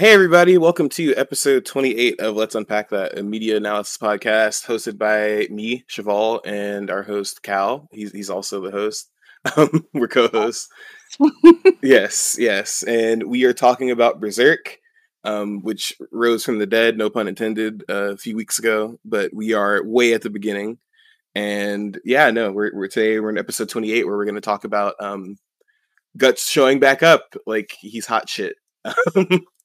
Hey, everybody, welcome to episode 28 of Let's Unpack That, a media analysis podcast hosted by me, Chevall, and our host, Cal. He's, he's also the host. Um, we're co hosts. yes, yes. And we are talking about Berserk, um, which rose from the dead, no pun intended, uh, a few weeks ago, but we are way at the beginning. And yeah, no, we're, we're today, we're in episode 28 where we're going to talk about um, Guts showing back up like he's hot shit.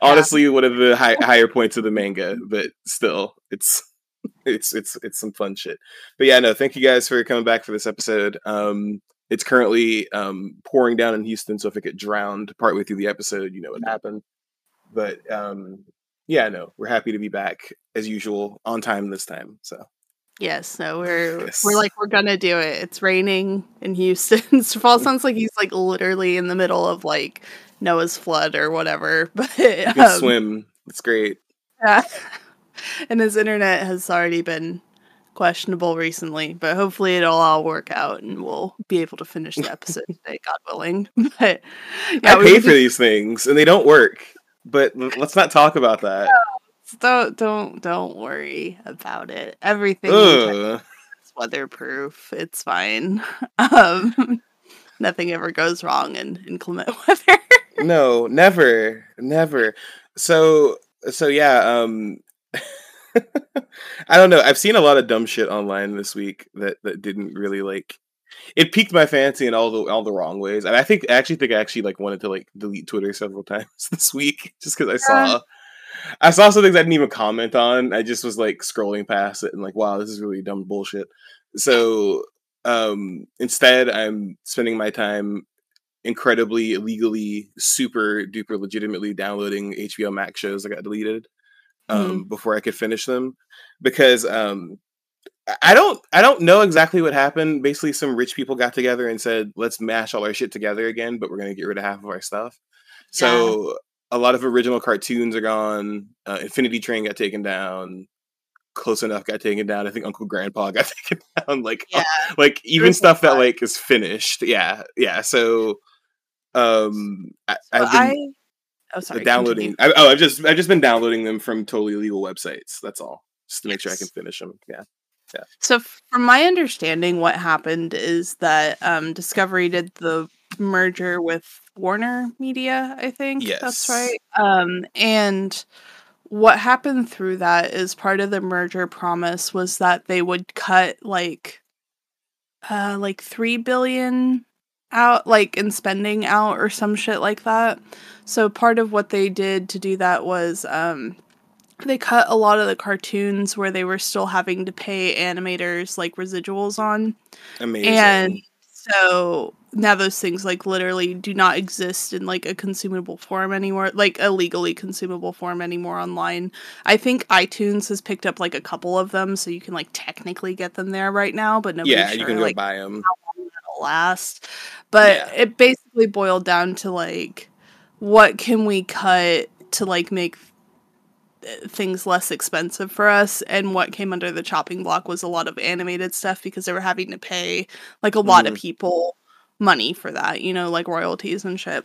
Honestly, yeah. one of the high, higher points of the manga, but still, it's it's it's it's some fun shit. But yeah, no, thank you guys for coming back for this episode. Um, it's currently um, pouring down in Houston, so if it get drowned partway through the episode, you know what happened. But um, yeah, no, we're happy to be back as usual on time this time. So yes, no, we're yes. we're like we're gonna do it. It's raining in Houston. Fall sounds like he's like literally in the middle of like Noah's flood or whatever. But um, swim. It's great. Yeah. and his internet has already been questionable recently, but hopefully it'll all work out and we'll be able to finish the episode today, God willing. But yeah, I pay for these things and they don't work. But let's not talk about that. Don't don't don't worry about it. Everything is weatherproof. It's fine. Um, nothing ever goes wrong in inclement weather. no, never, never. So so yeah, um I don't know. I've seen a lot of dumb shit online this week that that didn't really like. It piqued my fancy in all the all the wrong ways, and I think I actually think I actually like wanted to like delete Twitter several times this week just because I saw I saw some things I didn't even comment on. I just was like scrolling past it and like, wow, this is really dumb bullshit. So um instead, I'm spending my time incredibly illegally, super duper legitimately downloading HBO Max shows that got deleted um, mm-hmm. before I could finish them because um, I don't I don't know exactly what happened. Basically, some rich people got together and said, "Let's mash all our shit together again, but we're going to get rid of half of our stuff." Yeah. So a lot of original cartoons are gone. Uh, Infinity Train got taken down. Close enough got taken down. I think Uncle Grandpa got taken down. Like, yeah. like even stuff that like is finished. Yeah, yeah. So, um, I, so I've been, I Oh, sorry. Downloading. I, oh, I've just I've just been downloading them from totally legal websites. That's all, just to make sure I can finish them. Yeah. Yeah. So, from my understanding, what happened is that um, Discovery did the merger with Warner Media. I think yes. that's right. Um, and what happened through that is part of the merger promise was that they would cut like uh like 3 billion out like in spending out or some shit like that. So part of what they did to do that was um they cut a lot of the cartoons where they were still having to pay animators like residuals on. Amazing. And so now those things like literally do not exist in like a consumable form anymore, like a legally consumable form anymore online. I think iTunes has picked up like a couple of them, so you can like technically get them there right now, but nobody. Yeah, sure, you can go like, buy them. How long that'll last? But yeah. it basically boiled down to like what can we cut to like make things less expensive for us and what came under the chopping block was a lot of animated stuff because they were having to pay like a lot mm-hmm. of people money for that you know like royalties and shit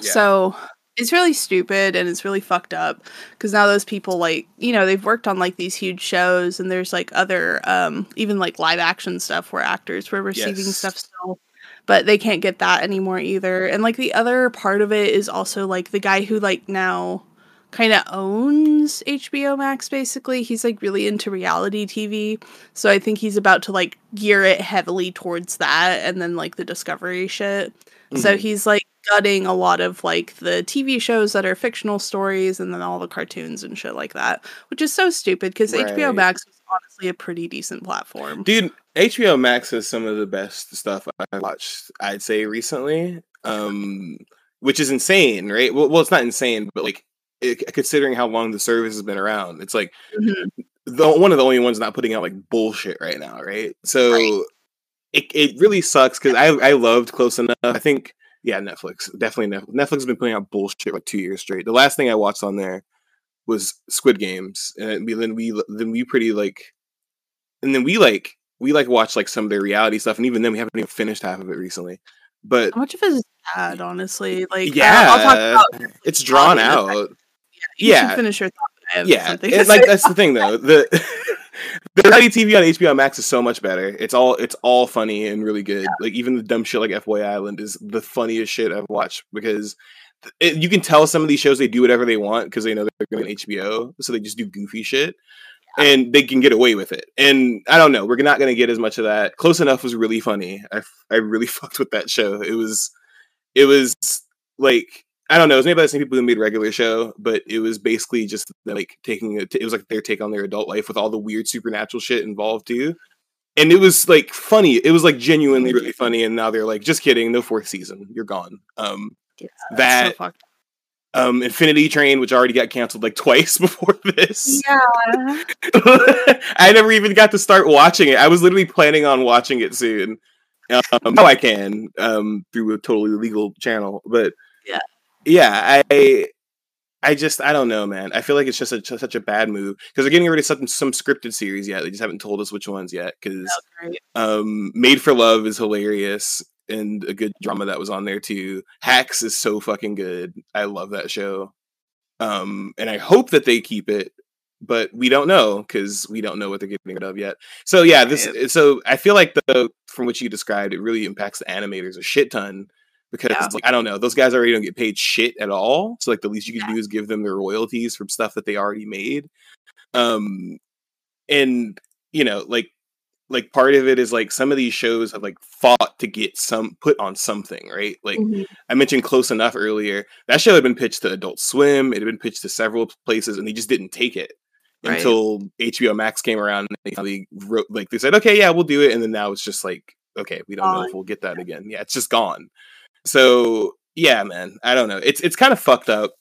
yeah. so it's really stupid and it's really fucked up because now those people like you know they've worked on like these huge shows and there's like other um even like live action stuff where actors were receiving yes. stuff still but they can't get that anymore either. And like the other part of it is also like the guy who like now kind of owns HBO Max basically. He's like really into reality TV. So I think he's about to like gear it heavily towards that and then like the discovery shit. Mm-hmm. So he's like gutting a lot of like the TV shows that are fictional stories and then all the cartoons and shit like that, which is so stupid because right. HBO Max is honestly a pretty decent platform. Dude, HBO Max has some of the best stuff I watched, I'd say recently. Um which is insane, right? Well, well it's not insane, but like it, considering how long the service has been around, it's like mm-hmm. the one of the only ones not putting out like bullshit right now, right? So right. it it really sucks because I I loved Close Enough. I think yeah, Netflix definitely Netflix. Netflix has been putting out bullshit like two years straight. The last thing I watched on there was Squid Games, and then we then we pretty like, and then we like we like watch like some of their reality stuff, and even then we haven't even finished half of it recently. But how much of it is bad, honestly. Like, yeah, I'll talk about it's drawn out. Yeah, you yeah. finish your thought. yeah, and, like that's the thing though. The the reality TV on HBO Max is so much better. It's all it's all funny and really good. Yeah. Like even the dumb shit like FBoy Island is the funniest shit I've watched because it, you can tell some of these shows they do whatever they want because they know they're going to HBO, so they just do goofy shit and they can get away with it. And I don't know, we're not going to get as much of that. Close enough was really funny. I I really fucked with that show. It was it was like I don't know, it was made by the same people who made regular show, but it was basically just like taking it. It was like their take on their adult life with all the weird supernatural shit involved too. And it was like funny. It was like genuinely really funny. And now they're like, just kidding, no fourth season, you're gone. Um, yeah, that so um, Infinity Train, which already got canceled like twice before this. Yeah. I never even got to start watching it. I was literally planning on watching it soon. Um, now I can um, through a totally legal channel, but yeah, yeah, I, I just I don't know, man. I feel like it's just a, such a bad move because they're getting rid of some some scripted series yet. They just haven't told us which ones yet. Because um, Made for Love is hilarious and a good drama that was on there too. Hacks is so fucking good. I love that show. Um, and I hope that they keep it, but we don't know because we don't know what they're getting rid of yet. So yeah, this so I feel like the from what you described, it really impacts the animators a shit ton because yeah. like, I don't know, those guys already don't get paid shit at all. So like the least you can yeah. do is give them their royalties from stuff that they already made. Um, and you know, like like part of it is like some of these shows have like fought to get some put on something, right? Like mm-hmm. I mentioned Close Enough earlier. That show had been pitched to Adult Swim. It had been pitched to several places, and they just didn't take it right. until HBO Max came around. And they wrote like they said, okay, yeah, we'll do it, and then now it's just like, okay, we don't know if we'll get that again. Yeah, it's just gone. So yeah, man, I don't know. It's it's kind of fucked up,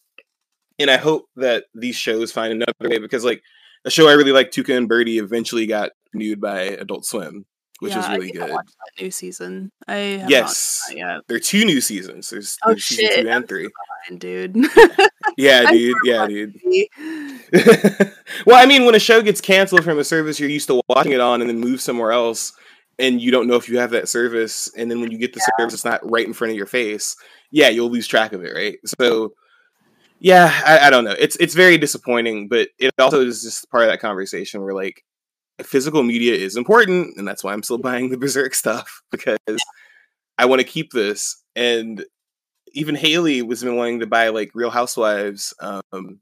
and I hope that these shows find another way because like a show I really like, Tuca and Birdie, eventually got renewed by Adult Swim, which yeah, is really good. new season. I yes, there are two new seasons. There's, oh, there's shit. season two and three. Behind, dude. yeah, dude. Yeah, dude. well, I mean, when a show gets canceled from a service you're used to watching it on, and then move somewhere else, and you don't know if you have that service, and then when you get the yeah. service, it's not right in front of your face. Yeah, you'll lose track of it, right? So yeah, I, I, don't know. It's it's very disappointing, but it also is just part of that conversation where like physical media is important, and that's why I'm still buying the Berserk stuff because I want to keep this. And even Haley was been wanting to buy like Real Housewives um,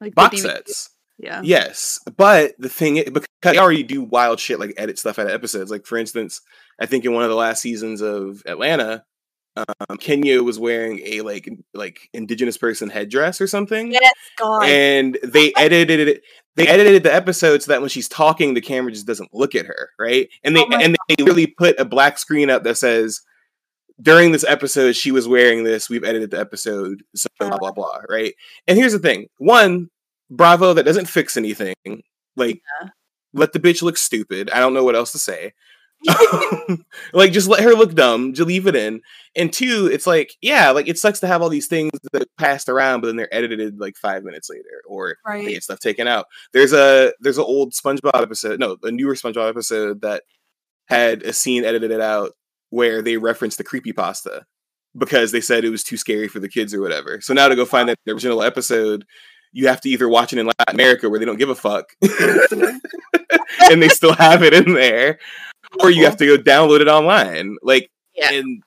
like box sets. Yeah. Yes, but the thing is, because they already do wild shit like edit stuff out of episodes. Like for instance, I think in one of the last seasons of Atlanta, um, Kenya was wearing a like like indigenous person headdress or something. Yes, God. And they edited it. They edited the episode so that when she's talking, the camera just doesn't look at her, right? And they oh and God. they really put a black screen up that says, "During this episode, she was wearing this. We've edited the episode, so blah blah blah." Right? And here's the thing: one, Bravo, that doesn't fix anything. Like, yeah. let the bitch look stupid. I don't know what else to say. like just let her look dumb, just leave it in. And two, it's like, yeah, like it sucks to have all these things that passed around, but then they're edited like five minutes later, or right. they get stuff taken out. There's a there's an old SpongeBob episode, no, a newer SpongeBob episode that had a scene edited it out where they referenced the creepy pasta because they said it was too scary for the kids or whatever. So now to go find that original episode, you have to either watch it in Latin America where they don't give a fuck and they still have it in there, or you have to go download it online. Like, yeah. and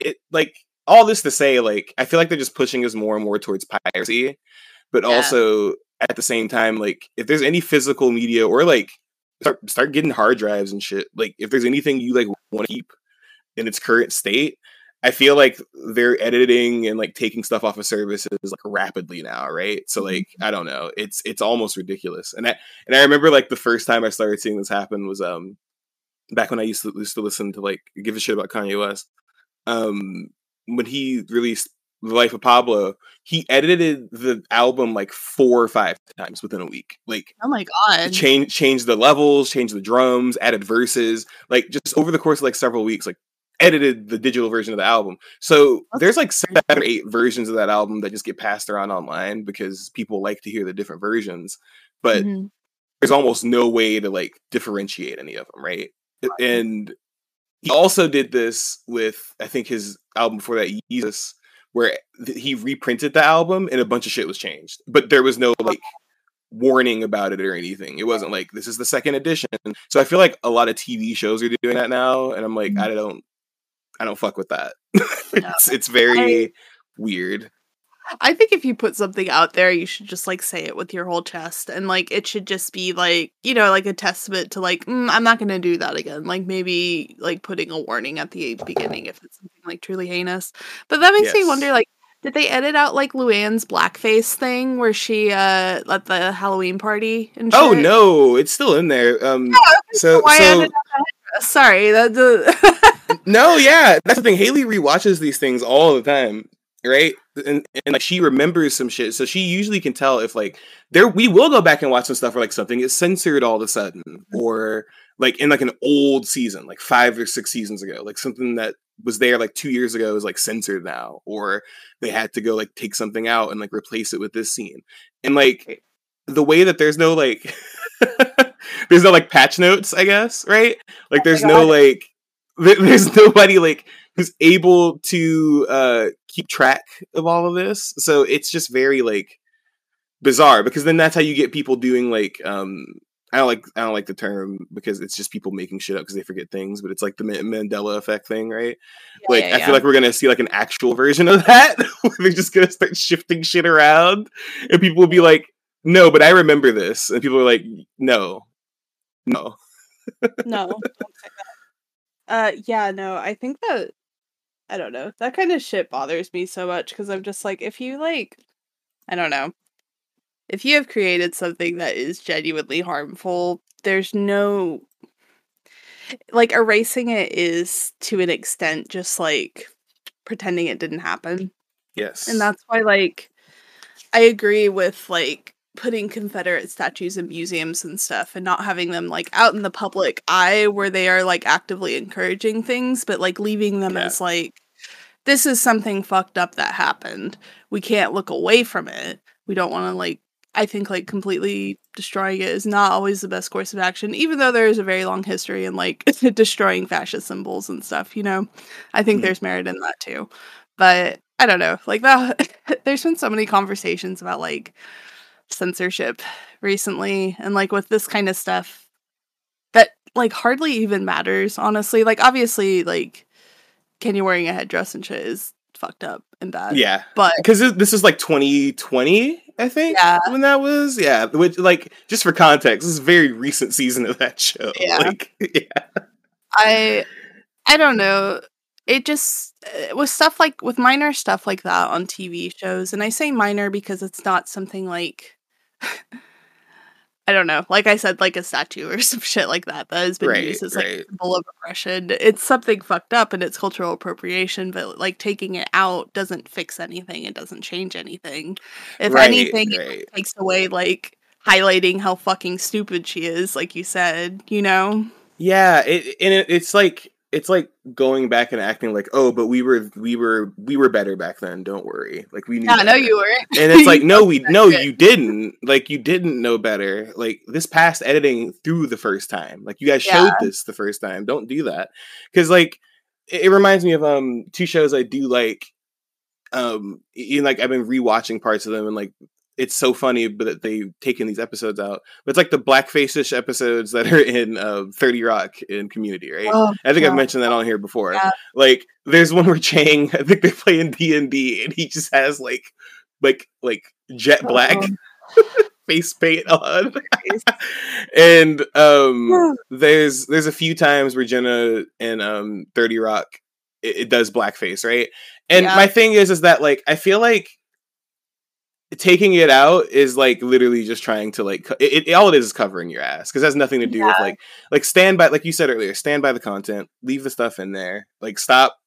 it like all this to say, like, I feel like they're just pushing us more and more towards piracy, but yeah. also at the same time, like, if there's any physical media or like start start getting hard drives and shit, like, if there's anything you like want to keep in its current state, I feel like they're editing and like taking stuff off of services like rapidly now, right? So like mm-hmm. I don't know, it's it's almost ridiculous. And I and I remember like the first time I started seeing this happen was um back when I used to used to listen to like give a shit about Kanye West. Um, when he released The Life of Pablo, he edited the album like four or five times within a week. Like, oh my god, change change the levels, change the drums, added verses, like just over the course of like several weeks, like edited the digital version of the album. So there's like seven or eight versions of that album that just get passed around online because people like to hear the different versions, but. Mm-hmm. There's almost no way to like differentiate any of them, right? and he also did this with I think his album before that, Yeezus, where he reprinted the album and a bunch of shit was changed, but there was no like warning about it or anything. It wasn't like this is the second edition. So I feel like a lot of TV shows are doing that now, and I'm like, mm-hmm. I don't, I don't fuck with that. it's it's very I, weird. I think if you put something out there, you should just like say it with your whole chest, and like it should just be like you know like a testament to like mm, I'm not gonna do that again. Like maybe like putting a warning at the beginning if it's something like truly heinous. But that makes yes. me wonder like did they edit out like Luann's blackface thing where she uh at the Halloween party and oh, shit? Oh no, it's still in there. Um yeah, so so, sorry, that the No, yeah. That's the thing. Haley re-watches these things all the time, right? And, and like she remembers some shit. So she usually can tell if like there we will go back and watch some stuff where like something is censored all of a sudden or like in like an old season, like five or six seasons ago, like something that was there like two years ago is like censored now, or they had to go like take something out and like replace it with this scene. And like the way that there's no like there's no like patch notes, I guess, right? Like oh there's no like there's nobody like who's able to uh keep track of all of this. So it's just very like bizarre because then that's how you get people doing like um I don't like I don't like the term because it's just people making shit up because they forget things, but it's like the Mandela effect thing, right? Yeah, like yeah, I yeah. feel like we're gonna see like an actual version of that. they're just gonna start shifting shit around, and people will be like, "No, but I remember this," and people are like, "No, no, no." Uh, yeah, no. I think that I don't know that kind of shit bothers me so much because I'm just like, if you like, I don't know if you have created something that is genuinely harmful, there's no like erasing it is to an extent just like pretending it didn't happen. Yes. And that's why like I agree with like putting Confederate statues in museums and stuff and not having them like out in the public eye where they are like actively encouraging things, but like leaving them yeah. as like this is something fucked up that happened. We can't look away from it. We don't want to like I think like completely destroying it is not always the best course of action, even though there is a very long history in like destroying fascist symbols and stuff, you know. I think mm-hmm. there's merit in that too. But I don't know. Like that there's been so many conversations about like censorship recently and like with this kind of stuff that like hardly even matters, honestly. Like obviously like Kenya wearing a headdress and shit is fucked up and bad. Yeah. But because this is like 2020 I think. Yeah. When that was, yeah. Which, like, just for context, this is a very recent season of that show. Yeah. Like, yeah. I, I don't know. It just uh, with stuff like with minor stuff like that on TV shows, and I say minor because it's not something like. I don't know, like I said, like a statue or some shit like that that has been right, used as like right. a symbol of oppression. It's something fucked up and it's cultural appropriation, but like taking it out doesn't fix anything. It doesn't change anything. If right, anything, it takes away like highlighting how fucking stupid she is, like you said. You know? Yeah, it, and it, it's like it's like going back and acting like, oh, but we were we were we were better back then. Don't worry. Like we knew. Yeah, no, you were. And it's like, no, we no, you didn't. Like you didn't know better. Like this past editing through the first time. Like you guys yeah. showed this the first time. Don't do that. Because like it, it reminds me of um two shows I do like. Um, know, like I've been rewatching parts of them and like it's so funny that they've taken these episodes out. But it's like the blackface-ish episodes that are in uh, 30 Rock in Community, right? Oh, I think yeah. I've mentioned that on here before. Yeah. Like, there's one where Chang, I think they're playing D and D, and he just has like, like, like jet black. face paint on and um there's there's a few times where jenna and um 30 rock it, it does blackface right and yeah. my thing is is that like i feel like taking it out is like literally just trying to like it, it all it is is covering your ass because it has nothing to do yeah. with like like stand by like you said earlier stand by the content leave the stuff in there like stop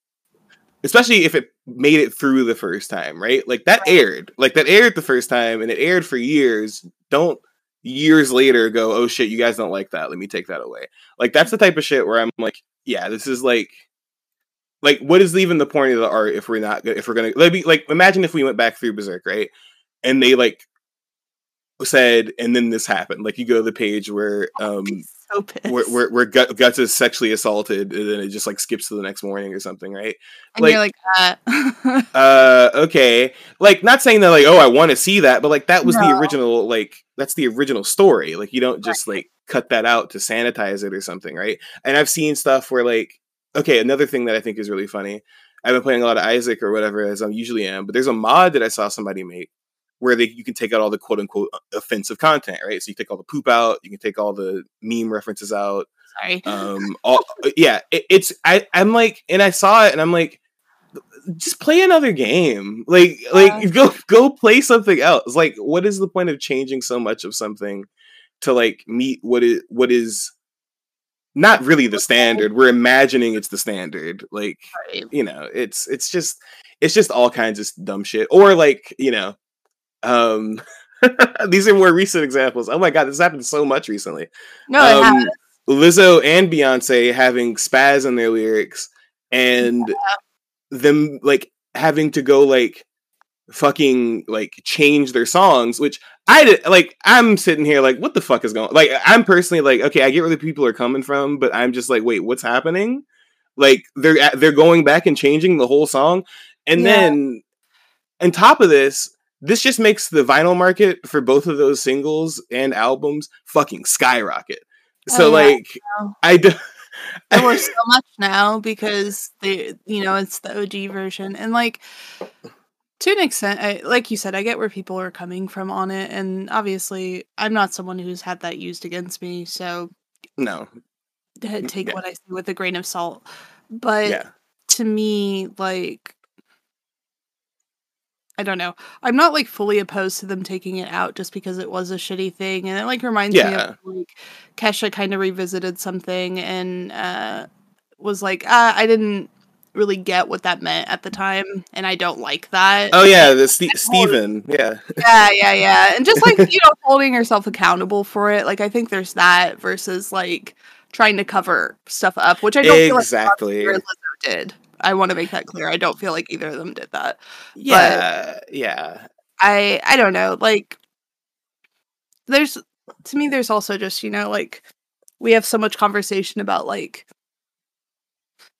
especially if it made it through the first time right like that right. aired like that aired the first time and it aired for years don't years later go oh shit you guys don't like that let me take that away like that's the type of shit where i'm like yeah this is like like what is even the point of the art if we're not if we're gonna like, like imagine if we went back through berserk right and they like said and then this happened like you go to the page where um so where where, where Gut, Guts is sexually assaulted, and then it just like skips to the next morning or something, right? and you're like, uh. uh, okay, like not saying that like oh I want to see that, but like that was the original like that's the original story. Like you don't just like cut that out to sanitize it or something, right? And I've seen stuff where like okay, another thing that I think is really funny. I've been playing a lot of Isaac or whatever as I usually am, but there's a mod that I saw somebody make where they you can take out all the quote unquote offensive content, right? So you take all the poop out, you can take all the meme references out, Sorry. um all yeah it, it's i i'm like and i saw it and i'm like just play another game. Like like Yeah. go go play something else. Like what is the point of changing so much of something to like meet what is what is not really the standard? We're imagining it's the standard. Like you know it's it's just it's just all kinds of dumb shit. Or like you know um these are more recent examples. Oh my god this happened so much recently. No, it um. Lizzo and Beyonce having spaz in their lyrics and them like having to go like fucking like change their songs, which I did like I'm sitting here like what the fuck is going like I'm personally like okay I get where the people are coming from but I'm just like wait what's happening? Like they're they're going back and changing the whole song? And Yeah. then on top of this this just makes the vinyl market for both of those singles and albums fucking skyrocket oh, so Oh, yeah, like I do I was so much now because they, you know, it's the OG version, and like to an extent, I, like you said, I get where people are coming from on it, and obviously, I'm not someone who's had that used against me, so no take yeah. what I see with a grain of salt. But yeah to me, like, I don't know. I'm not like fully opposed to them taking it out just because it was a shitty thing, and it like reminds me of like Kesha kind of revisited something and uh, was like, ah, I didn't really get what that meant at the time, and I don't like that. oh yeah the Ste- Steven yeah yeah, yeah, yeah, and just like you know, holding yourself accountable for it. Like I think there's that versus like trying to cover stuff up, which I don't feel like exactly or Lizzo did. I want to make that clear. I don't feel like either of them did that. yeah yeah I I don't know. Like there's to me there's also just, you know, like we have so much conversation about like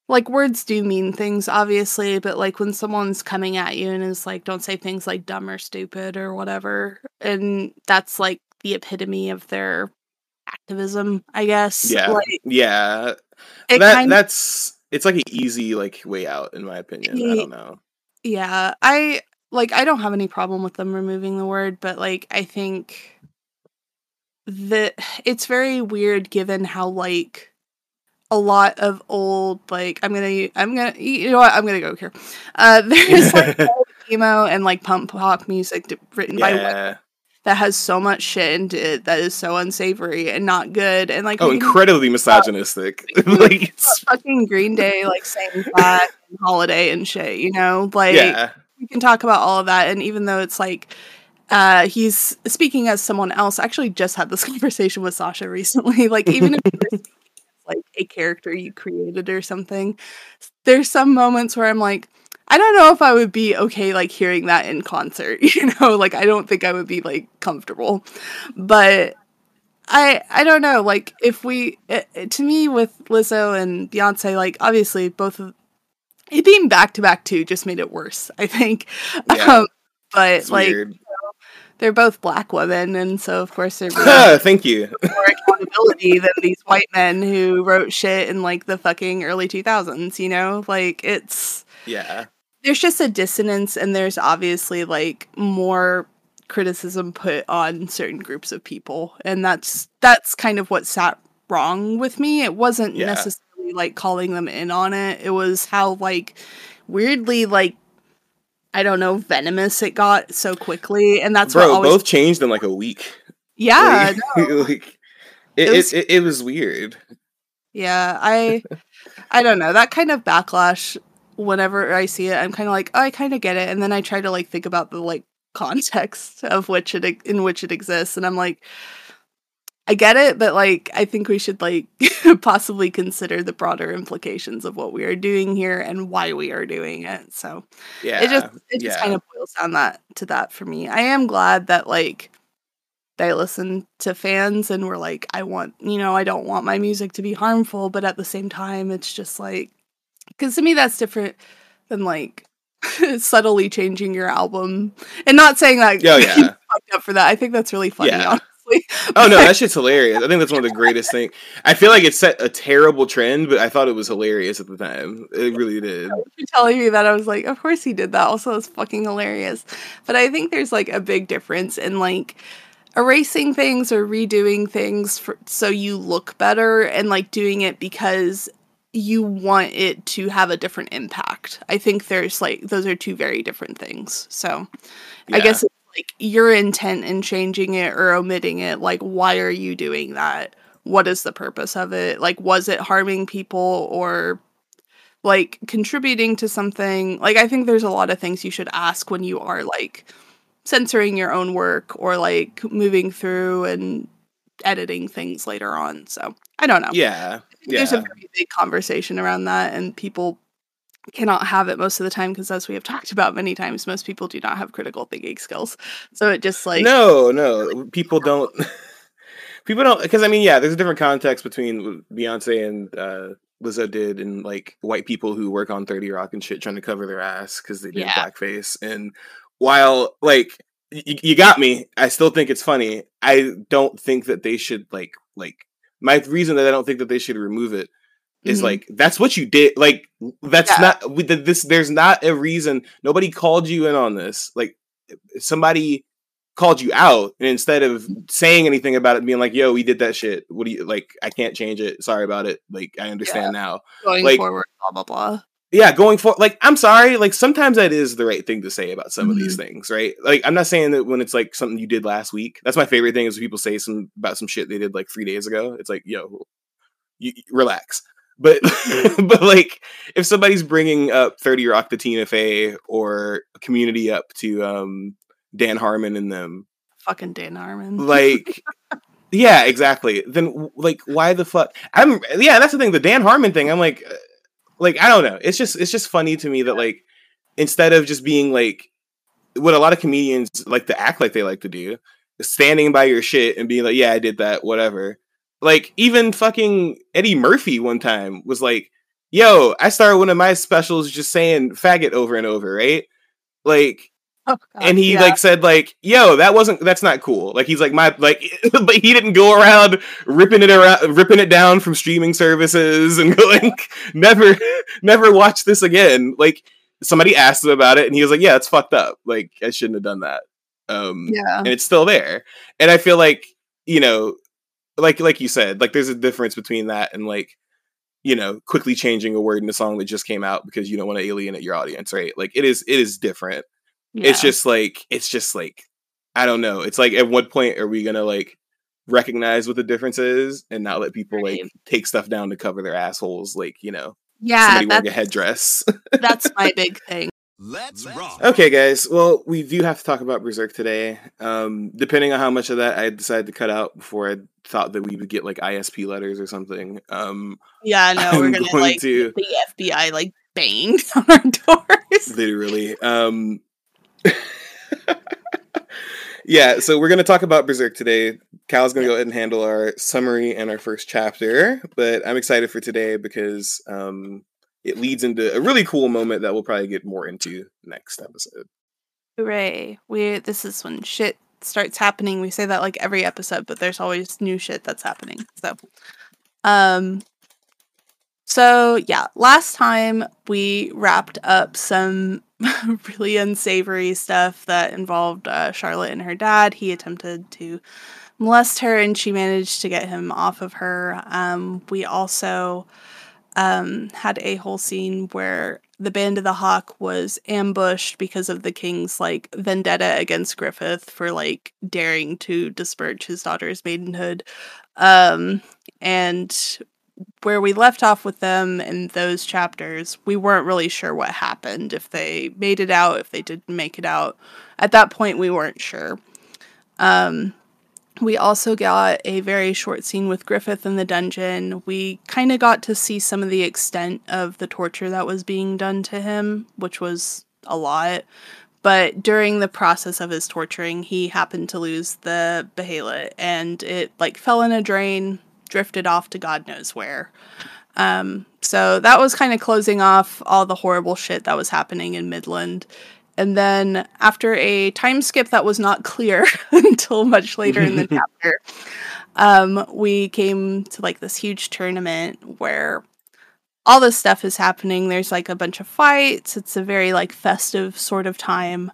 like words do mean things obviously, but like when someone's coming at you and is like don't say things like dumb or stupid or whatever and that's like the epitome of their activism, I guess. yeah Like yeah it that kind that's it's like an easy like way out in my opinion i don't know. Yeah, I like I don't have any problem with them removing the word, but like I think that it's very weird given how like a lot of old like I'm gonna I'm gonna you know what? I'm gonna go here. Uh, there's like old emo and like pump pop music d- written by yeah that has so much shit into it that is so unsavory and not good. And like oh incredibly misogynistic. like it's, fucking Green Day like saying that and Holiday and shit, you know? Like yeah. we can talk about all of that and even though it's like uh he's speaking as someone else I actually just had this conversation with sasha recently like even if you're speaking as, like a character you created or something there's some moments where i'm like i don't know if i would be okay like hearing that in concert you know like i don't think i would be like comfortable but I I don't know. Like if we it, it- to me with Lizzo and Beyonce, like obviously both of it being back to back too just made it worse. I think. Yeah. Um, but it's like they're both black women, and so of course they're thank you more accountability than these white men who wrote shit in like the fucking early two thousands. You know, like it's yeah there's just a dissonance and there's obviously like more criticism put on certain groups of people and that's that's kind of what sat wrong with me it wasn't Yeah. necessarily like calling them in on it it was how like weirdly like i don't know venomous it got so quickly and that's what bro always both changed in like a week yeah like, no. like it, It it, it, it was weird Yeah, I I don't know. That kind of backlash whenever I see it, I'm kind of like, oh, I kind of get it. And then I try to like think about the like context of which it in which it exists and I'm like I get it, but like I think we should like possibly consider the broader implications of what we are doing here and why we are doing it. So, yeah it just it just yeah. kind of boils down that to that for me. I am glad that like they listen to fans and we're like, I want, you know, I don't want my music to be harmful, but at the same time, it's just like, because to me, that's different than like subtly changing your album and not saying that. Oh, yeah. fucked up for that. I think that's really funny. Yeah. Honestly. oh no, that shit's hilarious. I think that's one of the greatest things. I feel like it set a terrible trend, but I thought it was hilarious at the time. It really did. You're telling me that I was like, of course he did that. Also, it's fucking hilarious. But I think there's like a big difference in like erasing things or redoing things for, so you look better and like doing it because you want it to have a different impact. I think there's like those are two very different things. So yeah. I guess like your intent in changing it or omitting it, like why are you doing that? What is the purpose of it? Like was it harming people or like contributing to something? Like I think there's a lot of things you should ask when you are like censoring your own work or like moving through and editing things later on. So I don't know. Yeah. Yeah. There's a very big conversation around that, and people cannot have it most of the time because, as we have talked about many times, most people do not have critical thinking skills. So it just like no, no, people don't. people don't because I mean, yeah, there's a different context between Beyonce and uh, Lizzo did, and like white people who work on Thirty Rock and shit trying to cover their ass because they did yeah. blackface, and while like you, you got me, I still think it's funny. I don't think that they should like like my reason that I don't think that they should remove it is mm-hmm. like that's what you did like that's yeah. not this there's not a reason nobody called you in on this like somebody called you out and instead of saying anything about it being like yo we did that shit what do you like i can't change it sorry about it like i understand yeah. now going like, forward blah blah blah yeah, going for like I'm sorry, like sometimes that is the right thing to say about some mm-hmm. of these mm-hmm. things, right? Like I'm not saying that when it's like something you did last week. That's my favorite thing is when people say some about some shit they did like three days ago. It's like, yo, you, relax. But but like if somebody's bringing up Thirty Rock to Tina Fey or Community up to um Dan Harmon and them, fucking Dan Harmon, like. yeah, exactly. Then, like, why the fuck? I'm yeah. That's the thing. The Dan Harmon thing. I'm like, like I don't know. It's just it's just funny to me that like instead of just being like what a lot of comedians like to act like they like to do, standing by your shit and being like, yeah, I did that, whatever. Like even fucking Eddie Murphy one time was like, yo, I started one of my specials just saying faggot over and over, right? Like Oh, and he yeah. like said like, "Yo, that wasn't that's not cool." Like he's like my like, but he didn't go around ripping it around, ripping it down from streaming services and going, "Never, never watch this again." Like somebody asked him about it, and he was like, "Yeah, it's fucked up. Like I shouldn't have done that." Um, yeah, and it's still there. And I feel like you know, like like you said, like there's a difference between that and like you know quickly changing a word in a song that just came out because you don't want to alienate your audience, right? Like it is it is different. Yeah. It's just like it's just like I don't know. It's like at what point are we gonna like recognize what the difference is and not let people right. like take stuff down to cover their assholes? Like you know, yeah, somebody wearing a headdress. that's my big thing. Let's rock. Okay, guys. Well, we do have to talk about Berserk today. Um, depending on how much of that I decided to cut out before I thought that we would get like ISP letters or something. Um, yeah, no, I'm we're gonna going like to... the FBI like banged on our doors. Literally. Um, yeah, so we're going to talk about Berserk today. Cal's going to go ahead and handle our summary and our first chapter, but I'm excited for today because um, it leads into a really cool moment that we'll probably get more into next episode. Hooray! We this is when shit starts happening. We say that like every episode, but there's always new shit that's happening. So, um, so yeah, last time we wrapped up some really unsavory stuff that involved uh, Charlotte and her dad. He attempted to molest her, and she managed to get him off of her. Um, we also um, had a whole scene where the Band of the Hawk was ambushed because of the king's like vendetta against Griffith for like daring to disparage his daughter's maidenhood. Um, and where we left off with them in those chapters, we weren't really sure what happened. If they made it out, if they didn't make it out. At that point, we weren't sure. Um, we also got a very short scene with Griffith in the dungeon. We kind of got to see some of the extent of the torture that was being done to him, which was a lot. but during the process of his torturing, he happened to lose the Behelit and it like fell in a drain, drifted off to God knows where. Um, so that was kind of closing off all the horrible shit that was happening in Midland. And then after a time skip that was not clear until much later in the chapter, um, we came to like this huge tournament where all this stuff is happening. There's like a bunch of fights. It's a very like festive sort of time.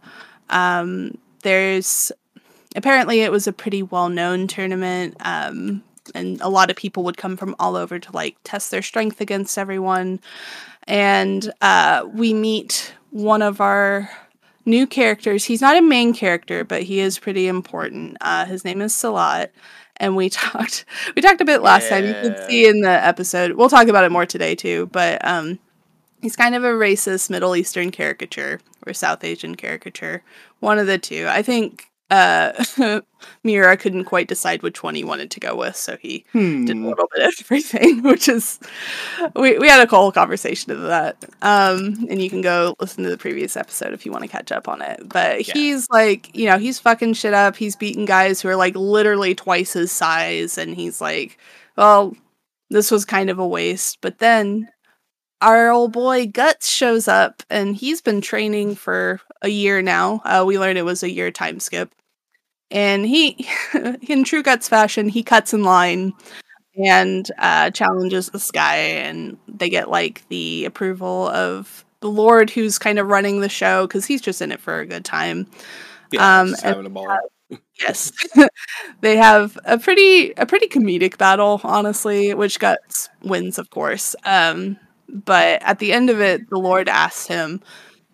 Um, there's apparently it was a pretty well known tournament. Um, and a lot of people would come from all over to like test their strength against everyone. And uh, we meet one of our new characters. He's not a main character, but he is pretty important. Uh, his name is Silat and we talked we talked a bit last yeah. time. You can see in the episode. We'll talk about it more today too, but um he's kind of a racist Middle Eastern caricature or South Asian caricature. One of the two. I think uh, Miura couldn't quite decide which one he wanted to go with, so he hmm. did a hmm. little bit of everything, which is we we had a whole conversation of that. Um, and you can go listen to the previous episode if you want to catch up on it. But yeah. he's like, you know, he's fucking shit up. He's beating guys who are like literally twice his size, and he's like, well, this was kind of a waste. But then our old boy Guts shows up and he's been training for a year now. Uh, we learned it was a year time skip. And he, in true Guts fashion, he cuts in line and uh, challenges this guy, and they get like the approval of the Lord who's kind of running the show because he's just in it for a good time. Yeah, um, having a ball. yes, they have a pretty a pretty comedic battle, honestly, which Guts wins, of course. Um, but at the end of it, the Lord asks him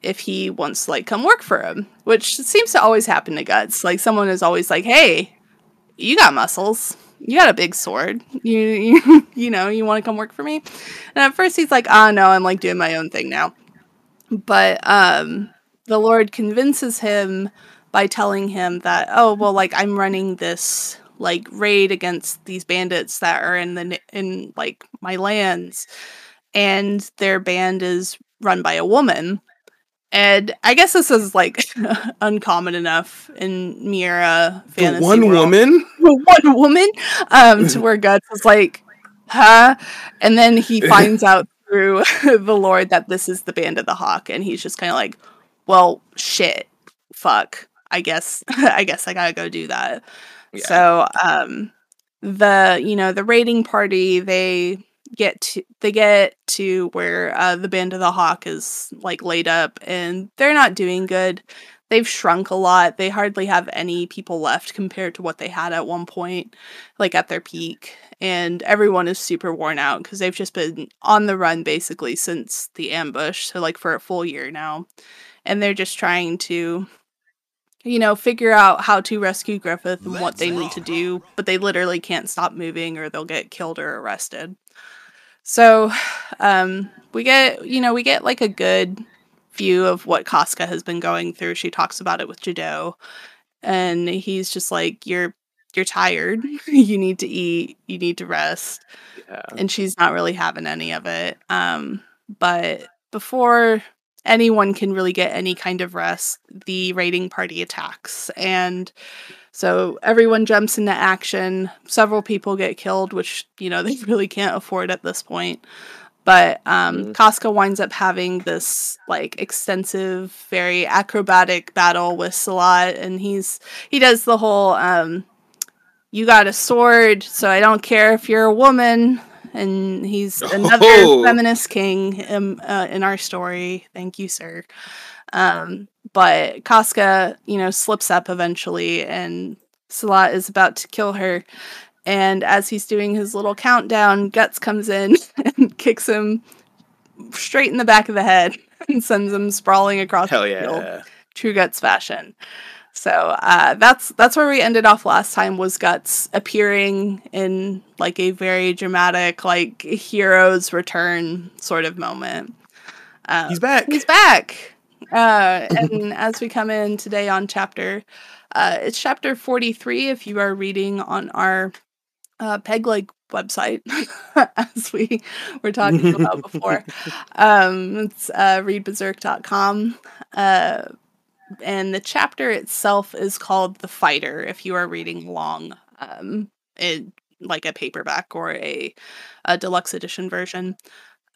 if he wants to like come work for him, which seems to always happen to Guts. Like someone is always like, "Hey, you got muscles. You got a big sword. You you, you know, you want to come work for me?" And at first he's like, "Ah, no, I'm like doing my own thing now." But um the Lord convinces him by telling him that, "Oh, well like I'm running this like raid against these bandits that are in the in like my lands." And their band is run by a woman. And I guess this is like uncommon enough in Miura fantasy. The one world. woman? one woman? Um, to where Guts is like, huh? And then he finds out through the Lord that this is the Band of the Hawk, and he's just kind of like, well, shit, fuck. I guess I guess I gotta go do that. Yeah. So um the you know the raiding party they get to they get to where uh, the band of the hawk is like laid up and they're not doing good they've shrunk a lot they hardly have any people left compared to what they had at one point like at their peak and everyone is super worn out because they've just been on the run basically since the ambush so like for a full year now and they're just trying to you know, figure out how to rescue Griffith and what they need to do, but they literally can't stop moving or they'll get killed or arrested. So um, we get, you know, we get like a good view of what Casca has been going through. She talks about it with Judeau, and he's just like, "You're you're tired. you need to eat. You need to rest." Yeah. And she's not really having any of it. Um, but before anyone can really get any kind of rest, the raiding party attacks and so everyone jumps into action. Several people get killed, which, you know, they really can't afford at this point. But um, mm-hmm. Casca winds up having this like extensive, very acrobatic battle with Silat, and he's he does the whole um, "you got a sword, so I don't care if you're a woman." And he's another oh. feminist king in, uh, in our story. Thank you, sir. Um, but Casca, you know, slips up eventually, and Silat is about to kill her. And as he's doing his little countdown, Guts comes in and kicks him straight in the back of the head and sends him sprawling across Hell the yeah. field, true Guts fashion. So uh, that's that's where we ended off last time was Guts appearing in like a very dramatic like hero's return sort of moment. Um, he's back. He's back. Uh, and as we come in today on chapter, uh, it's chapter 43 if you are reading on our uh, Pegleg website, as we were talking about before. Um, it's uh, readberserk.com. Uh, and the chapter itself is called The Fighter if you are reading along um, in like a paperback or a, a deluxe edition version.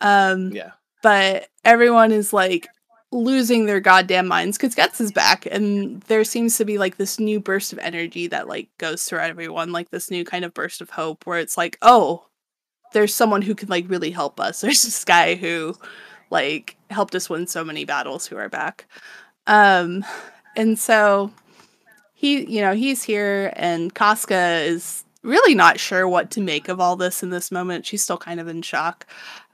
Um, yeah. But everyone is like losing their goddamn minds because Guts is back, and there seems to be like this new burst of energy that like goes through everyone, like this new kind of burst of hope where it's like, oh, there's someone who can like really help us. There's this guy who like helped us win so many battles who are back. Um, and so he, you know, he's here, and Casca is really not sure what to make of all this in this moment. She's still kind of in shock.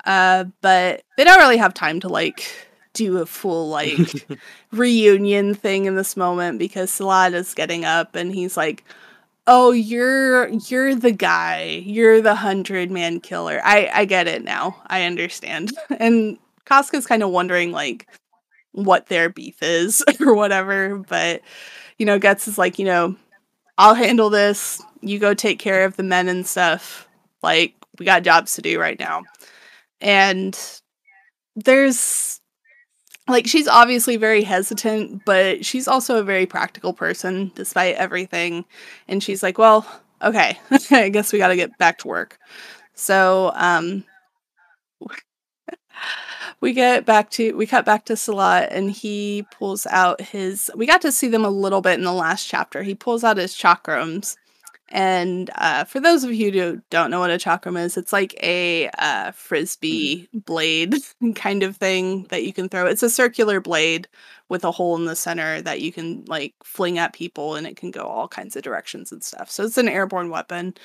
Uh, but they don't really have time to like do a full like reunion thing in this moment because Silat is getting up and he's like, "Oh, you're you're the guy. You're the hundred man killer. I I get it now. I understand." And Casca's kind of wondering like what their beef is or whatever, but you know, Guts is like, you know, I'll handle this. You go take care of the men and stuff. Like we got jobs to do right now. And there's like she's obviously very hesitant, but she's also a very practical person despite everything. And she's like, "Well, okay, I guess we got to get back to work." So, um we get back to we cut back to Silat and he pulls out his we got to see them a little bit in the last chapter. He pulls out his chakrams and uh, for those of you who don't know what a chakram is, it's like a uh, frisbee blade kind of thing that you can throw. It's a circular blade with a hole in the center that you can like fling at people, and it can go all kinds of directions and stuff. So it's an airborne weapon.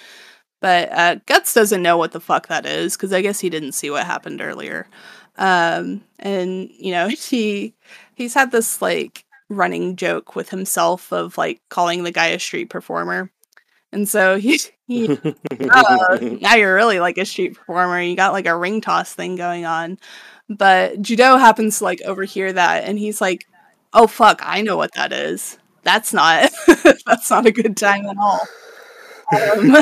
But uh, Guts doesn't know what the fuck that is because I guess he didn't see what happened earlier. Um, and you know he he's had this like running joke with himself of like calling the guy a street performer and so he, he uh, now you're really like a street performer. You got like a ring toss thing going on. But Judeau happens to like overhear that and he's like, Oh fuck, I know what that is. That's not that's not a good time at all. Um,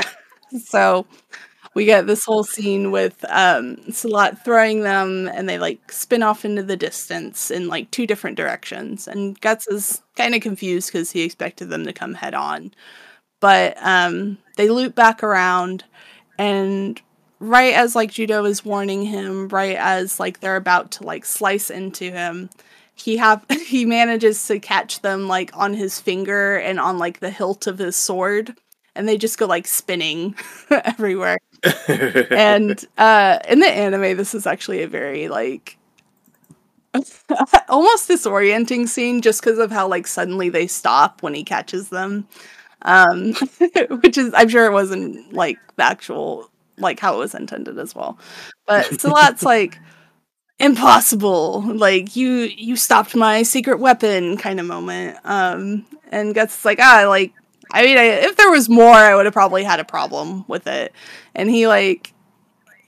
so we get this whole scene with um Silat throwing them and they like spin off into the distance in like two different directions. And Guts is kind of confused because he expected them to come head on but um, they loop back around and right as like Judeau is warning him right as like they're about to like slice into him he have he manages to catch them like on his finger and on like the hilt of his sword and they just go like spinning everywhere and uh in the anime this is actually a very like almost disorienting scene just because of how like suddenly they stop when he catches them um, which is I'm sure it wasn't like the actual like how it was intended as well. But Silat's like impossible. Like you you stopped my secret weapon kind of moment. Um, and Guts like ah like I mean I, if there was more I would have probably had a problem with it. And he like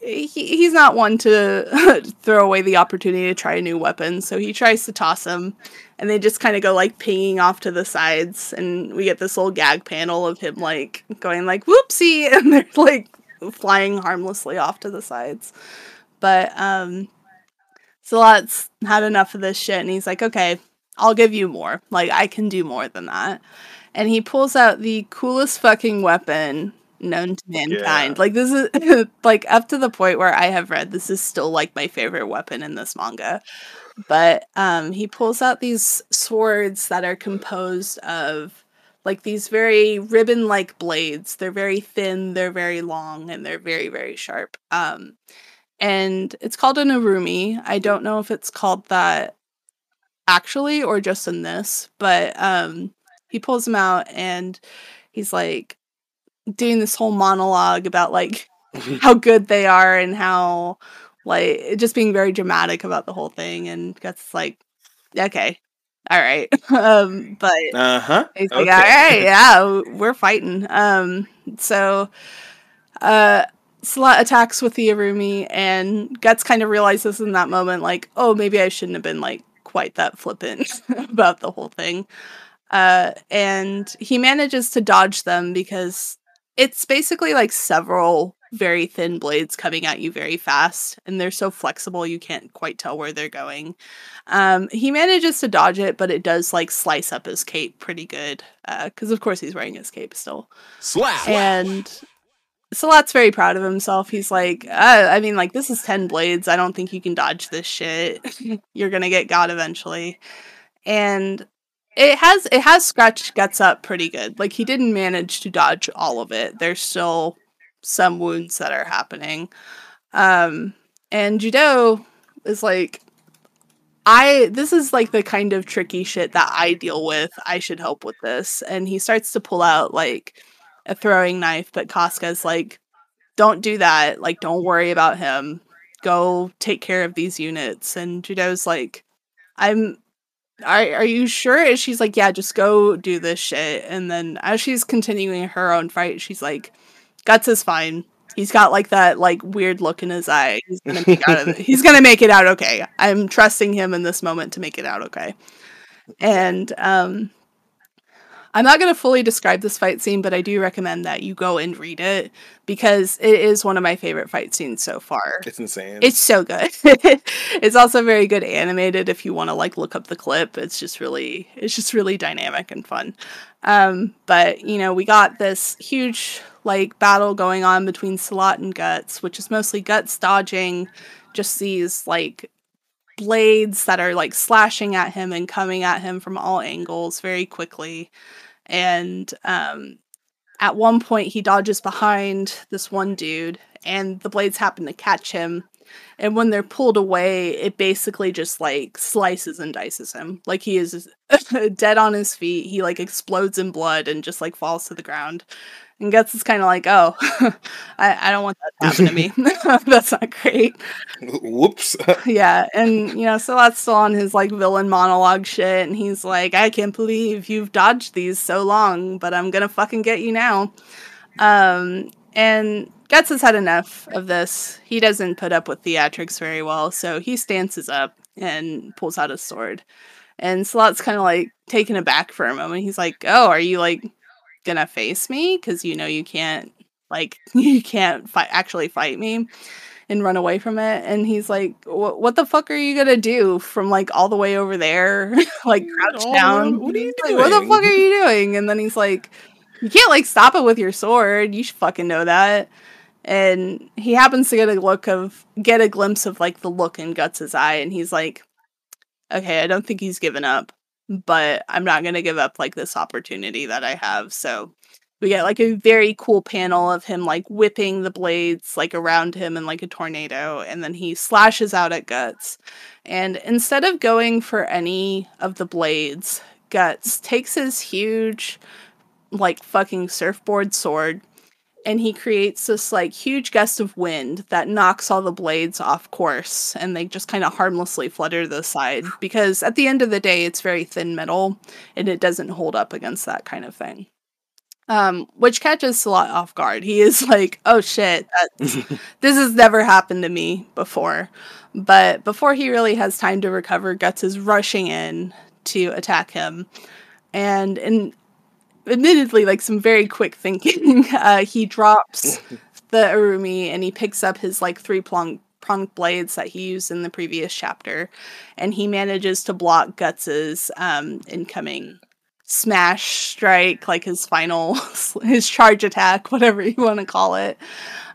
he, he's not one to throw away the opportunity to try a new weapon, so he tries to toss him, and they just kind of go like pinging off to the sides, and we get this little gag panel of him like going like whoopsie, and they're like flying harmlessly off to the sides. But um, Silat's had enough of this shit, and he's like, okay, I'll give you more. Like I can do more than that. And he pulls out the coolest fucking weapon known to mankind. Yeah. Like this is like up to the point where I have read this is still like my favorite weapon in this manga. But um he pulls out these swords that are composed of like these very ribbon like blades. They're very thin, they're very long, and they're very, very sharp. Um and it's called an urumi. I don't know if it's called that actually or just in this, but um he pulls them out and he's like doing this whole monologue about like how good they are and how like just being very dramatic about the whole thing and gets like okay all right. Um but uh-huh. he's like okay. all right yeah we're fighting. Um so uh Silat attacks with the urumi and Guts kind of realizes in that moment like oh maybe I shouldn't have been like quite that flippant about the whole thing uh and he manages to dodge them because it's basically like several very thin blades coming at you very fast, and they're so flexible you can't quite tell where they're going. Um, he manages to dodge it, but it does like slice up his cape pretty good because, uh, of course, he's wearing his cape still. Slap. And Silat's very proud of himself. He's like, uh, I mean, like this is ten blades. I don't think you can dodge this shit. You're gonna get God eventually. And it has it has scratched guts up pretty good. Like he didn't manage to dodge all of it. There's still some wounds that are happening. Um and Judeau is like I this is like the kind of tricky shit that I deal with. I should help with this. And he starts to pull out like a throwing knife, but Casca's like, don't do that. Like, don't worry about him. Go take care of these units. And Judeau's like, I'm are, are you sure? And she's like, yeah, just go do this shit. And then as she's continuing her own fight, she's like, Guts is fine. He's got like that like weird look in his eye. He's gonna make out of it. He's gonna make it out okay. I'm trusting him in this moment to make it out okay. And um I'm not going to fully describe this fight scene, but I do recommend that you go and read it because it is one of my favorite fight scenes so far. It's insane. It's so good. it's also very good animated if you want to like look up the clip. It's just really it's just really dynamic and fun. Um, but you know, we got this huge like battle going on between Silat and Guts, which is mostly Guts dodging just these like blades that are like slashing at him and coming at him from all angles very quickly. And um, at one point, he dodges behind this one dude, and the blades happen to catch him. And when they're pulled away, it basically just like slices and dices him. Like he is dead on his feet. He like explodes in blood and just like falls to the ground. And Guts is kind of like, oh, I, I don't want that to happen to me. that's not great. Whoops. yeah. And, you know, so that's still on his like villain monologue shit. And he's like, I can't believe you've dodged these so long, but I'm going to fucking get you now. Um, and Guts has had enough of this. He doesn't put up with theatrics very well. So he stances up and pulls out his sword. And Silat's kind of like taken aback for a moment. He's like, oh, are you like gonna face me because you know you can't like you can't fight actually fight me and run away from it and he's like what the fuck are you gonna do from like all the way over there like crouch oh, down what are you doing like, what the fuck are you doing and then he's like you can't like stop it with your sword you should fucking know that and he happens to get a look of get a glimpse of like the look in guts's eye and he's like okay i don't think he's given up but I'm not going to give up like this opportunity that I have. So we get like a very cool panel of him like whipping the blades like around him in like a tornado and then he slashes out at Guts. And instead of going for any of the blades, Guts takes his huge like fucking surfboard sword and he creates this like huge gust of wind that knocks all the blades off course and they just kind of harmlessly flutter to the side because at the end of the day it's very thin metal and it doesn't hold up against that kind of thing um, which catches Silat off guard. He is like, "Oh shit, this has never happened to me before." But before he really has time to recover, Guts is rushing in to attack him, and in admittedly like some very quick thinking. Uh, he drops the urumi and he picks up his like three prong pronged blades that he used in the previous chapter, and he manages to block Guts's um, incoming smash strike, like his final his charge attack, whatever you want to call it.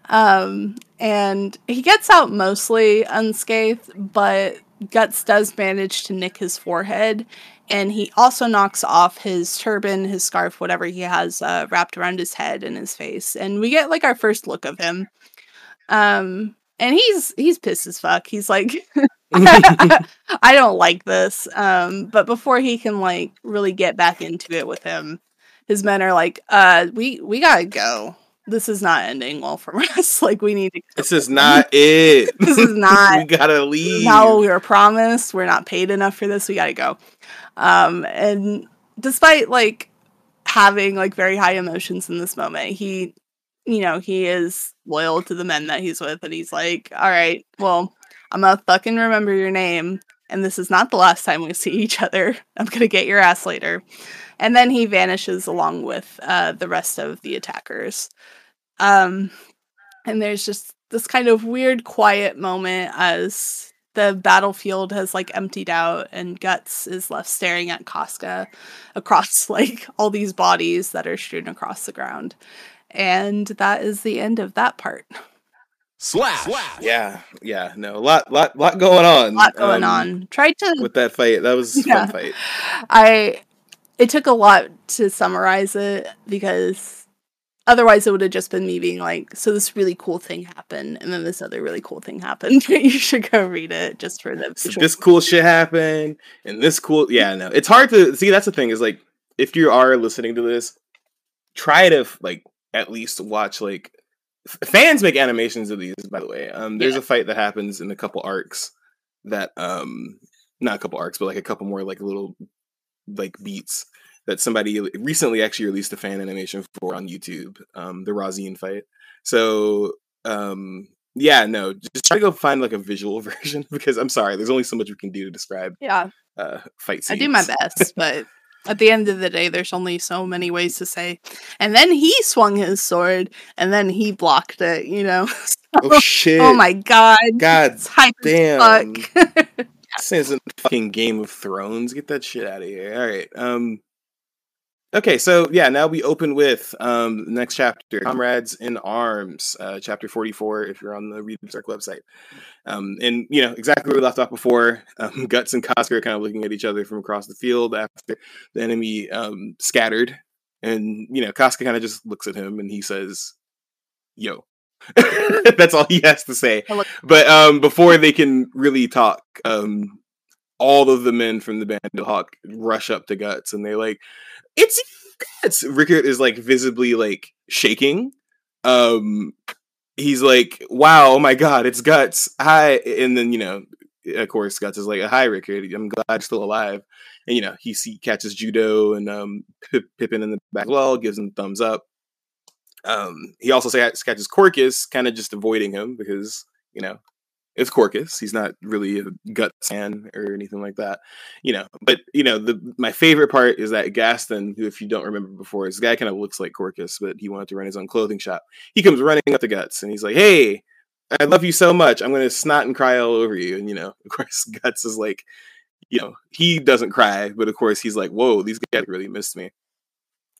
Um, and he gets out mostly unscathed, but Guts does manage to nick his forehead, and he also knocks off his turban, his scarf, whatever he has uh, wrapped around his head and his face, and we get like our first look of him. Um, and he's he's pissed as fuck. He's like, I don't like this. Um, but before he can like really get back into it with him, his men are like, uh, we we gotta go this is not ending well for us. like we need to. This is not it. this is not. we gotta leave. Now we were promised. We're not paid enough for this. We gotta go. Um, and despite like having like very high emotions in this moment, he, you know, he is loyal to the men that he's with, and he's like, all right, well, I'm gonna fucking remember your name, and this is not the last time we see each other. I'm gonna get your ass later and then he vanishes along with uh, the rest of the attackers. Um, and there's just this kind of weird, quiet moment as the battlefield has like emptied out and Guts is left staring at Casca across like all these bodies that are strewn across the ground. And that is the end of that part. Slash. Slash. Yeah, yeah, no, a lot, lot, lot going on. A lot going um, on. Tried to with that fight. That was yeah. fun fight. I. It took a lot to summarize it because otherwise it would have just been me being like, "So this really cool thing happened, and then this other really cool thing happened." you should go read it just for the. So this cool shit happened, and this cool. Yeah, no, it's hard to see. That's the thing is like, if you are listening to this, try to like at least watch like fans make animations of these by the way um there's yeah. a fight that happens in a couple arcs that um not a couple arcs but like a couple more like little like beats that somebody recently actually released a fan animation for on youtube um the Rosine fight so um yeah no just try to go find like a visual version because i'm sorry there's only so much we can do to describe yeah uh fight scenes. i do my best but at the end of the day, there's only so many ways to say. And then he swung his sword, and then he blocked it. You know. So, oh shit! Oh my god! God damn! this isn't fucking Game of Thrones. Get that shit out of here. All right. Um. Okay, so yeah, now we open with um, the next chapter, Comrades in Arms, uh, chapter 44, if you're on the Read Berserk website. Um, and, you know, exactly where we left off before, um, Guts and Casca are kind of looking at each other from across the field after the enemy um, scattered. And, you know, Casca kind of just looks at him and he says, yo. That's all he has to say. But um, before they can really talk, um, all of the men from the band Hawk rush up to Guts and they're like, it's Guts. Rickert is like visibly like shaking. Um, he's like, "Wow, oh my god, it's Guts." Hi, and then you know, of course, Guts is like, "Hi, Rickert. I'm glad you're still alive." And you know, he see catches Judeau and um Pippin in the back well, gives him thumbs up. Um, he also catches Corkus, kind of just avoiding him because you know it's Corkus. He's not really a gut fan or anything like that, you know. But you know, the my favorite part is that Gaston, who if you don't remember before, this guy kind of looks like Corkus, but he wanted to run his own clothing shop. He comes running up the guts and he's like, "Hey, I love you so much. I'm going to snot and cry all over you." And you know, of course, Guts is like, you know, he doesn't cry, but of course, he's like, "Whoa, these guys really missed me."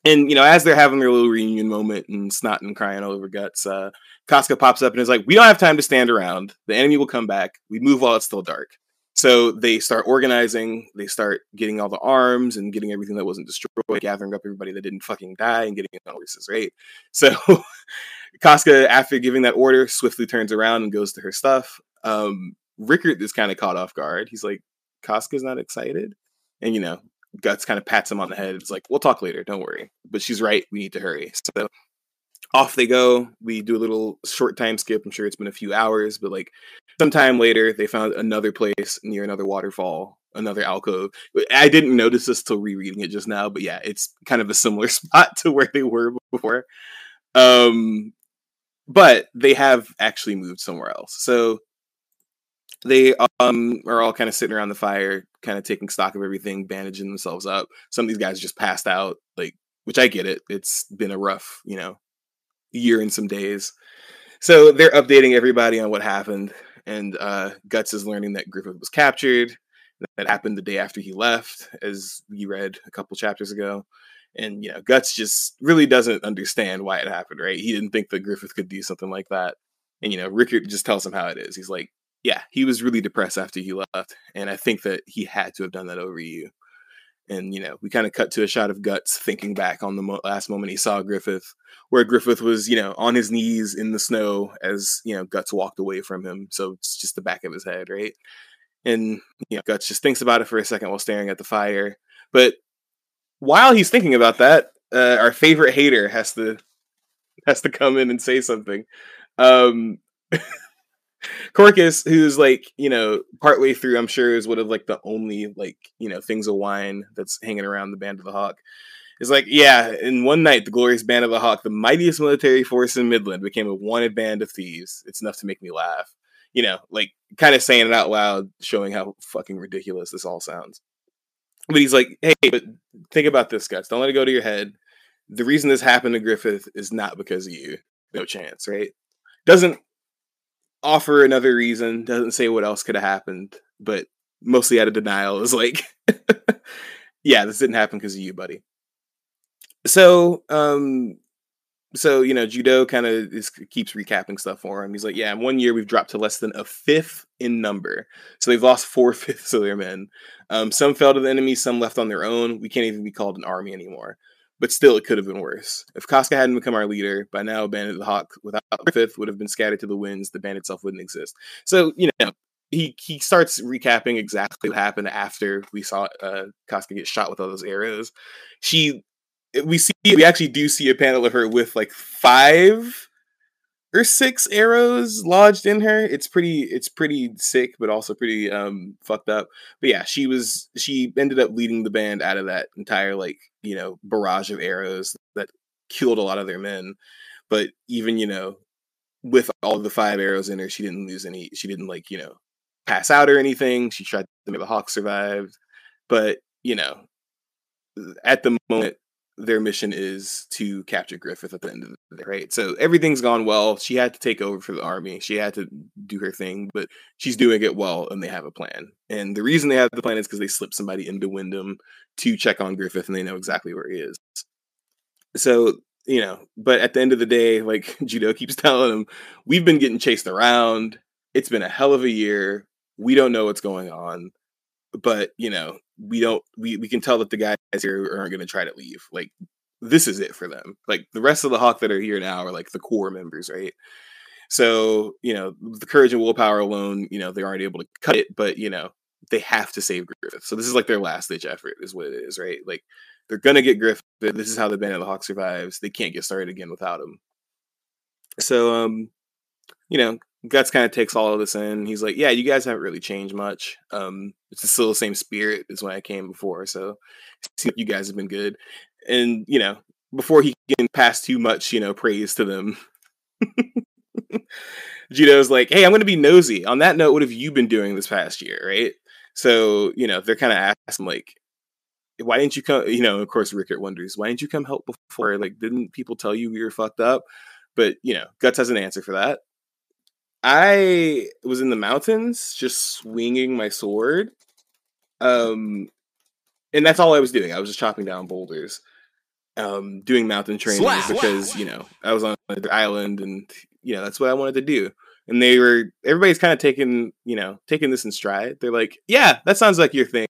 And you know, as they're having their little reunion moment and snot and crying all over guts, uh, Casca pops up and is like, "We don't have time to stand around. The enemy will come back. We move while it's still dark." So they start organizing. They start getting all the arms and getting everything that wasn't destroyed, gathering up everybody that didn't fucking die and getting it on horses. Right. So Casca, after giving that order, swiftly turns around and goes to her stuff. Um, Rickert is kind of caught off guard. He's like, "Casca's not excited," and you know, Guts kind of pats him on the head. It's like, "We'll talk later. Don't worry." But she's right. We need to hurry. So off they go. We do a little short time skip. I'm sure it's been a few hours, but like sometime later, they found another place near another waterfall, another alcove. I didn't notice this till rereading it just now, but yeah, it's kind of a similar spot to where they were before. Um, but they have actually moved somewhere else. So they um are all kind of sitting around the fire, kind of taking stock of everything, bandaging themselves up. Some of these guys just passed out, like which I get it. It's been a rough, you know, year and some days. So they're updating everybody on what happened, and uh, Guts is learning that Griffith was captured. That happened the day after he left, as you read a couple chapters ago. And you know, Guts just really doesn't understand why it happened. Right? He didn't think that Griffith could do something like that. And you know, Rickert just tells him how it is. He's like, "Yeah, he was really depressed after he left, and I think that he had to have done that over you." And you know, we kind of cut to a shot of Guts thinking back on the mo- last moment he saw Griffith, where Griffith was, you know, on his knees in the snow as you know Guts walked away from him. So it's just the back of his head, right? And you know, Guts just thinks about it for a second while staring at the fire. But while he's thinking about that, uh, our favorite hater has to has to come in and say something. Um, Corkus, who's like, you know, partway through, I'm sure is one of like the only like, you know, things of wine that's hanging around the Band of the Hawk. It's like, yeah, in one night, the glorious band of the Hawk, the mightiest military force in Midland, became a wanted band of thieves. It's enough to make me laugh. You know, like kind of saying it out loud, showing how fucking ridiculous this all sounds. but he's like, hey, but think about this, guys. Don't let it go to your head. The reason this happened to Griffith is not because of you. No chance, right? Doesn't offer another reason, doesn't say what else could have happened, but mostly out of denial is like, yeah, this didn't happen because of you, buddy. So, um, so you know, Judeau kind of keeps recapping stuff for him. He's like, yeah, in one year we've dropped to less than a fifth in number, so they've lost four fifths of their men. Um, some fell to the enemy, some left on their own. We can't even be called an army anymore. But still, it could have been worse. If Casca hadn't become our leader, by now, Bandit the Hawk without Griffith would have been scattered to the winds. The band itself wouldn't exist. So, you know, he he starts recapping exactly what happened after we saw uh, Casca get shot with all those arrows. She, we see, we actually do see a panel of her with like five or six arrows lodged in her. It's pretty, it's pretty sick, but also pretty um fucked up. But yeah, she was, she ended up leading the band out of that entire like you know barrage of arrows that killed a lot of their men. But even you know, with all the five arrows in her, she didn't lose any. She didn't like you know pass out or anything. She tried to make the Hawk survived, but you know, at the moment, their mission is to capture Griffith at the end of the day, right? So everything's gone well. She had to take over for the army. She had to do her thing, but she's doing it well, and they have a plan. And the reason they have the plan is because they slipped somebody into Wyndham to check on Griffith, and they know exactly where he is. So you know, but at the end of the day, like Judeau keeps telling him, we've been getting chased around. It's been a hell of a year we don't know what's going on but you know we don't we, we can tell that the guys here aren't going to try to leave like this is it for them. Like the rest of the hawk that are here now are like the core members right? So you know the courage and willpower alone you know they aren't able to cut it but you know they have to save griffith. So this is like their last ditch effort is what it is right? Like they're gonna get griffith this is how the band of the hawk survives they can't get started again without him. So um you know Guts kind of takes all of this in. He's like, "Yeah, you guys haven't really changed much. Um, it's still the same spirit as when I came before. So, you guys have been good." And you know, before he can pass too much, you know, praise to them, Judeau's like, "Hey, I'm going to be nosy. On that note, what have you been doing this past year, right?" So, you know, they're kind of asking like, "Why didn't you come?" You know, of course, Rickert wonders, "Why didn't you come help before? Like, didn't people tell you we were fucked up?" But you know, Guts has an answer for that. I was in the mountains just swinging my sword. Um and that's all I was doing. I was just chopping down boulders. Um doing mountain training because, you know, I was on an island and you know, that's what I wanted to do. And they were everybody's kind of taking, you know, taking this in stride. They're like, "Yeah, that sounds like your thing."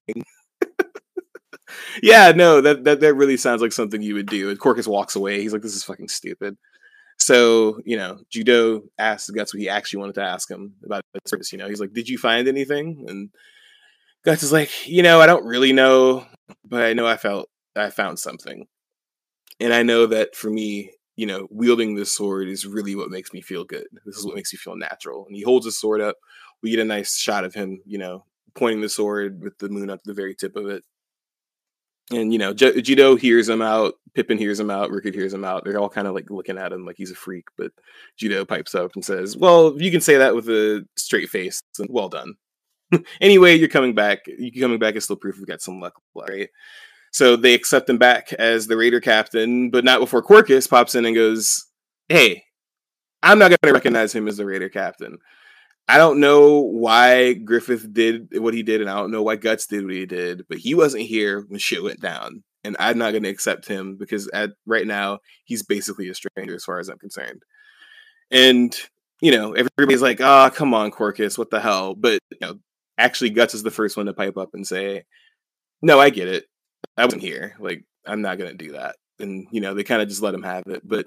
yeah, no, that, that that really sounds like something you would do. And Corkus walks away. He's like, "This is fucking stupid." So, you know, Judeau asked Guts what he actually wanted to ask him about the service. You know, he's like, Did you find anything? And Guts is like, You know, I don't really know, but I know I felt I found something. And I know that for me, you know, wielding this sword is really what makes me feel good. This is what makes me feel natural. And he holds his sword up. We get a nice shot of him, you know, pointing the sword with the moon up the very tip of it and you know, J- Judeau hears him out, Pippin hears him out, Rickert hears him out. They're all kind of like looking at him like he's a freak, but Judeau pipes up and says, "Well, you can say that with a straight face. And well done. anyway, you're coming back. You coming back is still proof we've got some luck, right?" So they accept him back as the Raider captain, but not before Corkus pops in and goes, "Hey, I'm not going to recognize him as the Raider captain." I don't know why Griffith did what he did, and I don't know why Guts did what he did, but he wasn't here when shit went down, and I'm not going to accept him because at right now he's basically a stranger as far as I'm concerned. And you know, everybody's like, "Ah, oh, come on, Corkus, what the hell?" But you know, actually, Guts is the first one to pipe up and say, "No, I get it. I wasn't here. Like, I'm not going to do that." And you know, they kind of just let him have it. But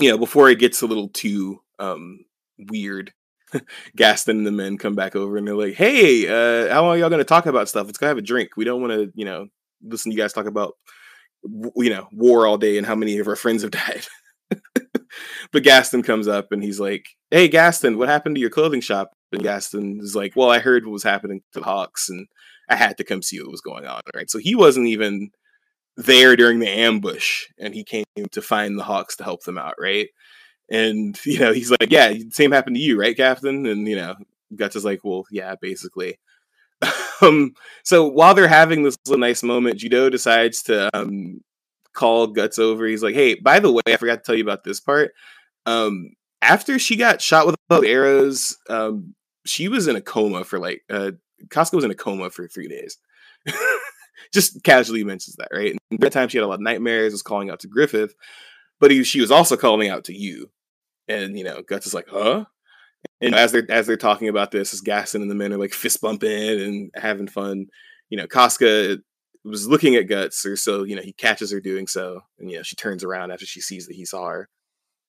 you know, before it gets a little too um, weird Gaston and the men come back over and they're like, "Hey, uh, how long are y'all going to talk about stuff? Let's go have a drink. We don't want to, you know, listen to you guys talk about, you know, war all day and how many of our friends have died." but Gaston comes up and he's like, "Hey, Gaston, what happened to your clothing shop?" And Gaston is like, "Well, I heard what was happening to the Hawks, and I had to come see what was going on." Right, so he wasn't even there during the ambush, and he came to find the Hawks to help them out. Right, and you know, he's like, "Yeah, same happened to you, right, Captain?" And you know, Guts is like, "Well, yeah, basically." um, so while they're having this little nice moment, Judeau decides to um, call Guts over. He's like, "Hey, by the way, I forgot to tell you about this part. Um, after she got shot with arrows, um, she was in a coma for like uh, Casca was in a coma for three days." Just casually mentions that, right? And that time she had a lot of nightmares, was calling out to Griffith, but he, she was also calling out to you. And you know, Guts is like, "Huh?" And as they're as they're talking about this, as Gaston and the men are like fist bumping and having fun, you know, Casca was looking at Guts, or so you know, he catches her doing so, and you know, she turns around after she sees that he saw her.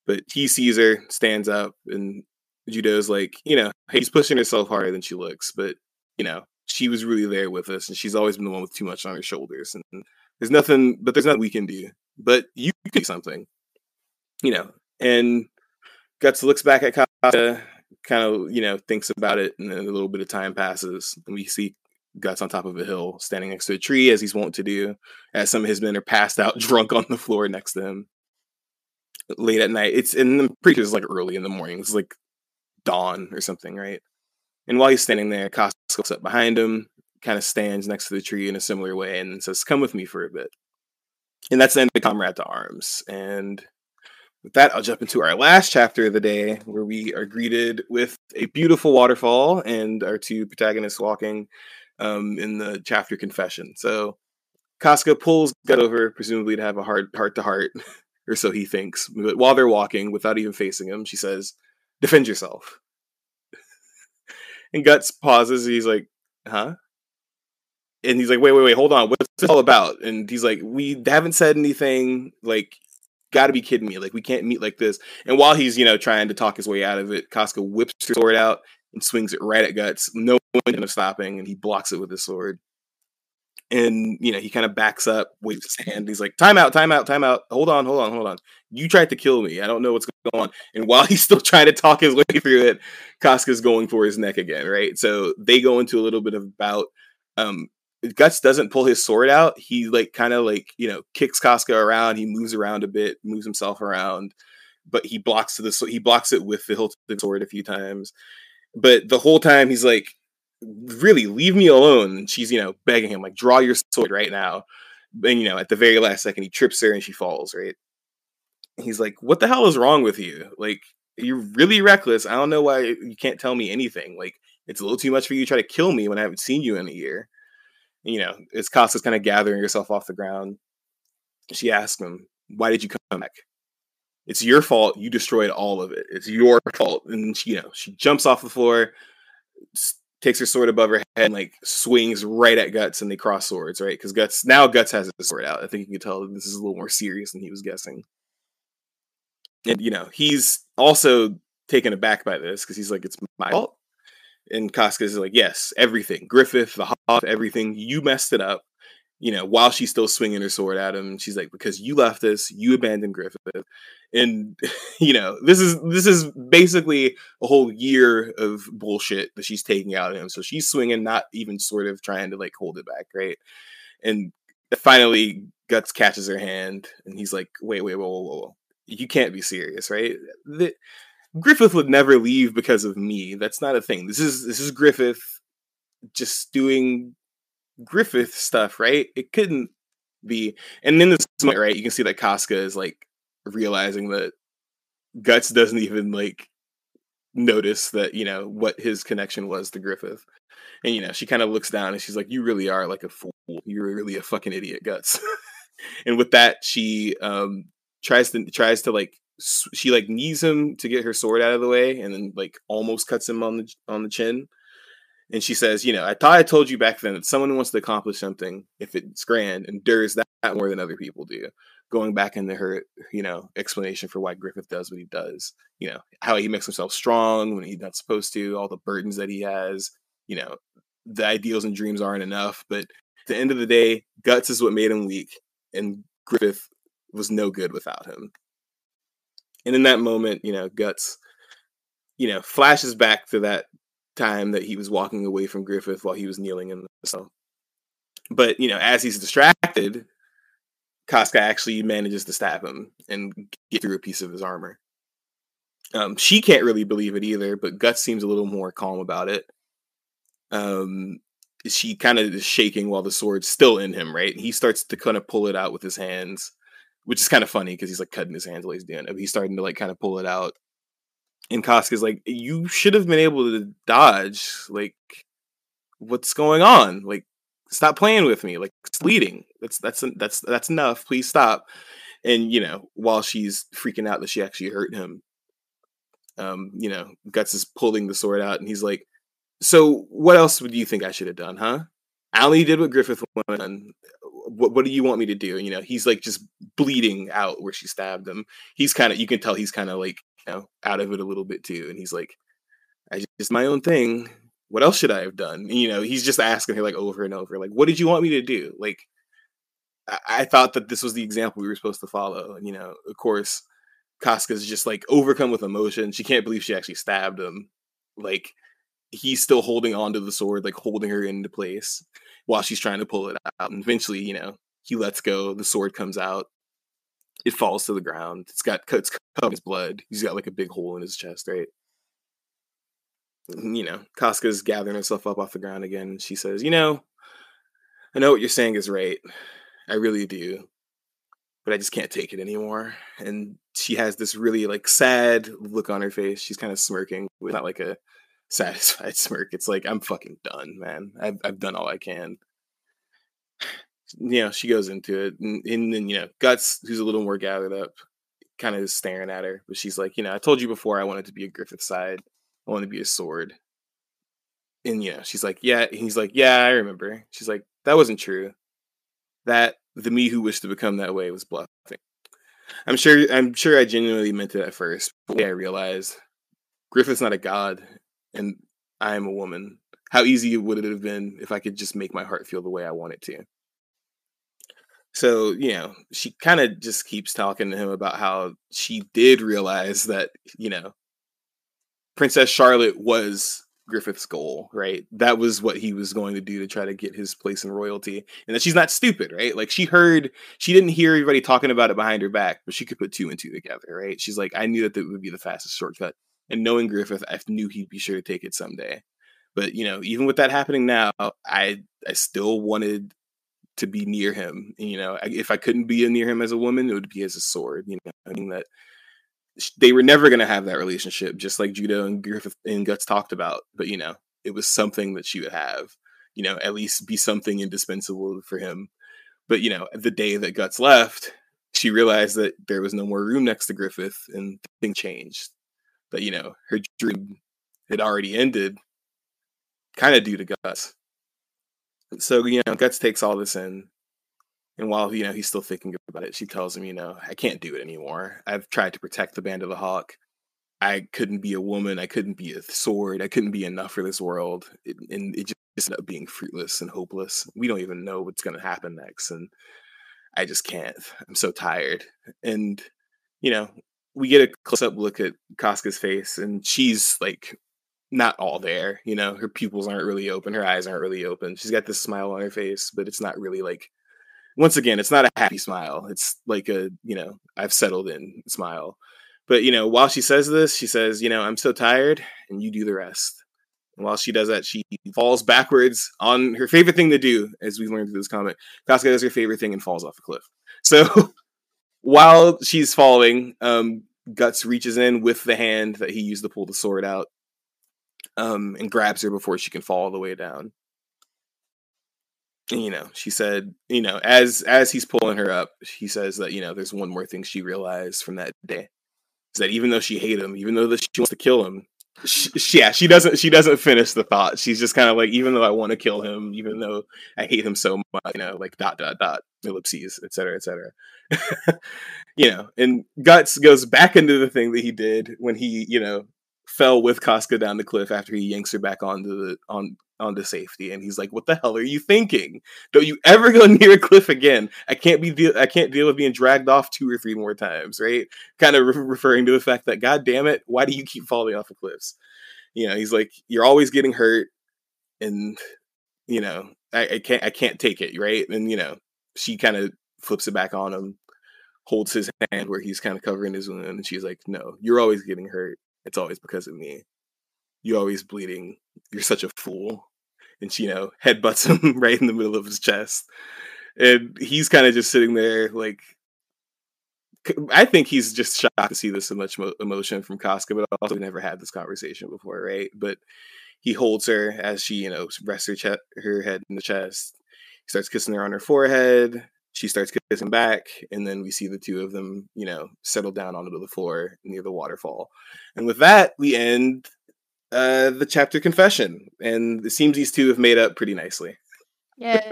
But he sees her, stands up, and Judeau's like, you know, he's pushing herself harder than she looks, but you know, she was really there with us, and she's always been the one with too much on her shoulders. And there's nothing, but there's nothing we can do. But you can do something, you know. And Guts looks back at Casca kind of you know thinks about it and then a little bit of time passes and we see guts on top of a hill standing next to a tree as he's wont to do as some of his men are passed out drunk on the floor next to him. Late at night it's in the preacher's like early in the morning it's like dawn or something right? And while he's standing there Casca looks up behind him kind of stands next to the tree in a similar way and says come with me for a bit. And that's the end of comrade to arms and with that, I'll jump into our last chapter of the day, where we are greeted with a beautiful waterfall and our two protagonists walking um, in the chapter confession. So Casca pulls Gut over, presumably to have a heart heart to heart, or so he thinks. But while they're walking, without even facing him, she says, "Defend yourself." and Guts pauses. he's like, "Huh?" And he's like, "Wait, wait, wait, hold on. What's this all about?" And he's like, "We haven't said anything. Like, got to be kidding me. Like, we can't meet like this. And while he's, you know, trying to talk his way out of it, Casca whips his sword out and swings it right at Guts. No one of stopping, and he blocks it with his sword. And, you know, he kind of backs up, waves his hand. He's like, time out, time out, time out. Hold on, hold on, hold on. You tried to kill me. I don't know what's going on. And while he's still trying to talk his way through it, Casca's going for his neck again, right? So they go into a little bit of. Um, Guts doesn't pull his sword out. He like kind of like you know kicks Casca around. He moves around a bit, moves himself around, but he blocks the he blocks it with the hilt of the sword a few times. But the whole time he's like, "Really, leave me alone." And she's you know begging him like, "Draw your sword right now." And you know at the very last second he trips her and she falls. Right? He's like, "What the hell is wrong with you? Like you're really reckless. I don't know why you can't tell me anything. Like it's a little too much for you to try to kill me when I haven't seen you in a year." You know, as Casca's kind of gathering herself off the ground, she asks him, Why did you come back? It's your fault. You destroyed all of it. It's your fault. And she, you know, she jumps off the floor, takes her sword above her head, and like swings right at Guts, and they cross swords, right? Because Guts now Guts has his sword out. I think you can tell this is a little more serious than he was guessing. And you know, he's also taken aback by this because he's like, "It's my fault." And Casca's like, yes, everything. Griffith, the Hawk, everything. You messed it up. You know, while she's still swinging her sword at him, she's like, because you left us, you abandoned Griffith, and you know, this is this is basically a whole year of bullshit that she's taking out of him. So she's swinging, not even sort of trying to like hold it back, right? And finally, Guts catches her hand, and he's like, wait, wait, whoa, whoa, whoa, you can't be serious, right? The, Griffith would never leave because of me. That's not a thing. This is this is Griffith just doing Griffith stuff, right? It couldn't be. And in this moment, right, you can see that Casca is like realizing that Guts doesn't even like notice that you know what his connection was to Griffith. And you know, she kind of looks down and she's like, "You really are like a fool. You're really a fucking idiot, Guts." and with that, she um tries to tries to like she like knees him to get her sword out of the way and then like almost cuts him on the on the chin. And she says you know i thought i told you back then that someone who wants to accomplish something if it's grand endures that more than other people do. Going back into her you know explanation for why griffith does what he does you know how he makes himself strong when he's not supposed to all the burdens that he has you know the ideals and dreams aren't enough but at the end of the day guts is what made him weak and griffith was no good without him and in that moment, you know, Guts, you know, flashes back to that time that he was walking away from Griffith while he was kneeling in the cell. But, you know, as he's distracted, Casca actually manages to stab him and get through a piece of his armor. Um, she can't really believe it either, but Guts seems a little more calm about it. Um, she kind of is shaking while the sword's still in him, right? he starts to kind of pull it out with his hands, which is kind of funny because he's like cutting his hands while he's doing it. He's starting to like kind of pull it out. And Casca's like, you should have been able to dodge. Like, what's going on? Like, stop playing with me. Like, it's bleeding. That's that's that's that's enough. Please stop. And you know, while she's freaking out that she actually hurt him, um, you know, Guts is pulling the sword out, and he's like, "So, what else would you think I should have done, huh? I only did what Griffith wanted. What, what do you want me to do? You know, he's like just bleeding out where she stabbed him. He's kind of, you can tell he's kind of like, you know, out of it a little bit too. And he's like, I just my own thing. What else should I have done? And, you know, he's just asking her like over and over, like, what did you want me to do? Like, I, I thought that this was the example we were supposed to follow. And, you know, of course, Casca's just like overcome with emotion. She can't believe she actually stabbed him. Like, he's still holding onto the sword, like holding her into place while she's trying to pull it out. And eventually, you know, he lets go. The sword comes out. It falls to the ground. It's got cuts covered in his blood. He's got like a big hole in his chest, right? And, you know, Casca's gathering herself up off the ground again. She says, "You know, I know what you're saying is right. I really do, but I just can't take it anymore." And she has this really like sad look on her face. She's kind of smirking with not like a satisfied smirk. It's like I'm fucking done, man. I've I've done all I can. You know, she goes into it, and, and then you know, Guts, who's a little more gathered up, kind of is staring at her, but she's like, you know, I told you before I wanted to be a Griffith side. I want to be a sword. And you know, she's like, yeah. he's like, yeah, I remember. She's like, that wasn't true. That the me who wished to become that way was bluffing. I'm sure. I'm sure I genuinely meant it at first. But I realized Griffith's not a god, and I am a woman. How easy would it have been if I could just make my heart feel the way I want it to? So, you know, she kind of just keeps talking to him about how she did realize that, you know, Princess Charlotte was Griffith's goal, right? That was what he was going to do to try to get his place in royalty. And that she's not stupid, right? Like she heard, she didn't hear everybody talking about it behind her back, but she could put two and two together, right? She's like, I knew that that would be the fastest shortcut and knowing Griffith, I knew he'd be sure to take it someday. But you know, even with that happening now, I I still wanted to be near him. You know, if I couldn't be near him as a woman, it would be as a sword. You know, I mean that they were never going to have that relationship, just like Judeau and Griffith and Guts talked about. But you know, it was something that she would have. You know, at least be something indispensable for him. But you know, the day that Guts left, she realized that there was no more room next to Griffith, and things changed that you know her dream had already ended, kind of due to Guts. So you know, Guts takes all this in, and while you know he's still thinking about it, she tells him, you know, I can't do it anymore. I've tried to protect the Band of the Hawk. I couldn't be a woman. I couldn't be a sword. I couldn't be enough for this world, it, and it just ended up being fruitless and hopeless. We don't even know what's going to happen next, and I just can't. I'm so tired. And you know, we get a close up look at Casca's face, and she's like not all there. You know, her pupils aren't really open, her eyes aren't really open. She's got this smile on her face, but it's not really like. Once again, it's not a happy smile. It's like a you know I've settled in smile. But you know, while she says this, she says, "You know, I'm so tired, and you do the rest." And while she does that, she falls backwards on her favorite thing to do, as we learned through this comic. Casca does her favorite thing and falls off a cliff. So while she's falling, um, Guts reaches in with the hand that he used to pull the sword out, um, and grabs her before she can fall all the way down. And, you know, she said, you know, as as he's pulling her up, he says that you know, there's one more thing she realized from that day is that even though she hated him, even though she wants to kill him, she, yeah, she doesn't. She doesn't finish the thought. She's just kind of like, even though I want to kill him, even though I hate him so much, you know, like dot dot dot ellipses, etc. etc. you know, and Guts goes back into the thing that he did when he, you know, fell with Casca down the cliff after he yanks her back onto the on onto safety, and he's like, "What the hell are you thinking? Don't you ever go near a cliff again? I can't be de- I can't deal with being dragged off two or three more times, right?" Kind of re- referring to the fact that, God damn it, why do you keep falling off of cliffs? You know, he's like, "You're always getting hurt, and you know, I, I can't I can't take it, right?" And you know, she kind of flips it back on him, holds his hand where he's kind of covering his wound, and she's like, "No, you're always getting hurt. It's always because of me. You're always bleeding. You're such a fool." and she you know headbutts him right in the middle of his chest, and he's kind of just sitting there like. I think he's just shocked to see this much mo- emotion from Casca, but also never had this conversation before, right? But he holds her as she, you know, rests her, ch- her head in the chest. He starts kissing her on her forehead. She starts kissing back, and then we see the two of them, you know, settle down onto the floor near the waterfall. And with that, we end uh, the chapter confession, and it seems these two have made up pretty nicely. Yay!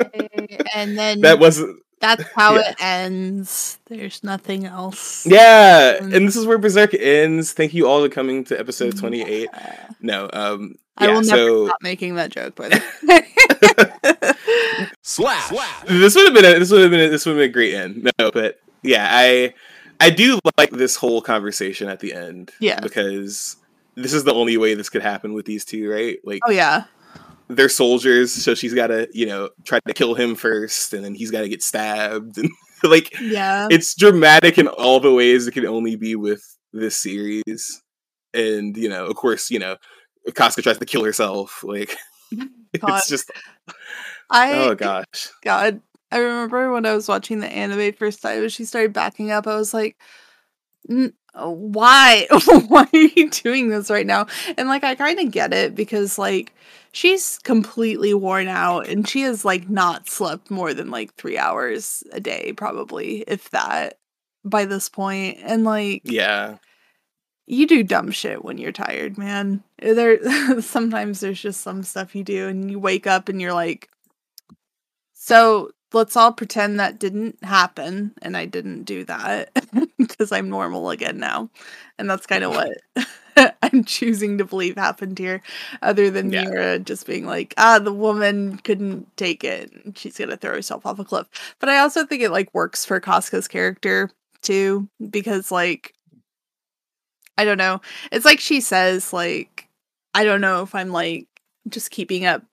and then that wasn't. That's how yeah. it ends. There's nothing else. Yeah, and this is where Berserk ends. Thank you all for coming to episode 28. Yeah. No, um, I yeah, will never so... stop making that joke. By the way, Slash. This would have been a, this would have been a, this would have been a great end. No, but yeah, I I do like this whole conversation at the end. Yeah, because this is the only way this could happen with these two, right? Like, oh yeah, they're soldiers, so she's got to you know try to kill him first, and then he's got to get stabbed, and like yeah, it's dramatic in all the ways it can only be with this series. And you know, of course, you know, Casca tries to kill herself. Like it's just I oh gosh. God. I remember when I was watching the anime first time she started backing up, I was like, why? why are you doing this right now? And like I kind of get it because like she's completely worn out and she has like not slept more than like 3 hours a day probably, if that by this point. And like Yeah you do dumb shit when you're tired, man. There sometimes there's just some stuff you do and you wake up and you're like so let's all pretend that didn't happen and I didn't do that because I'm normal again now. And that's kind of what I'm choosing to believe happened here other than yeah. Miura just being like, "Ah, the woman couldn't take it. She's going to throw herself off a cliff." But I also think it like works for Casca's character too because like I don't know. It's like she says, like, I don't know if I'm like just keeping up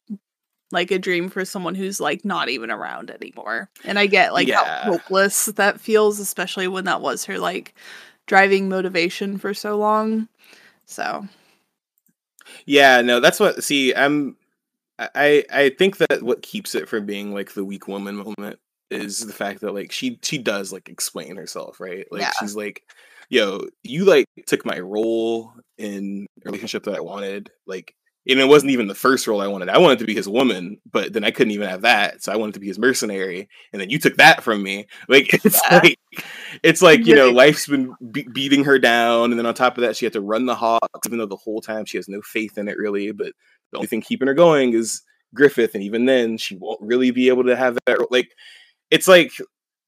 like a dream for someone who's like not even around anymore. And I get like yeah. how hopeless that feels, especially when that was her like driving motivation for so long. So Yeah, no, that's what see, I'm I I think that what keeps it from being like the weak woman moment is the fact that like she she does like explain herself, right? Like yeah. she's like yo, you like took my role in a relationship that I wanted. Like, and it wasn't even the first role I wanted. I wanted to be his woman, but then I couldn't even have that. So I wanted to be his mercenary, and then you took that from me. Like it's yeah. like it's like you know, life's been be- beating her down, and then on top of that, she had to run the Hawks, even though the whole time she has no faith in it really. But the only thing keeping her going is Griffith, and even then, she won't really be able to have that. Like it's like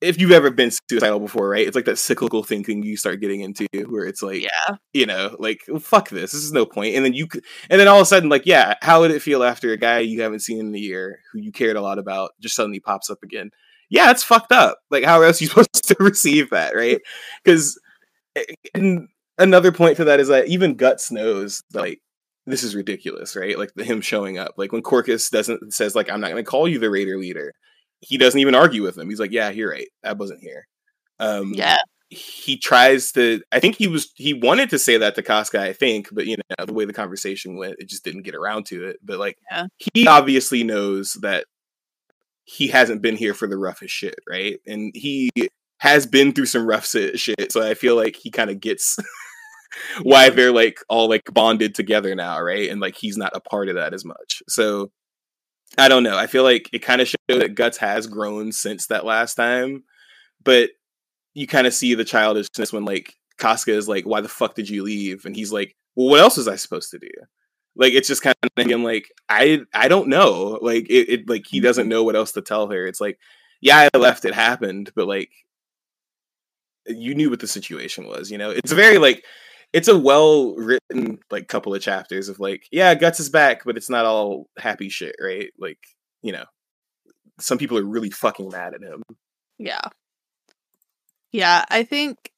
if you've ever been suicidal before, right? It's like that cyclical thinking you start getting into where it's like, yeah, you know, like fuck this, this is no point. And then you, and then all of a sudden, like, yeah, how would it feel after a guy you haven't seen in a year who you cared a lot about just suddenly pops up again? Yeah, it's fucked up. Like, how else are you supposed to receive that, right? Because eh, another point to that is that even Guts knows, like, this is ridiculous, right? Like the him showing up, like when Corkus doesn't says like I'm not going to call you the Raider leader he doesn't even argue with him. He's like, "Yeah, you're right. I wasn't here." Um, yeah. He tries to. I think he was. He wanted to say that to Casca. I think, but you know the way the conversation went, it just didn't get around to it. But like, yeah. he obviously knows that he hasn't been here for the roughest shit, right? And he has been through some rough shit. So I feel like he kind of gets why they're like all like bonded together now, right? And like he's not a part of that as much. So I don't know. I feel like it kind of showed that Guts has grown since that last time, but you kind of see the childishness when like Casca is like, "Why the fuck did you leave?" And he's like, "Well, what else was I supposed to do?" Like it's just kind of again like I I don't know. Like it, it like he doesn't know what else to tell her. It's like, yeah, I left. It happened, but like you knew what the situation was. You know, it's very like it's a well written like couple of chapters of like, yeah, Guts is back, but it's not all happy shit, right? Like, you know, some people are really fucking mad at him. Yeah. Yeah, I think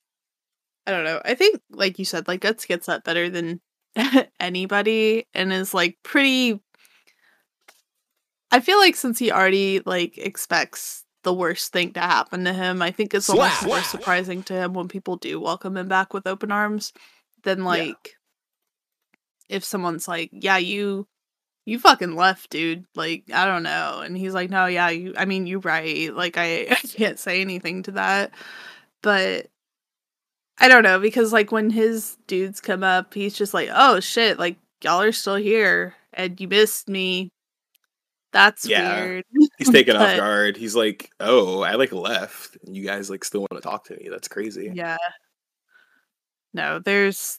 I don't know. I think like you said, like Guts gets that better than anybody and is like pretty I feel like since he already like expects the worst thing to happen to him, I think it's almost more surprising to him when people do welcome him back with open arms than like yeah. if someone's like, yeah, you you fucking left, dude. Like, I don't know. And he's like, no, yeah, you, I mean, you're right. Like, I, I can't say anything to that. But I don't know because, like, when his dudes come up, he's just like, oh shit, like, y'all are still here and you missed me. That's yeah. weird. He's taken but, off guard. He's like, oh, I like left. And you guys like still want to talk to me. That's crazy. Yeah. No, there's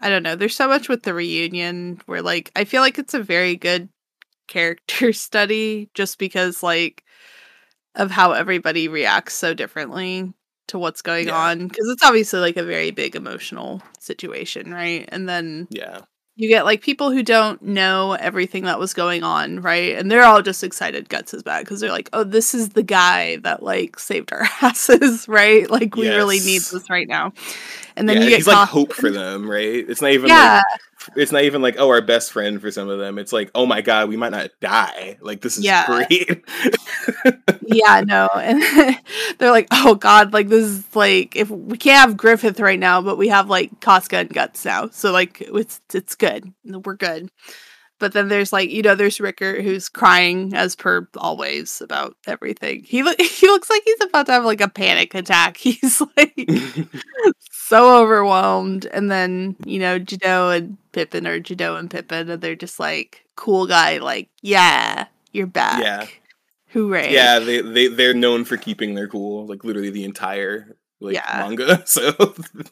I don't know. There's so much with the reunion where like I feel like it's a very good character study just because like of how everybody reacts so differently to what's going yeah. on because it's obviously like a very big emotional situation, right? And then yeah. You get like people who don't know everything that was going on, right? And they're all just excited Guts is back because they're like, "Oh, this is the guy that like saved our asses, right? Like we yes. really need this right now." And then yeah, you get he's like hope for them, right? It's not even yeah. like it's not even like oh our best friend for some of them. It's like oh my god, we might not die. Like this is yeah. great. yeah, no, and they're like oh god, like this is like if we can't have Griffith right now, but we have like Casca and Guts now, so like it's it's good. We're good. But then there's like you know there's Rickert who's crying as per always about everything. He lo- he looks like he's about to have like a panic attack. He's like so overwhelmed. And then you know Judeau and Pippin or Judeau and Pippin, and they're just like cool guy, like yeah, you're back. Yeah. Hooray. Yeah, they, they they're known for keeping their cool, like literally the entire like yeah. manga. So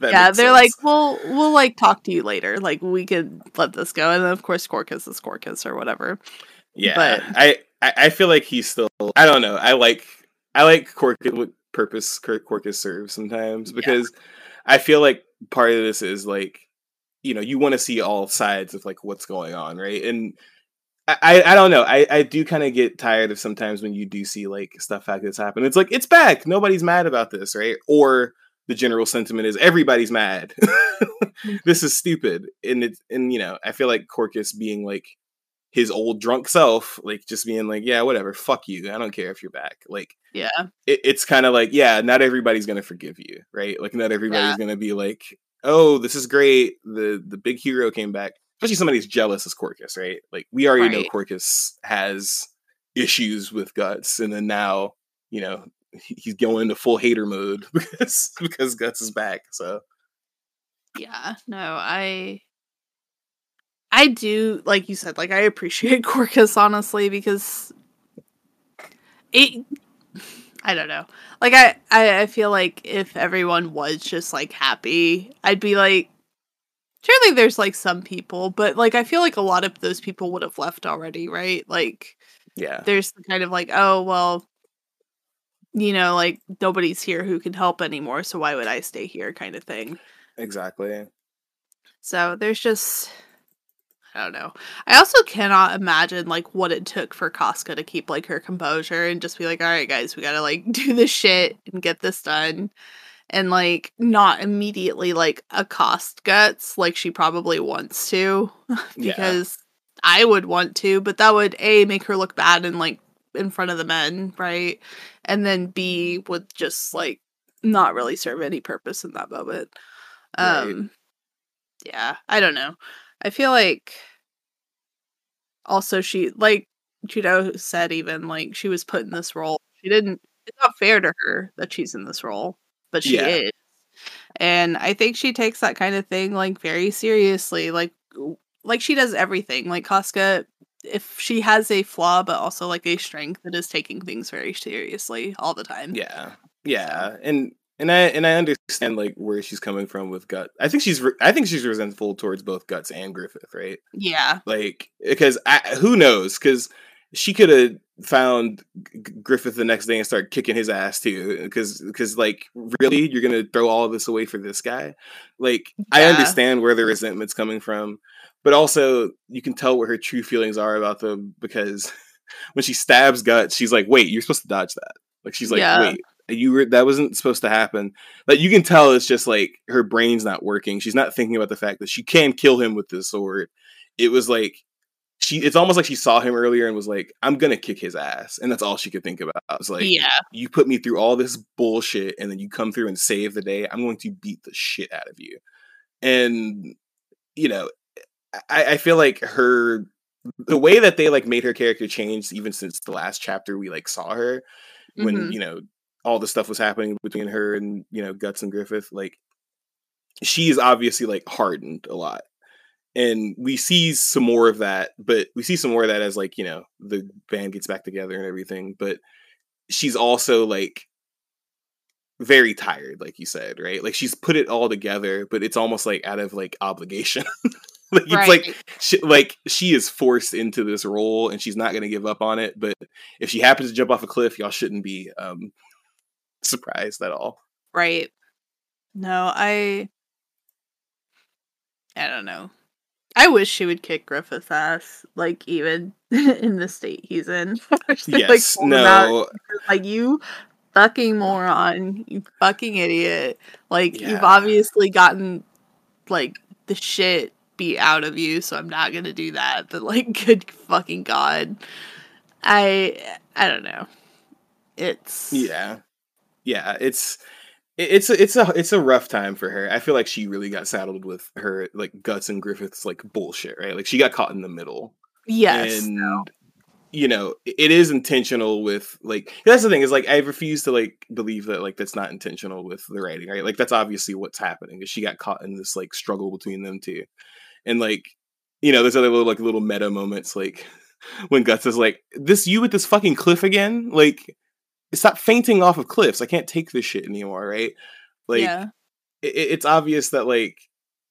yeah, they're sense. like, we'll we'll like talk to you later. Like we could let this go, and then of course Corkus is Corkus or whatever. Yeah, but I I feel like he's still. I don't know. I like I like Corkus what purpose Corkus serves sometimes because yeah. I feel like part of this is like you know you want to see all sides of like what's going on, right? And I, I don't know. I, I do kind of get tired of sometimes when you do see like stuff like this happen. It's like it's back. Nobody's mad about this, right? Or the general sentiment is everybody's mad. this is stupid. And it's and you know, I feel like Corkus being like his old drunk self, like just being like, yeah, whatever, fuck you. I don't care if you're back. Like, yeah, it, it's kind of like, yeah, not everybody's gonna forgive you, right? Like, not everybody's yeah. gonna be like, oh, this is great. The the big hero came back especially somebody who's jealous as Corkus, right? Like we already right. know Corkus has issues with guts, and then now you know he's going into full hater mode because because guts is back. So yeah, no, I I do like you said, like I appreciate Corkus honestly because it I don't know. Like I, I I feel like if everyone was just like happy, I'd be like surely there's like some people, but like I feel like a lot of those people would have left already, right? Like yeah. There's kind of like, oh, well, you know, like nobody's here who can help anymore, so why would I stay here kind of thing. Exactly. So there's just I don't know. I also cannot imagine like what it took for Casca to keep like her composure and just be like, all right, guys, we gotta like do this shit and get this done and like not immediately like accost guts like she probably wants to because yeah. I would want to, but that would a make her look bad and like in front of the men, right? And then B would just like not really serve any purpose in that moment. Um right. yeah, I don't know. I feel like also she like Judeau said even like she was put in this role. She didn't it's not fair to her that she's in this role but she yeah. is. And I think she takes that kind of thing like very seriously. Like like she does everything. Like Casca if she has a flaw but also like a strength, it is taking things very seriously all the time. Yeah. Yeah. And and I and I understand like where she's coming from with Gut. I think she's re- I think she's resentful towards both Guts and Griffith, right? Yeah. Like because I, who knows? Because she could have found Griffith the next day and start kicking his ass too. Because because like really, you're gonna throw all of this away for this guy? Like yeah. I understand where the resentment's coming from, but also you can tell what her true feelings are about them because when she stabs Guts, she's like, "Wait, you're supposed to dodge that." Like she's like, yeah. "Wait." You were that wasn't supposed to happen. Like you can tell it's just like her brain's not working. She's not thinking about the fact that she can kill him with this sword. It was like she it's almost like she saw him earlier and was like, I'm gonna kick his ass. And that's all she could think about. It's like, yeah, you put me through all this bullshit and then you come through and save the day. I'm going to beat the shit out of you. And you know, I, I feel like her the way that they like made her character change even since the last chapter we like saw her when mm-hmm. you know all the stuff was happening between her and you know guts and griffith like she's obviously like hardened a lot and we see some more of that but we see some more of that as like you know the band gets back together and everything but she's also like very tired like you said right? Like she's put it all together but it's almost like out of like obligation. Like it's right. like she, like she is forced into this role and she's not going to give up on it but if she happens to jump off a cliff y'all shouldn't be um surprised at all. Right. No i i don't know I wish she would kick Griffith's ass, like even in the state he's in. yes, like, no, like you fucking moron, you fucking idiot. Like yeah. you've obviously gotten like the shit beat out of you, so I'm not gonna do that. But like, good fucking god, I I don't know. It's yeah, yeah. It's it's a, it's a it's a rough time for her. I feel like she really got saddled with her like guts and Griffith's like bullshit, right? Like she got caught in the middle. Yes. And no. you know, it is intentional with like that's the thing is like I refuse to like believe that like that's not intentional with the writing, right? Like that's obviously what's happening is she got caught in this like struggle between them two. And like, you know, there's other little like little meta moments like when Guts is like, This you with this fucking cliff again? Like stop fainting off of cliffs. I can't take this shit anymore, right? Like yeah. it, it's obvious that like,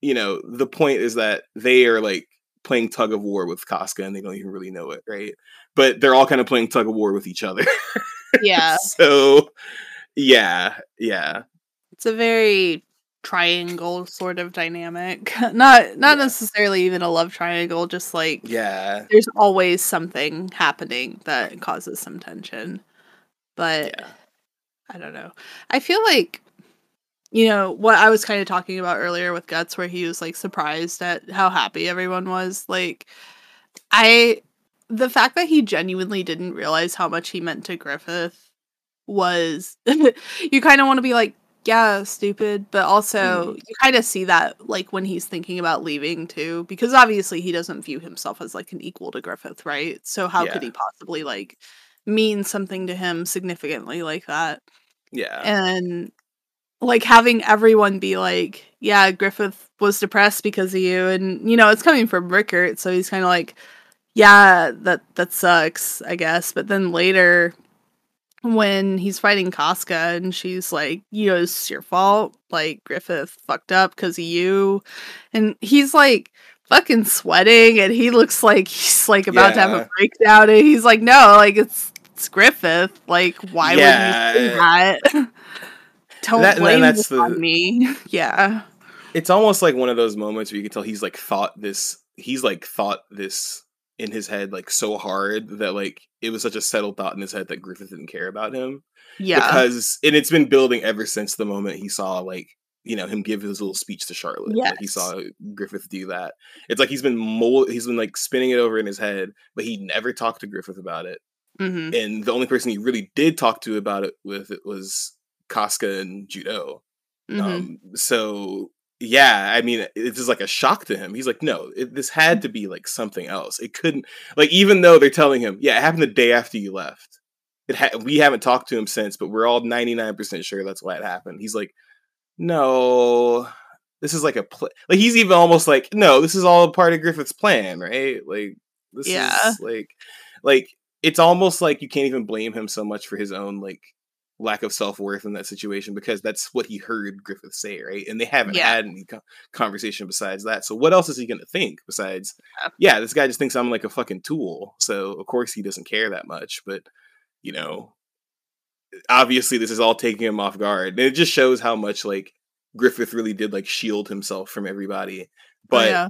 you know, the point is that they are like playing tug of war with Casca and they don't even really know it, right? But they're all kind of playing tug of war with each other. yeah. so yeah, yeah. It's a very triangle sort of dynamic. Not not yeah. necessarily even a love triangle, just like yeah. There's always something happening that causes some tension. But yeah. I don't know. I feel like you know what I was kind of talking about earlier with Guts where he was like surprised at how happy everyone was. Like I the fact that he genuinely didn't realize how much he meant to Griffith was you kind of want to be like yeah, stupid, but also mm. you kind of see that like when he's thinking about leaving too because obviously he doesn't view himself as like an equal to Griffith, right? So how yeah. could he possibly like mean something to him significantly like that. Yeah. And like having everyone be like, yeah, Griffith was depressed because of you and you know, it's coming from Rickert, so he's kind of like yeah, that that sucks, I guess. But then later when he's fighting Casca and she's like, you know, it's your fault. Like Griffith fucked up because of you. And he's like fucking sweating and he looks like he's like about yeah. to have a breakdown and he's like, no, like it's it's Griffith. Like, why yeah. would you say that? Don't that, blame that's the, on me. yeah. It's almost like one of those moments where you can tell he's like thought this. He's like thought this in his head like so hard that like it was such a settled thought in his head that Griffith didn't care about him. Yeah. Because and it's been building ever since the moment he saw like you know him give his little speech to Charlotte. Yeah, like he saw Griffith do that. It's like he's been mold, he's been like spinning it over in his head, but he never talked to Griffith about it. Mm-hmm. And the only person he really did talk to about it with it was Casca and Judeau. Mm-hmm. Um, so yeah, I mean, it's just like a shock to him. He's like, no, it, this had to be like something else. It couldn't like even though they're telling him, yeah, it happened the day after you left. It ha- we haven't talked to him since, but we're all ninety nine percent sure that's why it happened. He's like, no, this is like a pl-. like he's even almost like, no, this is all part of Griffith's plan, right? Like this yeah. is like like it's almost like you can't even blame him so much for his own like lack of self-worth in that situation because that's what he heard Griffith say, right? And they haven't yeah. had any co- conversation besides that. So what else is he going to think besides, yeah. yeah, this guy just thinks I'm like a fucking tool. So of course he doesn't care that much, but you know, obviously this is all taking him off guard. And it just shows how much like Griffith really did like shield himself from everybody. But yeah.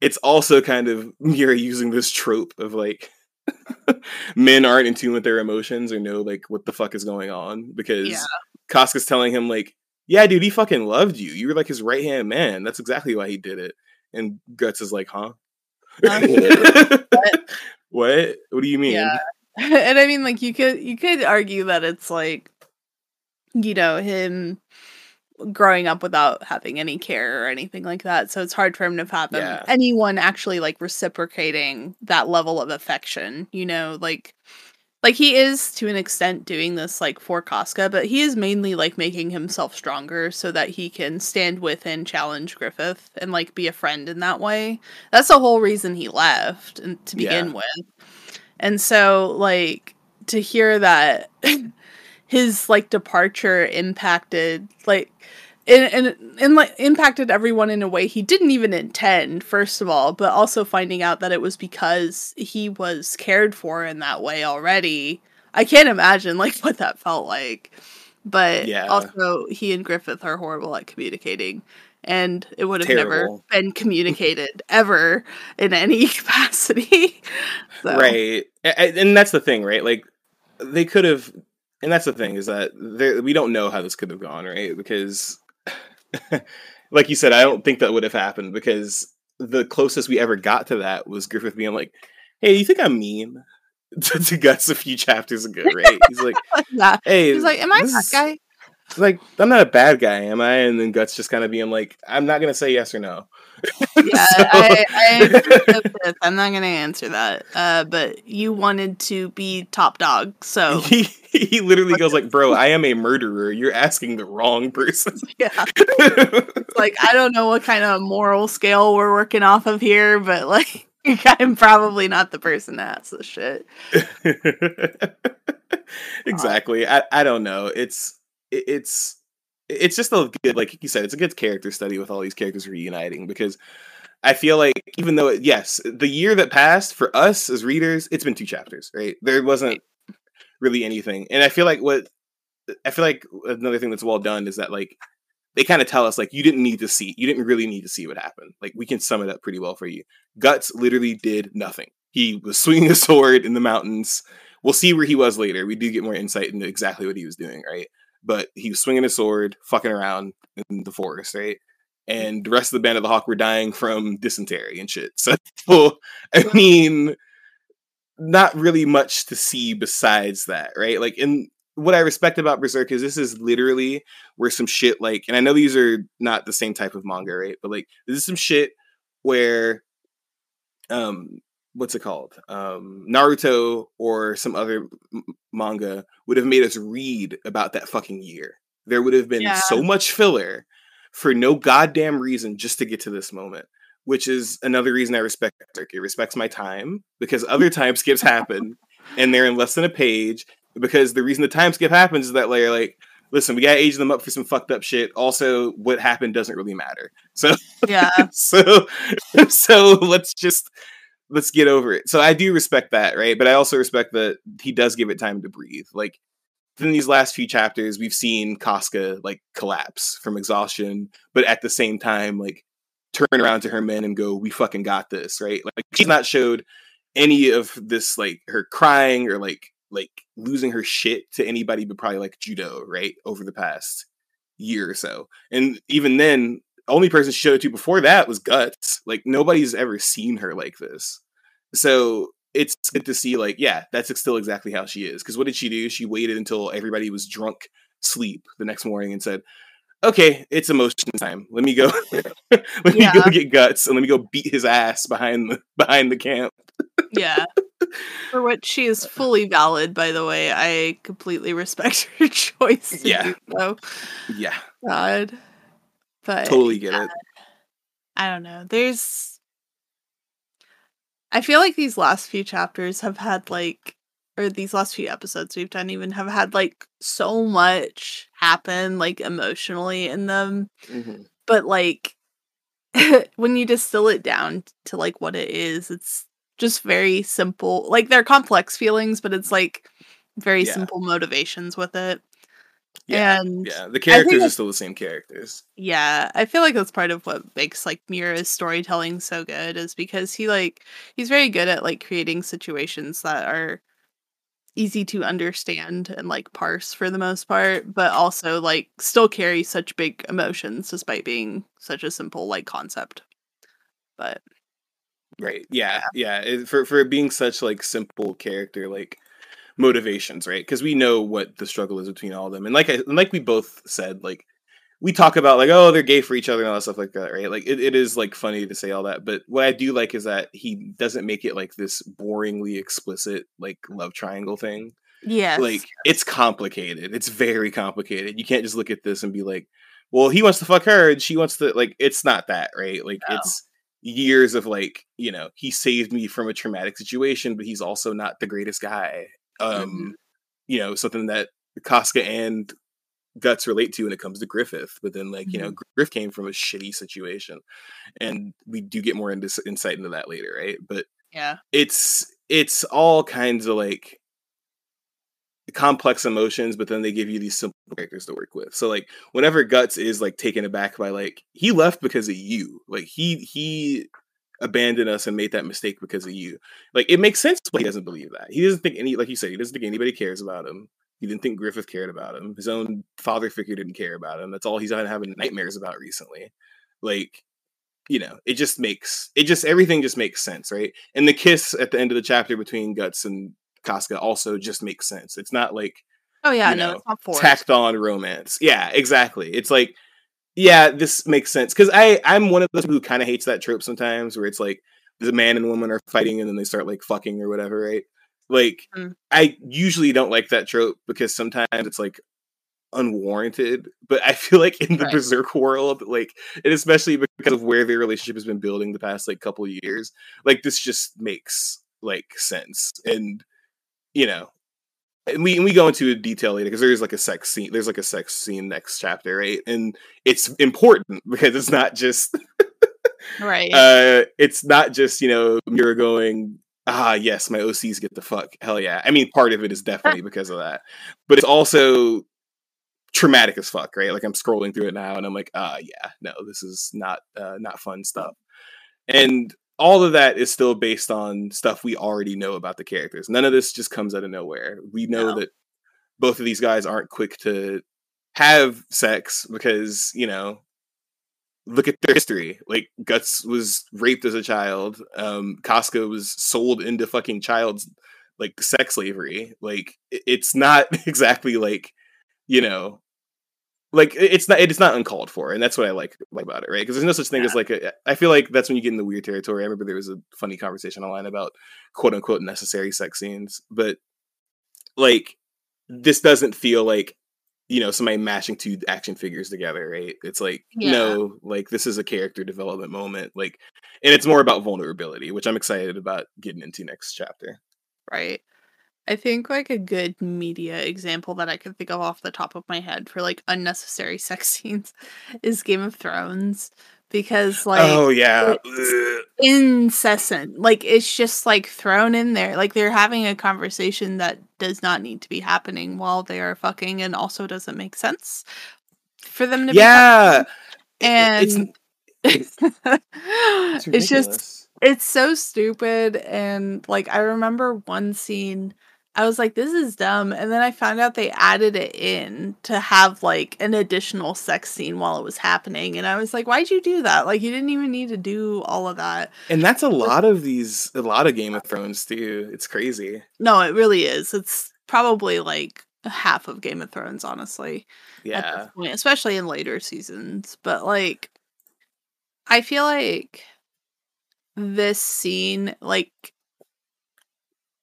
it's also kind of Miura using this trope of like men aren't in tune with their emotions or know like what the fuck is going on because yeah. Casca's telling him like, yeah, dude, he fucking loved you. You were like his right hand man. That's exactly why he did it. And Guts is like, huh? Um, what? what? What do you mean? Yeah. And I mean, like you could you could argue that it's like, you know, him growing up without having any care or anything like that. So it's hard for him to fathom yeah. anyone actually like reciprocating that level of affection, you know, like like he is to an extent doing this like for Casca, but he is mainly like making himself stronger so that he can stand with and challenge Griffith and like be a friend in that way. That's the whole reason he left and to begin yeah. with. And so like to hear that his like departure impacted like and, and and like impacted everyone in a way he didn't even intend first of all but also finding out that it was because he was cared for in that way already i can't imagine like what that felt like but yeah. also he and griffith are horrible at communicating and it would have Terrible. never been communicated ever in any capacity so. right and that's the thing right like they could have and that's the thing is that we don't know how this could have gone, right? Because, like you said, I don't think that would have happened because the closest we ever got to that was Griffith being like, "Hey, you think I'm mean?" to, to Guts a few chapters ago, right? He's like, yeah. "Hey, he's like, am I that guy?" Like, I'm not a bad guy, am I? And then Guts just kind of being like, "I'm not gonna say yes or no." Yeah, so... I, I I'm not gonna answer that. Uh, but you wanted to be top dog, so he he literally goes like, "Bro, I am a murderer. You're asking the wrong person." Yeah, like I don't know what kind of moral scale we're working off of here, but like. I'm probably not the person to ask this shit. exactly. I, I don't know. It's it's it's just a good like you said it's a good character study with all these characters reuniting because i feel like even though it, yes the year that passed for us as readers it's been two chapters right? There wasn't really anything. And i feel like what i feel like another thing that's well done is that like they kind of tell us like you didn't need to see you didn't really need to see what happened. Like we can sum it up pretty well for you. Guts literally did nothing. He was swinging a sword in the mountains. We'll see where he was later. We do get more insight into exactly what he was doing right but he was swinging his sword, fucking around in the forest, right? And the rest of the band of the Hawk were dying from dysentery and shit. So, I mean, not really much to see besides that, right? Like, in what I respect about Berserk is this is literally where some shit like, and I know these are not the same type of manga, right? But like, this is some shit where um what's it called um naruto or some other m- manga would have made us read about that fucking year there would have been yeah. so much filler for no goddamn reason just to get to this moment which is another reason i respect it respects my time because other time skips happen and they're in less than a page because the reason the time skip happens is that they're like listen, we gotta age them up for some fucked up shit. Also, what happened doesn't really matter. So yeah. so so let's just let's get over it. So I do respect that, right? But I also respect that he does give it time to breathe. Like in these last few chapters, we've seen Casca like collapse from exhaustion, but at the same time, like turn around to her men and go, "We fucking got this," right? Like she's not showed any of this, like her crying or like like losing her shit to anybody, but probably like Judeau, right? Over the past year or so, and even then, only person she showed it to before that was Guts. Like nobody's ever seen her like this. So it's good to see, like, yeah, that's still exactly how she is. Because what did she do? She waited until everybody was drunk sleep the next morning and said, "Okay, it's emotion time. Let me go. let yeah. me go get guts and let me go beat his ass behind the behind the camp." yeah. For which she is fully valid, by the way. I completely respect her choice. yeah. So. Yeah. God. But totally get it. I don't know. There's I feel like these last few chapters have had like or these last few episodes we've done even have had like so much happen like emotionally in them. Mm-hmm. But like when you distill it down to like what it is, it's just very simple. Like they're complex feelings, but it's like very yeah. simple motivations with it. Yeah, and yeah, the characters are still the same characters. Yeah, I feel like that's part of what makes like Miura's storytelling so good is because he like he's very good at like creating situations that are easy to understand and like parse for the most part, but also like still carry such big emotions despite being such a simple like concept. But right, yeah, yeah, yeah. It, for for being such like simple character, like motivations, right? Because we know what the struggle is between all of them, and like I, like we both said, like we talk about like oh they're gay for each other and all that stuff like that right? Like it, it is like funny to say all that but what i do like is that he doesn't make it like this boringly explicit like love triangle thing. Yeah like it's complicated. It's very complicated. You can't just look at this and be like well he wants to fuck her and she wants to like it's not that right? Like no. it's years of like you know he saved me from a traumatic situation but he's also not the greatest guy um mm-hmm. you know something that Casca and guts relate to when it comes to Griffith. But then, like, mm-hmm. you know, mm-hmm. Griff came from a shitty situation. And we do get more into, insight into that later, right? But yeah, it's it's all kinds of like complex emotions, but then they give you these simple characters to work with. So like whenever Guts is like taken aback by like he left because of you. Like he he abandoned us and made that mistake because of you. Like it makes sense but he doesn't believe that. He doesn't think any like you said, he doesn't think anybody cares about him. He didn't think Griffith cared about him. His own father figure didn't care about him. That's all he's been having nightmares about recently. Like, you know, it just makes it just everything just makes sense, right? And the kiss at the end of the chapter between Guts and Casca also just makes sense. It's not like oh yeah, no, know, it's not forced. tacked on romance. Yeah, exactly. It's like yeah, this makes sense because I I'm one of those who kind of hates that trope sometimes, where it's like the man and woman are fighting and then they start like fucking or whatever, right? Like mm. I usually don't like that trope because sometimes it's like unwarranted. But I feel like in the right. berserk world, like and especially because of where their relationship has been building the past like couple years, like this just makes like sense. And you know, and we and we go into detail later because there's like a sex scene. There's like a sex scene next chapter, right? And it's important because it's not just right. Uh, it's not just you know you're going ah yes my ocs get the fuck hell yeah i mean part of it is definitely because of that but it's also traumatic as fuck right like i'm scrolling through it now and i'm like ah yeah no this is not uh, not fun stuff and all of that is still based on stuff we already know about the characters none of this just comes out of nowhere we know no. that both of these guys aren't quick to have sex because you know look at their history. Like Guts was raped as a child. Um, Casca was sold into fucking child's like sex slavery. Like it's not exactly like you know, like it's not it's not uncalled for, and that's what I like, like about it, right? Because there's no such thing yeah. as like a, I feel like that's when you get in the weird territory. I remember there was a funny conversation online about quote unquote necessary sex scenes, but like mm. this doesn't feel like you know somebody mashing two action figures together right it's like yeah. no like this is a character development moment like and it's more about vulnerability which i'm excited about getting into next chapter right i think like a good media example that i can think of off the top of my head for like unnecessary sex scenes is game of thrones because like oh yeah. incessant like it's just like thrown in there like they're having a conversation that does not need to be happening while they are fucking and also doesn't make sense for them to be. yeah. and it's, it's, it's just it's so stupid and like i remember one scene I was like, this is dumb. And then I found out they added it in to have like an additional sex scene while it was happening. And I was like, why'd you do that? Like, you didn't even need to do all of that. And that's a lot of these, a lot of Game of Thrones too. It's crazy. No, it really is. It's probably like half of Game of Thrones, honestly. Yeah. Point, especially in later seasons. But like, I feel like this scene, like,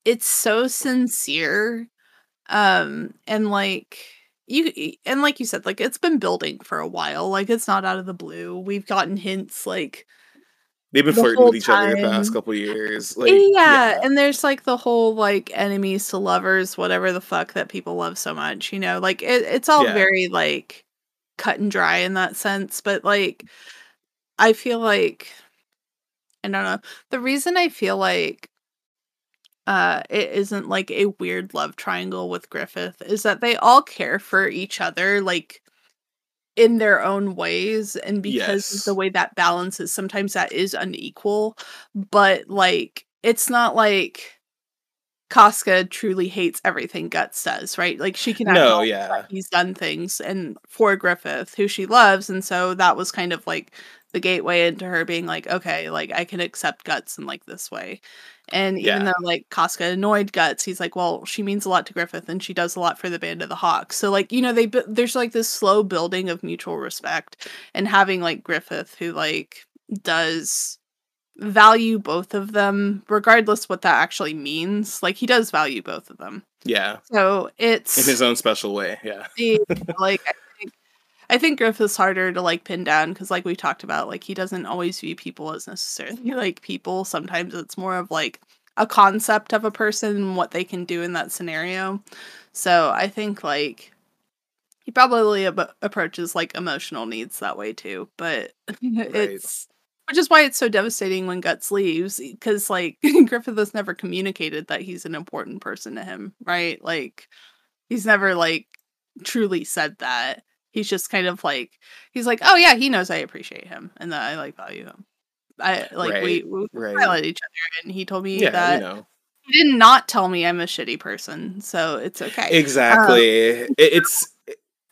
it's so sincere um and like you and like you said like it's been building for a while like it's not out of the blue we've gotten hints like they've been the flirting with each time. other the past couple years like yeah, yeah, and there's like the whole like enemies to lovers whatever the fuck that people love so much you know like it, it's all yeah. very like cut and dry in that sense but like i feel like i don't know the reason i feel like uh, it isn't like a weird love triangle with Griffith is that they all care for each other like in their own ways and because yes. the way that balances sometimes that is unequal but like it's not like Casca truly hates everything Guts does, right? Like she can no, yeah. he's done things and for Griffith, who she loves, and so that was kind of like the gateway into her being like, okay, like I can accept guts in like this way. And even Yeah. though like Casca annoyed guts, he's like, well, she means a lot to Griffith and she does a lot for the Band of the Hawk. So like, you know, they there's like this slow building of mutual respect and having like Griffith who like does value both of them regardless what that actually means. Like he does value both of them. Yeah. So it's In his own special way. Yeah. the- like I I think Griffith's harder to like pin down because like we talked about, like he doesn't always view people as necessarily like people. Sometimes it's more of like a concept of a person and what they can do in that scenario. So I think like he probably ab- approaches like emotional needs that way too. But it's which is why it's so devastating when Guts leaves because like Griffith has never communicated that he's an important person to him, right? Like he's never like truly said that. He's just kind of like he's like, oh yeah, he knows I appreciate him and that I like value him. I like we, Right, we right. highlight each other, and he told me Yeah, that you know. he did not tell me I'm a shitty person, so it's okay. Exactly. It- it's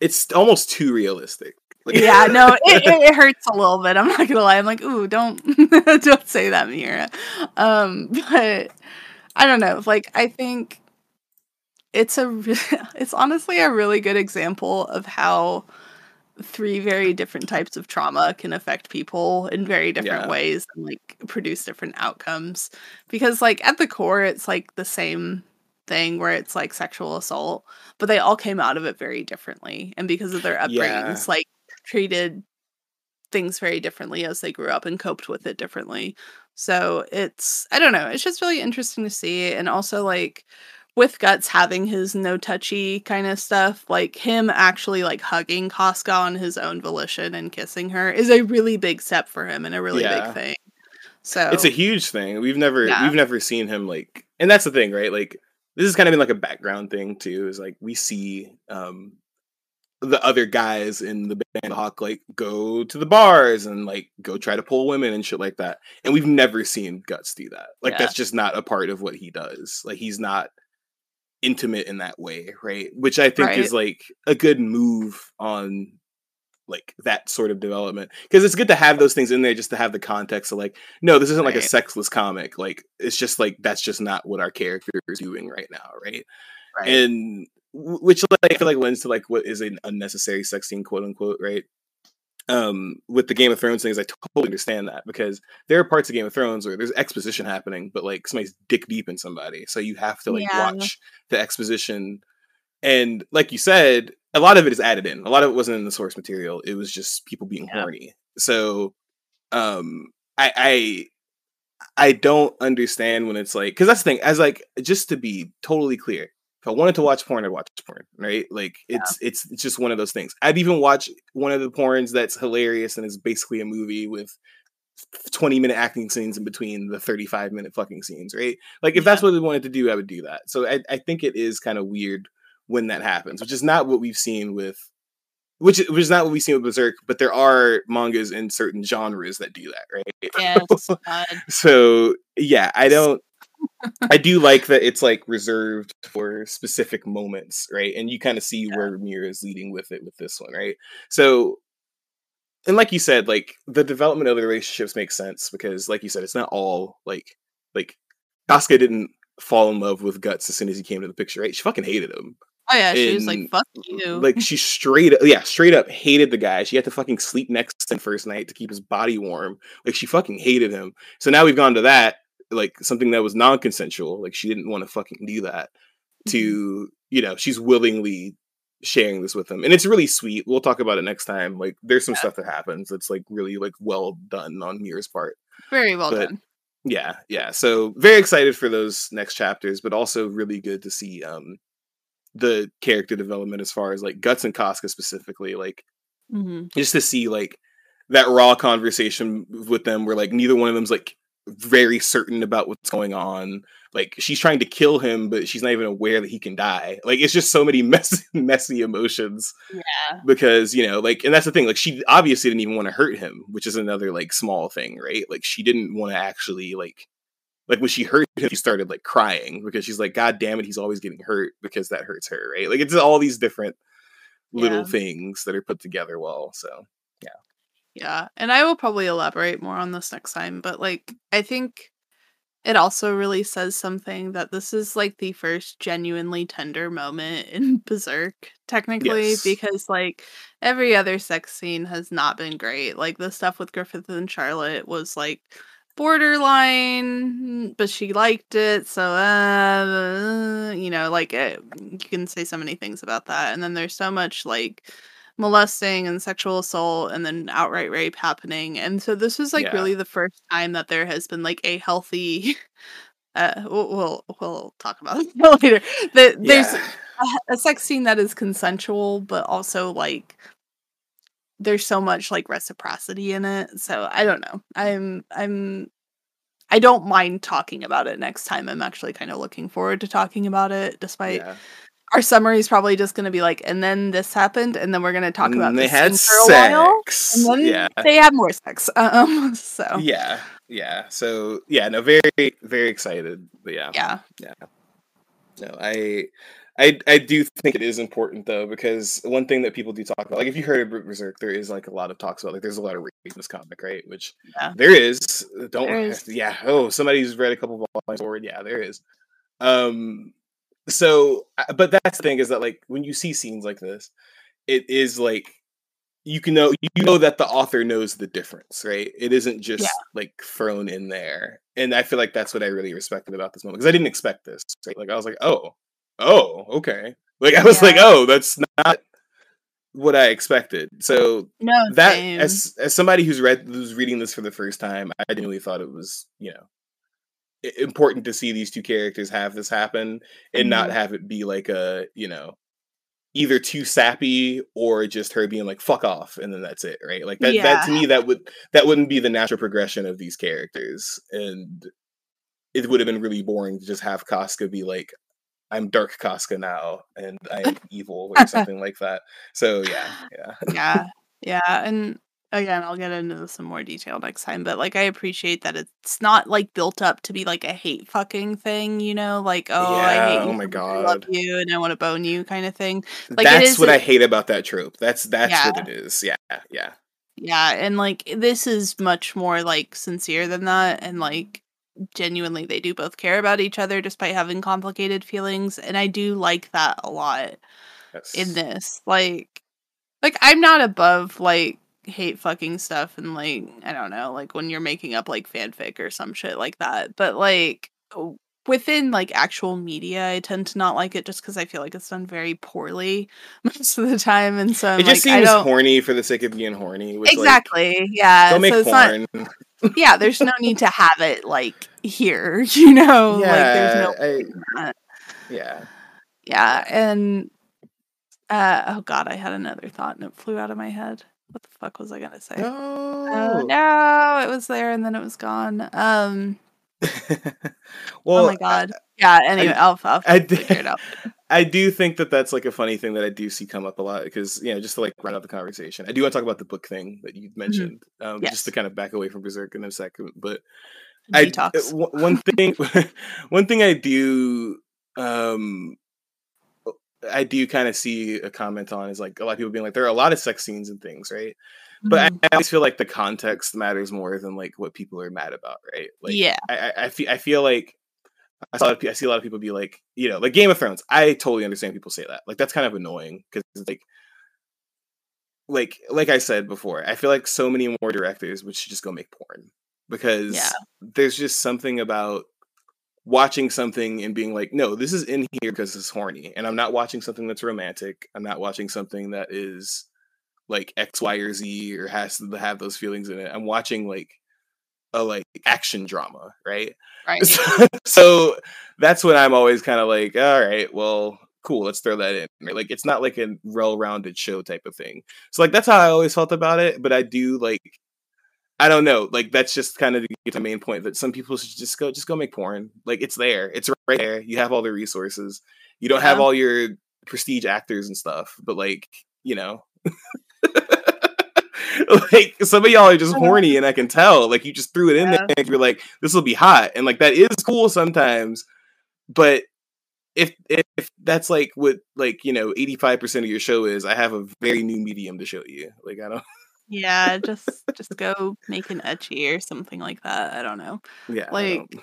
it's almost too realistic. Like- yeah, no, it, it, it hurts a little bit. I'm not gonna lie. I'm like, ooh, don't don't say that, Miura. Um, but I don't know. Like, I think it's a re- it's honestly a really good example of how three very different types of trauma can affect people in very different Yeah. ways and like produce different outcomes. Because like at the core, it's like the same thing where it's like sexual assault, but they all came out of it very differently, and because of their upbringings, Yeah. like treated things very differently as they grew up and coped with it differently. So it's I don't know, it's just really interesting to see and also like with Guts having his no touchy kind of stuff, like him actually like hugging Casca on his own volition and kissing her is a really big step for him and a really Yeah. big thing. So it's a huge thing. We've never Yeah. we've never seen him like and that's the thing, right? Like this has kind of been like a background thing too, is like we see um the other guys in the band Hawk like go to the bars and like go try to pull women and shit like that. And we've never seen Guts do that. Like Yeah. that's just not a part of what he does. Like he's not intimate in that way, right? Which I think is like a good move on like that sort of development. Because it's good to have those things in there just to have the context of like no this isn't like a sexless comic. Like it's just like that's just not what our character is doing right now right, right. and which like, i feel like lends to like what is an unnecessary sex scene quote unquote right um with the game of thrones things i totally understand that because there are parts of game of thrones where there's exposition happening but like somebody's dick deep in somebody. So you have to like Yeah. watch the exposition. And like you said a lot of it is added in. A lot of it wasn't in the source material. It was just people being Yeah. horny. So um i i i don't understand when it's like because that's the thing as like just to be totally clear if i wanted to watch porn i'd watch porn right? Like it's it's it's just one of those things. I'd even watch one of the porns that's hilarious and is basically a movie with 20 minute acting scenes in between the 35 minute fucking scenes right? Like if that's what we wanted to do i would do that. So i, I think it is kind of weird when that happens which is not what we've seen with which, which is not what we've seen with berserk but there are mangas in certain genres that do that right? God. so yeah i don't i do like that it's like reserved for specific moments right? And you kind of see where Miura is leading with it with this one right? So and like you said like the development of the relationships makes sense because like you said it's not all like like Casca didn't fall in love with guts as soon as he came to the picture right? She fucking hated him. Oh yeah, she was like, And, "Fuck you." like she straight up, yeah straight up hated the guy. She had to fucking sleep next to him first night to keep his body warm. Like she fucking hated him. So now we've gone to that like something that was non-consensual like she didn't want to fucking do that Mm-hmm. to you know she's willingly sharing this with him and it's really sweet we'll talk about it next time like there's some Yeah. stuff that happens that's like really like well done on Miura's part very well but- done. yeah yeah so very excited for those next chapters but also really good to see um the character development as far as like guts and casca specifically like hmm just to see like that raw conversation with them where like neither one of them's like very certain about what's going on. Like she's trying to kill him but she's not even aware that he can die. Like it's just so many messy messy emotions Yeah, because you know like and that's the thing like she obviously didn't even want to hurt him which is another like small thing right? Like she didn't want to actually like like when she hurt him she started like crying because she's like god damn it he's always getting hurt because that hurts her right? Like it's all these different little Yeah. things that are put together well so Yeah, and I will probably elaborate more on this next time, but like I think it also really says something that this is like the first genuinely tender moment in Berserk, technically, yes. because like every other sex scene has not been great. Like the stuff with Griffith and Charlotte was like borderline, but she liked it, so uh, you know, like it, you can say so many things about that. And then there's so much like molesting and sexual assault and then outright rape happening. And so this is like yeah. really the first time that there has been like a healthy uh we'll we'll, we'll talk about it later. That there's yeah. a, a sex scene that is consensual but also like there's so much like reciprocity in it. So I don't know. I'm I'm I don't mind talking about it next time. I'm actually kind of looking forward to talking about it despite yeah our summary is probably just going to be like, and then this happened, and then we're going to talk about they had for a while, and then yeah. they had more sex. Um, so yeah, yeah. So yeah, no, very, very excited. But yeah, yeah, yeah. No, I, I, I do think it is important though because one thing that people do talk about, like if you heard of Berserk, there is like a lot of talks about like there's a lot of in this comic, right? Which yeah. there is. Don't there is. yeah. Oh, somebody's read a couple volumes forward, yeah, there is. Um, so uh, but that's the thing is that like when you see scenes like this it is like you can know you know that the author knows the difference right it isn't just yeah. like thrown in there and i feel like that's what i really respected about this moment because i didn't expect this right? like i was like oh oh okay like i was yeah. like oh that's not what i expected so no that same. as as somebody who's read who's reading this for the first time i didn't really thought it was you know important to see these two characters have this happen and mm-hmm. not have it be like a you know either too sappy or just her being like fuck off and then that's it right like that, yeah. that to me that would that wouldn't be the natural progression of these characters and it would have been really boring to just have Casca be like I'm dark Casca now and I am evil or something like that so yeah yeah yeah yeah and again i'll get into this in more detail next time but like i appreciate that it's not like built up to be like a hate fucking thing you know like oh yeah, i hate oh you oh my god i love you and i want to bone you kind of thing. Like that's what I hate about that trope. That's that's yeah. what it is. Yeah yeah. Yeah and like this is much more like sincere than that and like genuinely they do both care about each other despite having complicated feelings and i do like that a lot yes. in this like like i'm not above like hate fucking stuff and like I don't know, like when you're making up like fanfic or some shit like that. But like within like actual media, I tend to not like it just because I feel like it's done very poorly most of the time, and so I'm it just like, seems horny for the sake of being horny. Which, exactly, like, yeah. Don't make so porn. Not, yeah, there's no need to have it like here, you know. Yeah, like there's no. I, yeah. Yeah, and uh, oh god, I had another thought and it flew out of my head what the fuck was I gonna say? No. Oh no, it was there and then it was gone. Um well, oh my god. Yeah, anyway, I, I'll, I'll I, figure it out. I do think that that's like a funny thing that I do see come up a lot because you know just to like round out the conversation, I do want to talk about the book thing that you mm-hmm. mentioned, mm-hmm. um, yes. just to kind of back away from Berserk in a second. But Detox. I one thing, one thing I do um I do kind of see a comment on is like a lot of people being like there are a lot of sex scenes and things, right? Mm-hmm. But I, mm-hmm. I, always feel like the context matters more than like what people are mad about, right? Like, yeah, I, I feel I feel like I, saw, I see a lot of people be like, you know, like Game of Thrones. I totally understand people say that. Like that's kind of annoying because like, like like I said before, I feel like so many more directors would just go make porn because yeah. there's just something about watching something and being like, no, this is in here because it's horny. And I'm not watching something that's romantic. I'm not watching something that is like X, Y, or Z or has to have those feelings in it. I'm watching like a like action drama, right? Right. So, so that's when I'm always kind of like, all right, well, cool, let's throw that in. Right? Like it's not like a well-rounded show type of thing. So like that's how I always felt about it. But I do like I don't know. Like that's just kind of the main point that some people should just go just go make porn. Like it's there. It's right there. You have all the resources. You don't yeah. have all your prestige actors and stuff, but like, you know. like some of y'all are just uh-huh. horny and I can tell. Like you just threw it in yeah. there and you're like, this will be hot. And like that is cool sometimes. But if if that's like what like, you know, 85% of your show is, I have a very new medium to show you. Like I don't Yeah, just just go make an ecchi or something like that. I don't know. Yeah. Like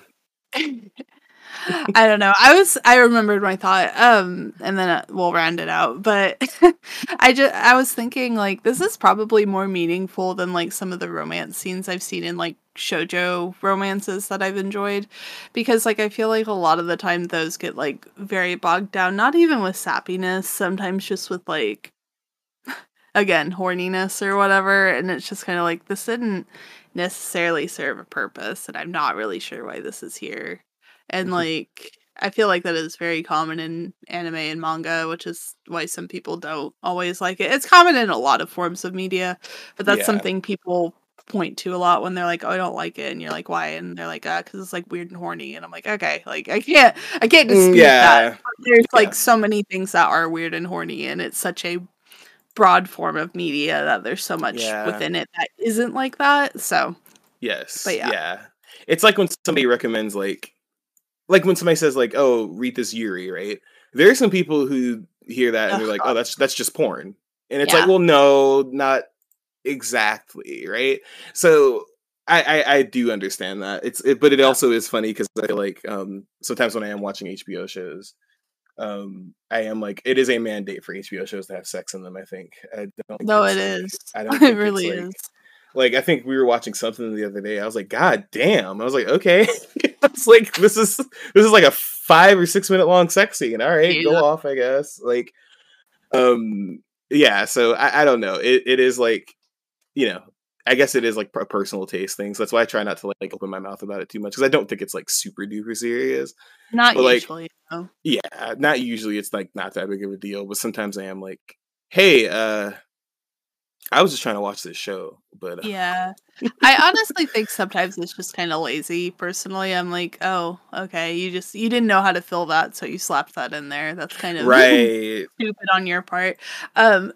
I don't know. I was I remembered my thought um and then uh, we'll round it out. But I just I was thinking like this is probably more meaningful than like some of the romance scenes I've seen in like shojo romances that I've enjoyed because like I feel like a lot of the time those get like very bogged down not even with sappiness, sometimes just with like again, horniness or whatever and it's just kind of like this didn't necessarily serve a purpose and I'm not really sure why this is here and Mhm. like I feel like that is very common in anime and manga, which is why some people don't always like it. It's common in a lot of forms of media, but that's Yeah. something people point to a lot when they're like, "Oh, I don't like it," and you're like, "Why?" And they're like, "Uh, because it's like weird and horny." And I'm like, "Okay, like I can't, I can't Mm, dispute that." But there's Yeah. like so many things that are weird and horny, and it's such a broad form of media that there's so much Yeah. within it that isn't like that. So Yes. But yeah. yeah. It's like when somebody recommends like like when somebody says like, "Oh, read this Yuri," right? There are some people who hear that and they're like, "Oh, that's that's just porn." And it's Yeah. like, "Well, no, not exactly, right?" So I, I, I do understand that. It's it, but it also is funny because I feel like um sometimes when I am watching HBO shows, um I am like it is a mandate for HBO shows to have sex in them. I think. I don't. no, it is. I don't. It really like- is. like I think we were watching something the other day. I was like, God damn! I was like, okay, it's like this is this is like a five or six minute long sex scene. All right, Yeah. go off, I guess. Like, um, yeah. So I, I don't know. It it is like, you know, I guess it is like a personal taste thing. So that's why I try not to like open my mouth about it too much because I don't think it's like super duper serious. Not but, like, usually. No. Yeah, not usually. It's like not that big of a deal, but sometimes I am like, hey, uh. I was just trying to watch this show, but uh, Yeah. I honestly think sometimes it's just kind of lazy. Personally, I'm like, oh, okay, you just you didn't know how to fill that, so you slapped that in there. That's kind of right stupid on your part. Um,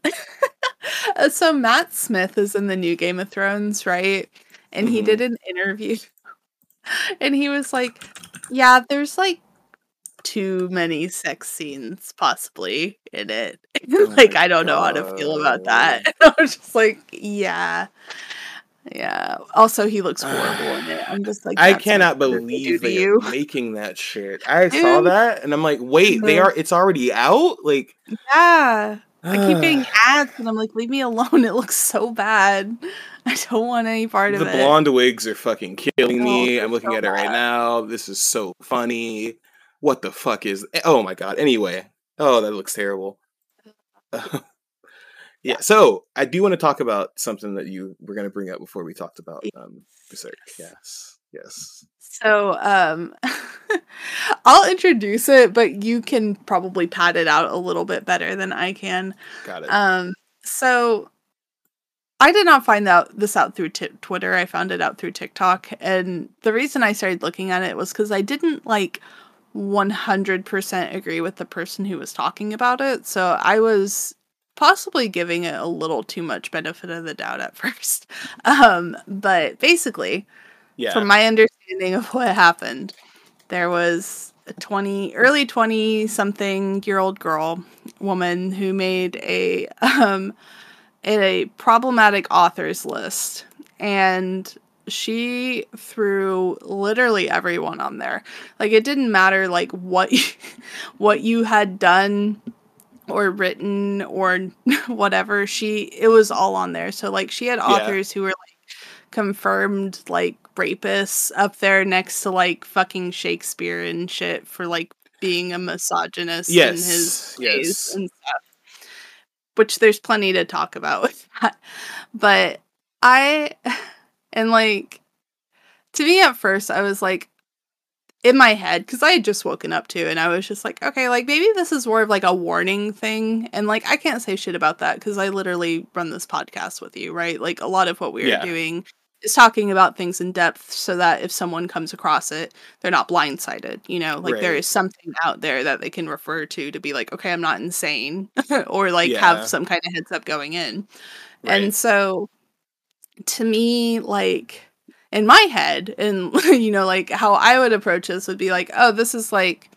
uh, so Matt Smith is in the new Game of Thrones, right? And he Mhm. did an interview, and he was like, "Yeah, there's like too many sex scenes possibly in it. Oh like I don't know how to feel about that." I was just like, "Yeah." Yeah. Also, he looks horrible in it. I'm just like, I cannot what they're gonna do believe they you. are making that shit. I saw that and I'm like, wait, they Mhm. are. It's already out. Like, Yeah. I keep getting ads, and I'm like, leave me alone. It looks so bad. I don't want any part of it. the blonde wigs are fucking killing Oh, me. I'm looking so at it right bad. now. This is so funny. What the fuck is? Oh my god. Anyway, oh that looks terrible. yeah. So I do want to talk about something that you were going to bring up before we talked about um, Berserk. Yes. Yes. So, um, I'll introduce it, but you can probably pad it out a little bit better than I can. Got it. Um, so I did not find out this out through t- Twitter. I found it out through TikTok, and the reason I started looking at it was because I didn't like 100% agree with the person who was talking about it. So I was possibly giving it a little too much benefit of the doubt at first. Um, but basically, yeah. from my understanding of what happened, there was a 20 early 20 something year old girl woman who made a um a problematic authors list and she threw literally everyone on there like it didn't matter like what you, what you had done or written or whatever she it was all on there so like she had authors who were like confirmed like rapists up there next to like fucking Shakespeare and shit for like being a misogynist in Yes, his yes. and stuff. Which there's plenty to talk about with that. But I and like to me at first I was like in my head because I had just woken up too, and I was just like, okay, like maybe this is more of like a warning thing, and like I can't say shit about that because I literally run this podcast with you, right? Like a lot of what we're Yeah. doing is talking about things in depth so that if someone comes across it, they're not blindsided, you know, like there Right. is something out there that they can refer to to be like, okay, I'm not insane, or like Yeah. have some kind of heads up going in. Right. And so to me, like in my head, and you know, like how I would approach this would be like, oh, this is like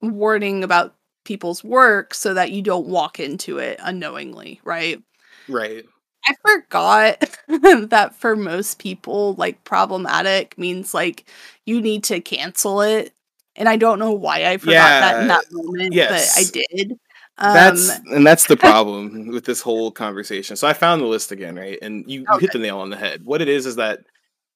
warning about people's work so that you don't walk into it unknowingly, right? right. I forgot that for most people, like problematic means like you need to cancel it. And I don't know why I forgot yeah, that in that moment, yes. but I did. Um, that's and that's the problem with this whole conversation. So I found the list again, right? And you, okay. you hit the nail on the head. What it is is that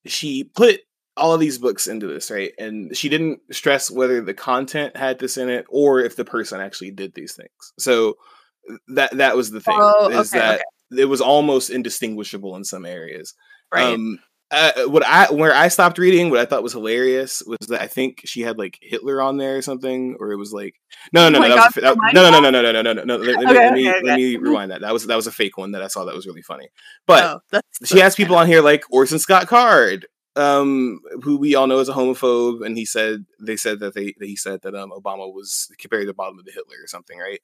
she put all of these books into this, right? And she didn't stress whether the content had this in it or if the person actually did these things. So that that was the thing oh, is okay, that okay. it was almost indistinguishable in some areas. Right. Um, uh, what I where I stopped reading, what I thought was hilarious was that I think she had like Hitler on there or something, or it was like no, no, no, oh no, that was, that, no, no, no, no, no, no, no, no, no. Let, okay, let, me okay, let me rewind that. That was that was a fake one that I saw that was really funny. But oh, she has people on here like Orson Scott Card, um, who we all know is a homophobe, and he said they said that they he said that um Obama was compared to the bottom of the Hitler or something, right?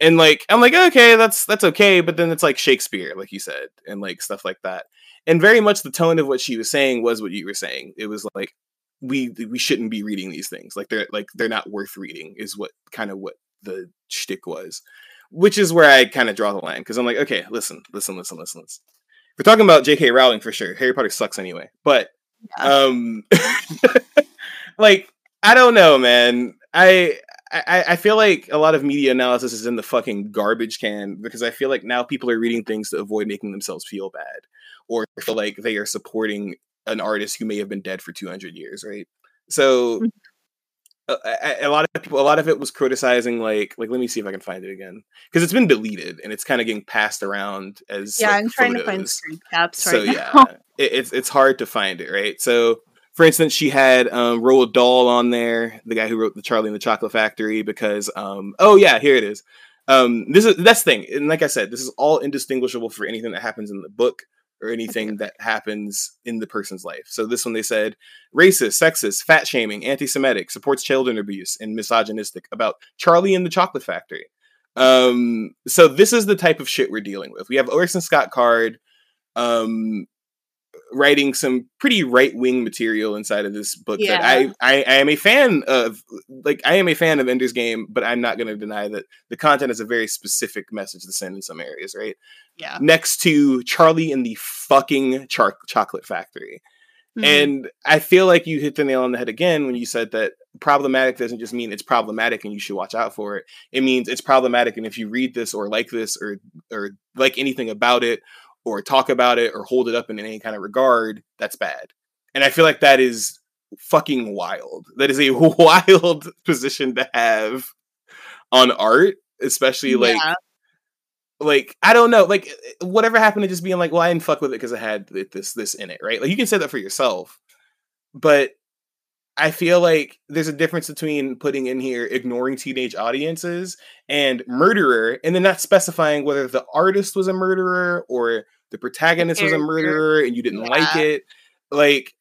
And like I'm like okay, that's that's okay, but then it's like Shakespeare, like you said, and like stuff like that. And very much the tone of what she was saying was what you were saying. It was like we we shouldn't be reading these things. Like they're like they're not worth reading. Is what kind of what the shtick was, which is where I kind of draw the line because I'm like, okay, listen, listen, listen, listen, listen. We're talking about J.K. Rowling for sure. Harry Potter sucks anyway, but um, like I don't know, man. I, I I feel like a lot of media analysis is in the fucking garbage can because I feel like now people are reading things to avoid making themselves feel bad or feel like they are supporting an artist who may have been dead for 200 years, right? So mm a, a, lot of people, a lot of it was criticizing, like, like let me see if I can find it again because it's been deleted and it's kind of getting passed around as yeah. Like, I'm trying photos. to find screen caps right so, now. yeah, it, it's it's hard to find it, right? So, for instance, she had um, Roald Dahl on there, the guy who wrote the Charlie and the Chocolate Factory, because um, oh yeah, here it is. Um, this is that's the thing, and like I said, this is all indistinguishable for anything that happens in the book or anything that happens in the person's life. So this one they said racist, sexist, fat shaming, anti-Semitic, supports children abuse, and misogynistic about Charlie and the Chocolate Factory. Um, so this is the type of shit we're dealing with. We have Orson Scott Card um, writing some pretty right wing material inside of this book yeah. that I, I, I am a fan of. Like I am a fan of Ender's Game, but I'm not going to deny that the content is a very specific message to send in some areas, right? Yeah. Next to Charlie in the fucking char- chocolate factory. Mm-hmm. And I feel like you hit the nail on the head again when you said that problematic doesn't just mean it's problematic and you should watch out for it. It means it's problematic and if you read this or like this or or like anything about it or talk about it or hold it up in any kind of regard, that's bad. And I feel like that is fucking wild. That is a wild position to have on art, especially like yeah like I don't know, like eh, whatever happened to just being like, well, I didn't fuck with it because I had this this in it, right? Like you can say that for yourself, but I feel like there's a difference between putting in here ignoring teenage audiences and murderer, and then not specifying whether the artist was a murderer or the protagonist was a murderer and you didn't yeah. like it, like.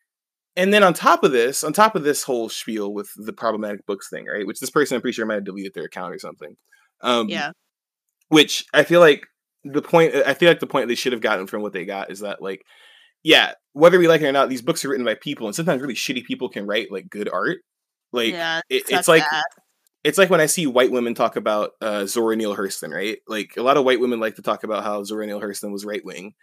And then on top of this, on top of this whole spiel with the problematic books thing, right? Which this person, I'm pretty sure, might have deleted their account or something. Um, yeah which I feel like the point I feel like the point they should have gotten from what they got is that like yeah, whether we like it or not, these books are written by people, and sometimes really shitty people can write like good art. Like yeah, it, it's like that. It's like when I see white women talk about uh, Zora Neale Hurston, right? Like a lot of white women like to talk about how Zora Neale Hurston was right wing,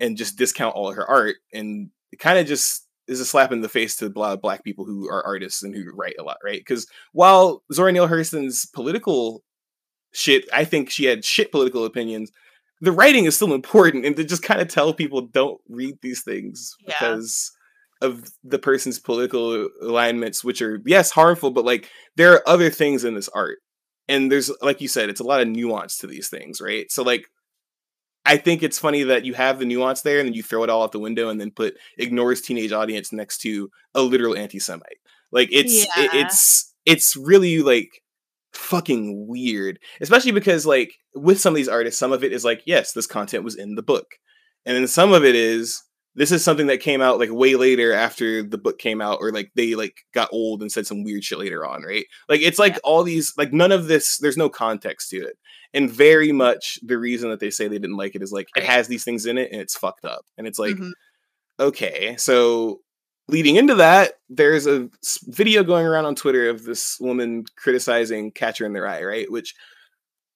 and just discount all of her art, and it kind of just is a slap in the face to a lot of black people who are artists and who write a lot, right? Because while Zora Neale Hurston's political shit. I think she had shit political opinions. The writing is still important, and to just kind of tell people don't read these things yeah. because of the person's political alignments, which are yes harmful, but like there are other things in this art, and there's like you said, it's a lot of nuance to these things, right? So like. I think it's funny that you have the nuance there and then you throw it all out the window and then put ignores teenage audience next to a literal anti-Semite. Like it's yeah. it, it's it's really like fucking weird. Especially because like with some of these artists, some of it is like, yes, this content was in the book. And then some of it is this is something that came out like way later after the book came out or like they like got old and said some weird shit later on, right? Like it's like yeah. all these like none of this there's no context to it. And very much the reason that they say they didn't like it is like it has these things in it and it's fucked up. And it's like mm-hmm. okay, so leading into that, there's a video going around on Twitter of this woman criticizing Catcher in the Rye, right? Which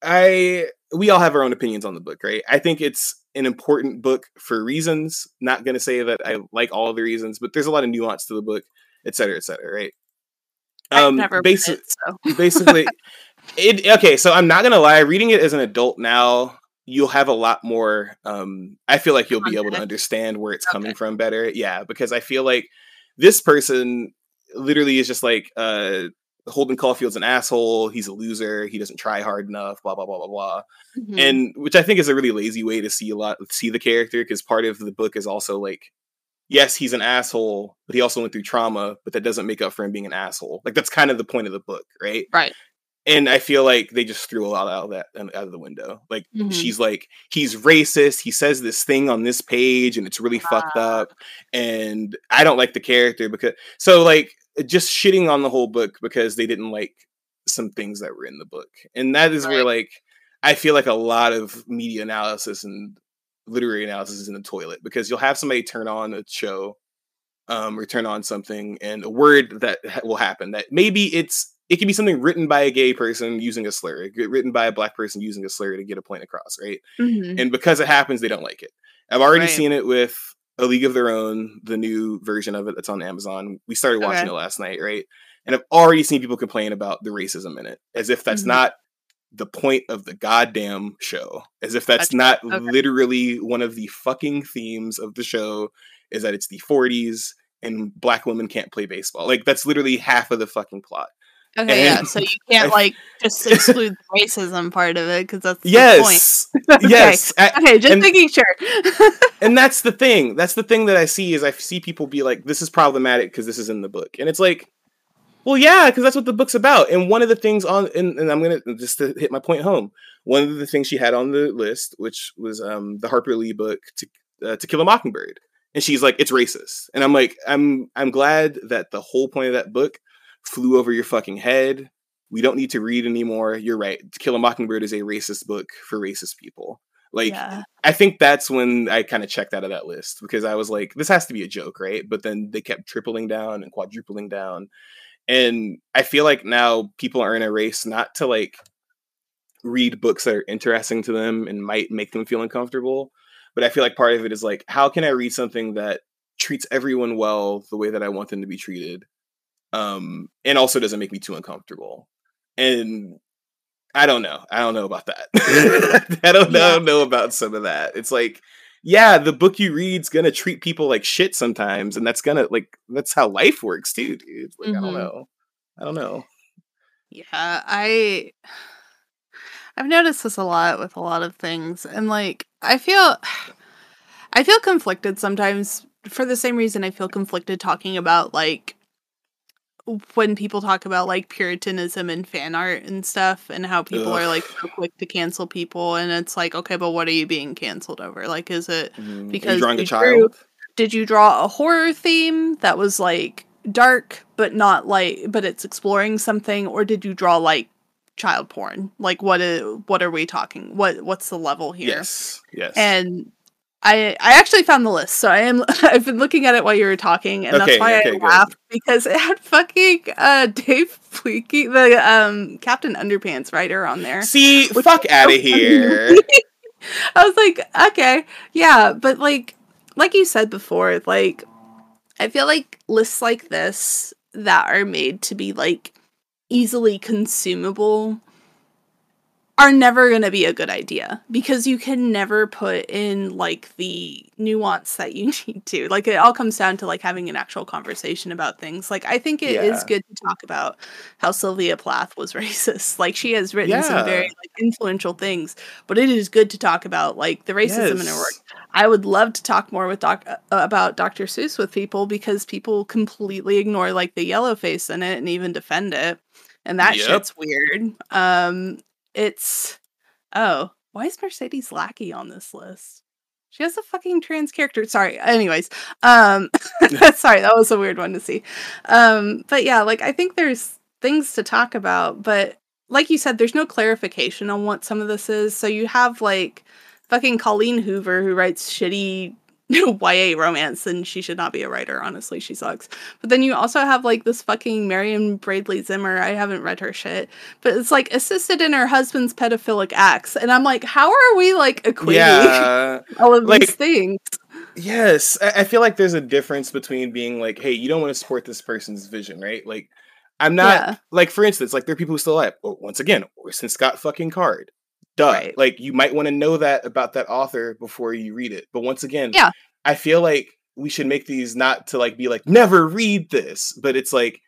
I we all have our own opinions on the book, right? I think it's an important book for reasons. Not going to say that I like all the reasons, but there's a lot of nuance to the book, et cetera, et cetera, right? Um, never basi- it, so. basically, it okay. So I'm not gonna lie. Reading it as an adult now, you'll have a lot more. Um, I feel like you'll be able to understand where it's okay. coming from better. Yeah, because I feel like this person literally is just like uh Holden Caulfield's an asshole. He's a loser. He doesn't try hard enough. Blah blah blah blah blah. Mm-hmm. And which I think is a really lazy way to see a lot see the character because part of the book is also like, yes, he's an asshole, but he also went through trauma. But that doesn't make up for him being an asshole. Like that's kind of the point of the book, right? Right. And I feel like they just threw a lot out of that out of the window. Like mm-hmm. she's like, he's racist. He says this thing on this page, and it's really fucked up. And I don't like the character because so like just shitting on the whole book because they didn't like some things that were in the book. And that is right. where like I feel like a lot of media analysis and literary analysis is in the toilet because you'll have somebody turn on a show um, or turn on something and a word that will happen that maybe it's it can be something written by a gay person using a slur, written by a black person using a slur to get a point across, right? Mm-hmm. And because it happens, they don't like it. I've already right. seen it with a League of Their Own, the new version of it that's on Amazon. We started watching okay. it last night, right? And I've already seen people complain about the racism in it, as if that's mm-hmm. not the point of the goddamn show, as if that's, not okay. literally one of the fucking themes of the show, is that it's the 40s and black women can't play baseball. Like that's literally half of the fucking plot. Okay, and yeah. So you can't like just exclude the racism part of it because that's yes, okay. yes. okay, just and, making sure. and that's the thing. That's the thing that I see is I see people be like, "This is problematic because this is in the book," and it's like, well, yeah, because that's what the book's about. And one of the things on, and, and, I'm gonna just to hit my point home. One of the things she had on the list, which was um, the Harper Lee book, to uh, To Kill a Mockingbird, and she's like, "It's racist," and I'm like, I'm I'm glad that the whole point of that book flew over your fucking head. We don't need to read anymore. You're right. To Kill a Mockingbird is a racist book for racist people. Like, yeah. I think that's when I kind of checked out of that list because I was like, this has to be a joke, right? But then they kept tripling down and quadrupling down. And I feel like now people are in a race not to like read books that are interesting to them and might make them feel uncomfortable. But I feel like part of it is like, how can I read something that treats everyone well the way that I want them to be treated? Um, and also doesn't make me too uncomfortable. And I don't know. I don't know about that. I don't, yeah. I don't know about some of that. It's like, yeah, the book you read's gonna treat people like shit sometimes, and that's gonna like that's how life works too, dude. Like mm-hmm. I don't mm-hmm. know. I don't know. Yeah, I I've noticed this a lot with a lot of things, and like I feel I feel conflicted sometimes for the same reason I feel conflicted talking about like when people talk about like puritanism and fan art and stuff and how people Ugh. are like so quick to cancel people and it's like okay but what are you being canceled over? Like is it mm, because drawing a child drew, did you draw a horror theme that was like dark but not like but it's exploring something? Or did you draw like child porn? Like what is what are we talking what what's the level here? Yes. Yes. And I I actually found the list, so I am I've been looking at it while you were talking, and okay, that's why okay, I laughed because it had fucking uh, Dave Fleeky, the um, Captain Underpants writer, on there. See, fuck out of here. I was like, okay, yeah, but like like you said before, like I feel like lists like this that are made to be like easily consumable are never going to be a good idea because you can never put in like the nuance that you need to. Like it all comes down to like having an actual conversation about things. Like I think it yeah. is good to talk about how Sylvia Plath was racist. Like she has written yeah. some very like influential things, but it is good to talk about like the racism yes. in her work. I would love to talk more with doc uh, about Dr. Seuss with people because people completely ignore like the yellow face in it and even defend it and that yep. shit's weird. Um, it's oh, why is Mercedes Lackey on this list? She has a fucking trans character. Sorry. Anyways, um, sorry, that was a weird one to see. Um, but yeah, like I think there's things to talk about, but like you said, there's no clarification on what some of this is. So you have like fucking Colleen Hoover who writes shitty YA romance, and she should not be a writer. Honestly, she sucks. But then you also have like this fucking Marion Bradley Zimmer. I haven't read her shit, but it's like assisted in her husband's pedophilic acts, and I'm like, how are we like equating yeah, all of like, these things? Yes, I feel like there's a difference between being like, hey, you don't want to support this person's vision, right? Like, I'm not yeah. like, for instance, like there are people who still have. Well, once again, Orson Scott fucking Card. Duh. Right. Like you might want to know that about that author before you read it. But once again, yeah, I feel like we should make these not to like be like never read this, but it's like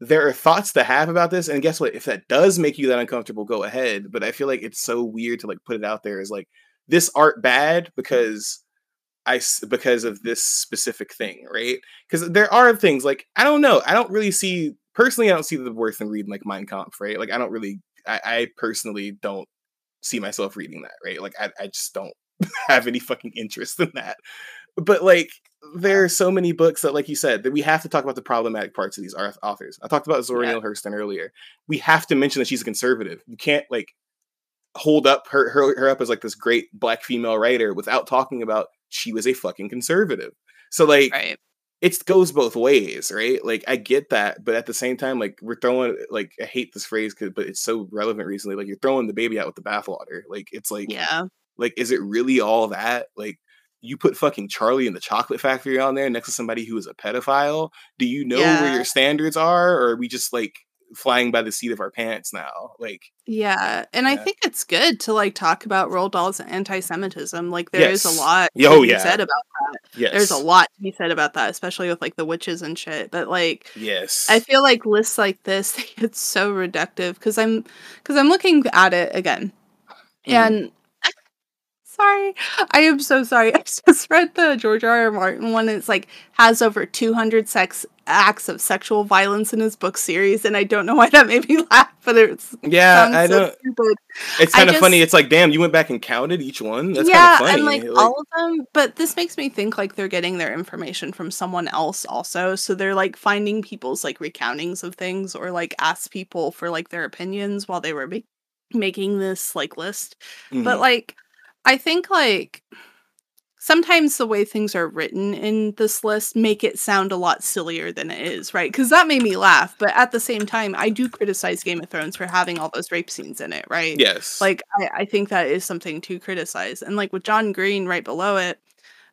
there are thoughts to have about this and guess what if that does make you that uncomfortable go ahead but i feel like it's so weird to like put it out there as like this art bad mm. because I because of this specific thing, right? Because there are things like I don't know. I don't really see personally. I don't see the worth in reading like Mein Kampf, right? Like I don't really. I, I personally don't see myself reading that, right? Like I, I just don't have any fucking interest in that. But like there are so many books that, like you said, that we have to talk about the problematic parts of these authors. I talked about Zora yeah. Neale Hurston earlier. We have to mention that she's a conservative. You can't like hold up her, her her up as like this great black female writer without talking about she was a fucking conservative. So like right. It goes both ways, right? Like I get that, but at the same time, like we're throwing like I hate this phrase, but it's so relevant recently. Like you're throwing the baby out with the bathwater. Like it's like yeah, like is it really all that? Like you put fucking Charlie in the chocolate factory on there next to somebody who is a pedophile. Do you know yeah. where your standards are, or are we just like flying by the seat of our pants now. Like Yeah. And yeah. I think it's good to like talk about Roald Dahl's anti Semitism. Like there yes. is a lot oh, to be yeah. said about that. Yes. There's a lot to be said about that, especially with like the witches and shit. But like Yes. I feel like lists like this it's so reductive because I'm because I'm looking at it again. Mm. And sorry. I am so sorry. I just read the George R. R. Martin one. It's like has over 200 sex acts of sexual violence in his book series, and I don't know why that made me laugh, but it's yeah, I so don't. Stupid. It's kind of funny. It's like, damn, you went back and counted each one. That's yeah, kind of funny. and like, like all of them. But this makes me think like they're getting their information from someone else also. So they're like finding people's like recountings of things, or like ask people for like their opinions while they were ma- making this like list. Mm-hmm. But like I think like sometimes the way things are written in this list make it sound a lot sillier than it is, right? Because that made me laugh, but at the same time, I do criticize Game of Thrones for having all those rape scenes in it, right? Yes. Like I, I think that is something to criticize. And like with John Green right below it,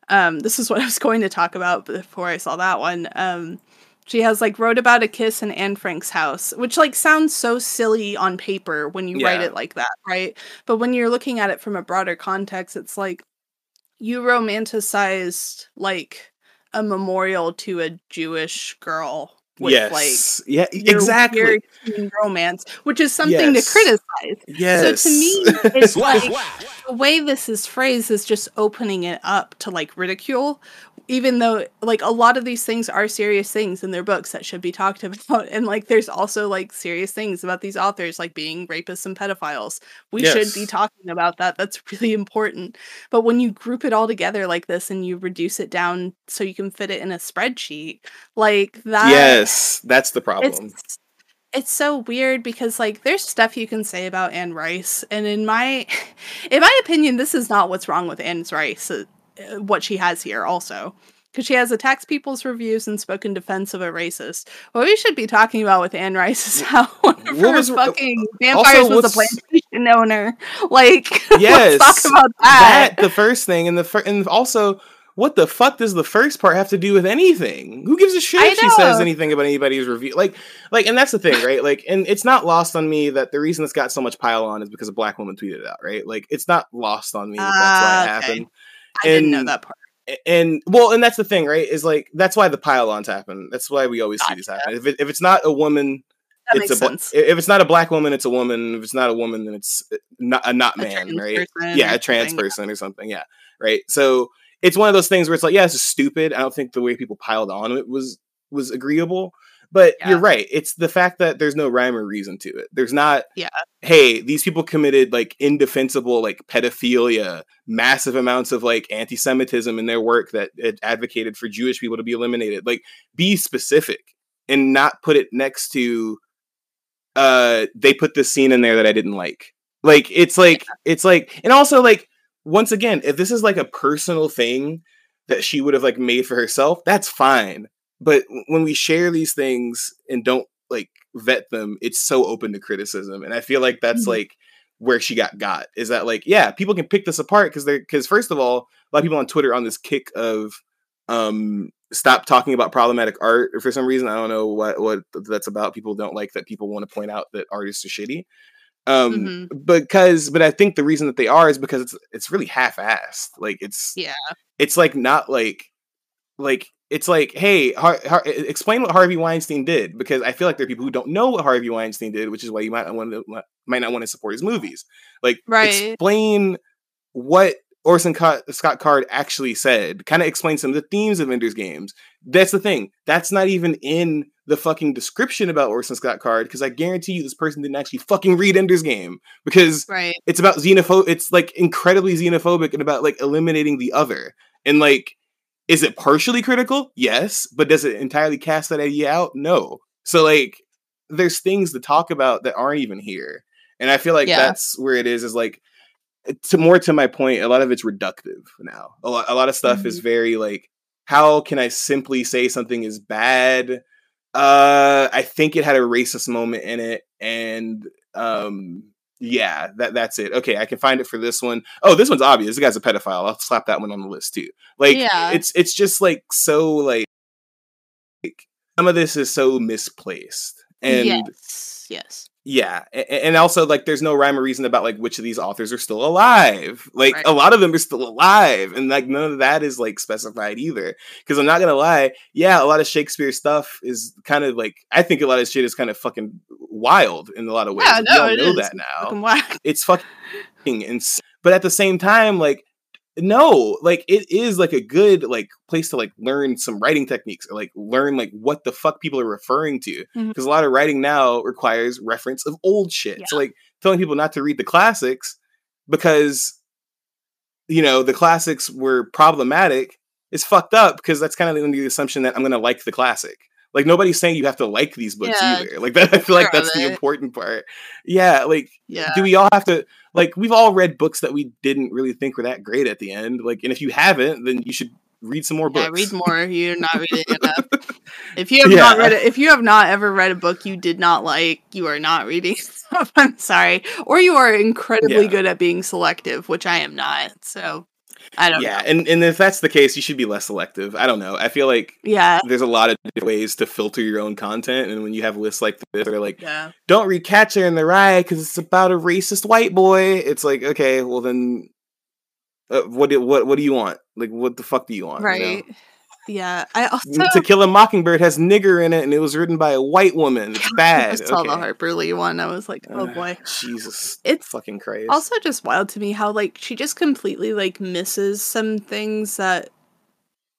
um, this is what I was going to talk about before I saw that one. Um, she has like wrote about a kiss in Anne Frank's house, which like sounds so silly on paper when you yeah. write it like that, right? But when you're looking at it from a broader context, it's like you romanticized like a memorial to a Jewish girl with yes. like yeah exactly romance, which is something yes. to criticize. Yes. So to me, it's like the way this is phrased is just opening it up to like ridicule, even though like a lot of these things are serious things in their books that should be talked about and like there's also like serious things about these authors like being rapists and pedophiles. We yes. should be talking about that. That's really important. But when you group it all together like this and you reduce it down so you can fit it in a spreadsheet like that yes that's the problem. it's, it's so weird because like there's stuff you can say about Anne Rice and in my in my opinion this is not what's wrong with Anne Rice what she has here also because she has attacked people's reviews and spoken defense of a racist. What we should be talking about with Anne Rice is how one of her was, fucking vampires was a plantation owner. Like, yes, let's talk about that. that. The first thing, and the fir- and also, what the fuck does the first part have to do with anything? Who gives a shit if she says anything about anybody's review? Like, like, and that's the thing, right? Like, and it's not lost on me that the reason this got so much pile on is because a black woman tweeted it out, right? Like, it's not lost on me that that's why it ah, okay. happened. I and, didn't know that part. And well, and that's the thing, right? Is like that's why the pile-ons happen. That's why we always gotcha. see this happen. If, it, if it's not a woman, that it's a if it's not a black woman, it's a woman. If it's not a woman, then it's uh, not a not man, right? Yeah, a trans person or something. Yeah, right. So it's one of those things where it's like, yeah, it's stupid. I don't think the way people piled on it was was agreeable. But yeah. you're right. It's the fact that there's no rhyme or reason to it. There's not, yeah. hey, these people committed like indefensible like pedophilia, massive amounts of like anti Semitism in their work that advocated for Jewish people to be eliminated. Like, be specific and not put it next to, uh, they put this scene in there that I didn't like. Like, it's like, yeah. it's like, and also like, once again, if this is like a personal thing, that she would have like made for herself, that's fine. But when we share these things and don't like vet them, it's so open to criticism. And I feel like that's mm-hmm. like where she got got is that like yeah people can pick this apart because they're because first of all a lot of people on twitter on this kick of um stop talking about problematic art for some reason i don't know what what that's about people don't like that people want to point out that artists are shitty um mm-hmm. because but i think the reason that they are is because it's it's really half-assed like it's yeah it's like not like like it's like, hey, Har- Har- explain what Harvey Weinstein did, because I feel like there are people who don't know what Harvey Weinstein did, which is why you might not want to might not want to support his movies. Like, right. explain what Orson Scott Card actually said. Kind of explain some of the themes of Ender's Games. That's the thing. That's not even in the fucking description about Orson Scott Card because I guarantee you this person didn't actually fucking read Ender's Game because right. it's about xenophobe. It's like incredibly xenophobic and about like eliminating the other and like is it partially critical? Yes, but does it entirely cast that idea out? No. So like there's things to talk about that aren't even here. And I feel like yeah. that's where it is is like to more to my point, a lot of it's reductive now. A lot a lot of stuff mm-hmm. is very like how can I simply say something is bad? Uh I think it had a racist moment in it and um yeah, that that's it. Okay, I can find it for this one. Oh, this one's obvious. This guy's a pedophile. I'll slap that one on the list too. Like, yeah. it's it's just like so like, like some of this is so misplaced and yes, yes yeah and also like there's no rhyme or reason about like which of these authors are still alive like right. a lot of them are still alive and like none of that is like specified either because i'm not gonna lie yeah a lot of shakespeare stuff is kind of like i think a lot of shit is kind of fucking wild in a lot of ways yeah, no, we all know is. that now it's fucking insane but at the same time like no like it is like a good like place to like learn some writing techniques or like learn like what the fuck people are referring to because mm-hmm. a lot of writing now requires reference of old shit yeah. so like telling people not to read the classics because you know the classics were problematic is fucked up because that's kind of under the assumption that i'm gonna like the classic like nobody's saying you have to like these books yeah, either. Like that, I feel like that's the important part. Yeah, like yeah. do we all have to like we've all read books that we didn't really think were that great at the end. Like, and if you haven't, then you should read some more books. Yeah, read more. You're not reading enough. if you have yeah. not read it, if you have not ever read a book you did not like, you are not reading stuff. I'm sorry, or you are incredibly yeah. good at being selective, which I am not. So I don't yeah, know. and and if that's the case, you should be less selective. I don't know. I feel like yeah, there's a lot of ways to filter your own content, and when you have lists like this, they're like, yeah. don't read Catcher in the Rye because it's about a racist white boy. It's like, okay, well then, uh, what do, what what do you want? Like, what the fuck do you want? Right. You know? Yeah, I also To Kill a Mockingbird has nigger in it, and it was written by a white woman. It's bad. I saw okay. the Harper Lee one. I was like, oh boy, uh, Jesus, it's fucking crazy. Also, just wild to me how like she just completely like misses some things that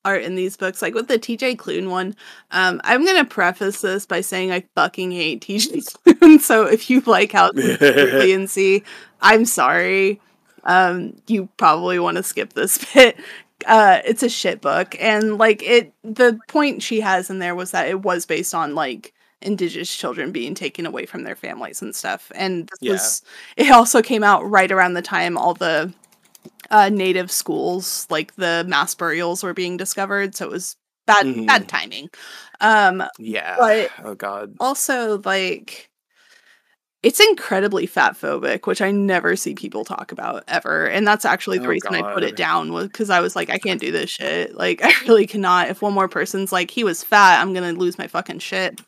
are in these books. Like with the TJ Klune one, um, I'm gonna preface this by saying I fucking hate TJ Klune. so if you like House and see, I'm sorry. Um, you probably want to skip this bit uh it's a shit book. And like it the point she has in there was that it was based on like indigenous children being taken away from their families and stuff. And this yeah. was it also came out right around the time all the uh native schools like the mass burials were being discovered. So it was bad mm-hmm. bad timing. Um yeah. but oh god. also like it's incredibly fat phobic, which I never see people talk about ever. And that's actually the oh, reason God. I put it down was because I was like, I can't do this shit. Like, I really cannot. If one more person's like, he was fat, I'm gonna lose my fucking shit.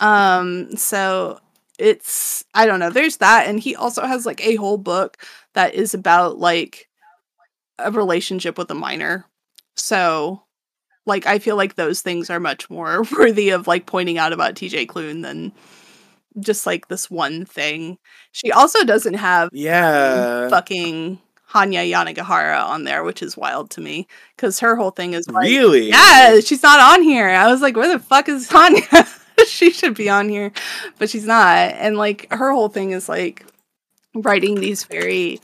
Um, so it's I don't know. There's that, and he also has like a whole book that is about like a relationship with a minor. So like I feel like those things are much more worthy of like pointing out about TJ Klune than just like this one thing. She also doesn't have yeah fucking Hanya Yanagihara on there, which is wild to me because her whole thing is like, really yeah, she's not on here. I was like, where the fuck is Hanya? she should be on here, but she's not. And like her whole thing is like writing these very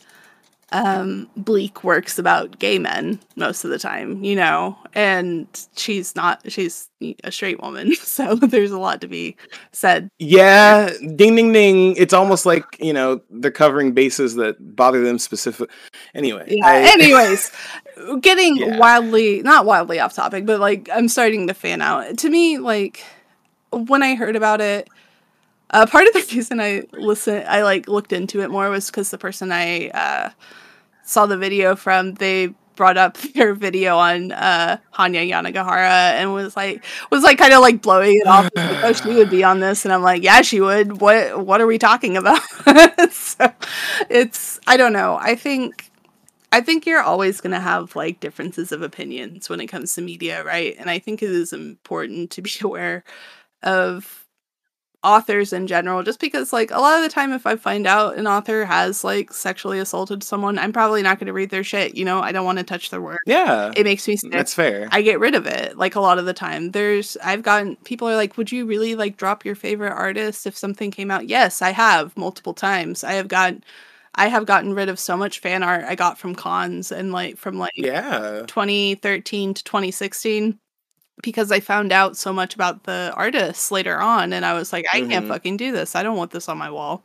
um, bleak works about gay men most of the time, you know, and she's not, she's a straight woman. So there's a lot to be said. Yeah. Ding, ding, ding. It's almost like, you know, they're covering bases that bother them specific. Anyway. Yeah. I... anyways, getting yeah. wildly not wildly off topic, but like I'm starting to fan out. To me, like when I heard about it, uh, part of the reason I listen, I like looked into it more was because the person I uh, saw the video from, they brought up their video on uh, Hanya Yanagihara and was like was like kind of like blowing it off. Like, oh, she would be on this, and I'm like, yeah, she would. What what are we talking about? so it's I don't know. I think I think you're always going to have like differences of opinions when it comes to media, right? And I think it is important to be aware of authors in general just because like a lot of the time if i find out an author has like sexually assaulted someone i'm probably not going to read their shit you know? I don't want to touch their work yeah. It makes me sick. that's fair. I get rid of it like a lot of the time. There's i've gotten people are like would you really like drop your favorite artist if something came out? Yes i have multiple times. I have gotten I have gotten rid of so much fan art I got from cons and like from like yeah. 2013 to 2016 because I found out so much about the artists later on and I was like I mm-hmm. can't fucking do this. I don't want this on my wall.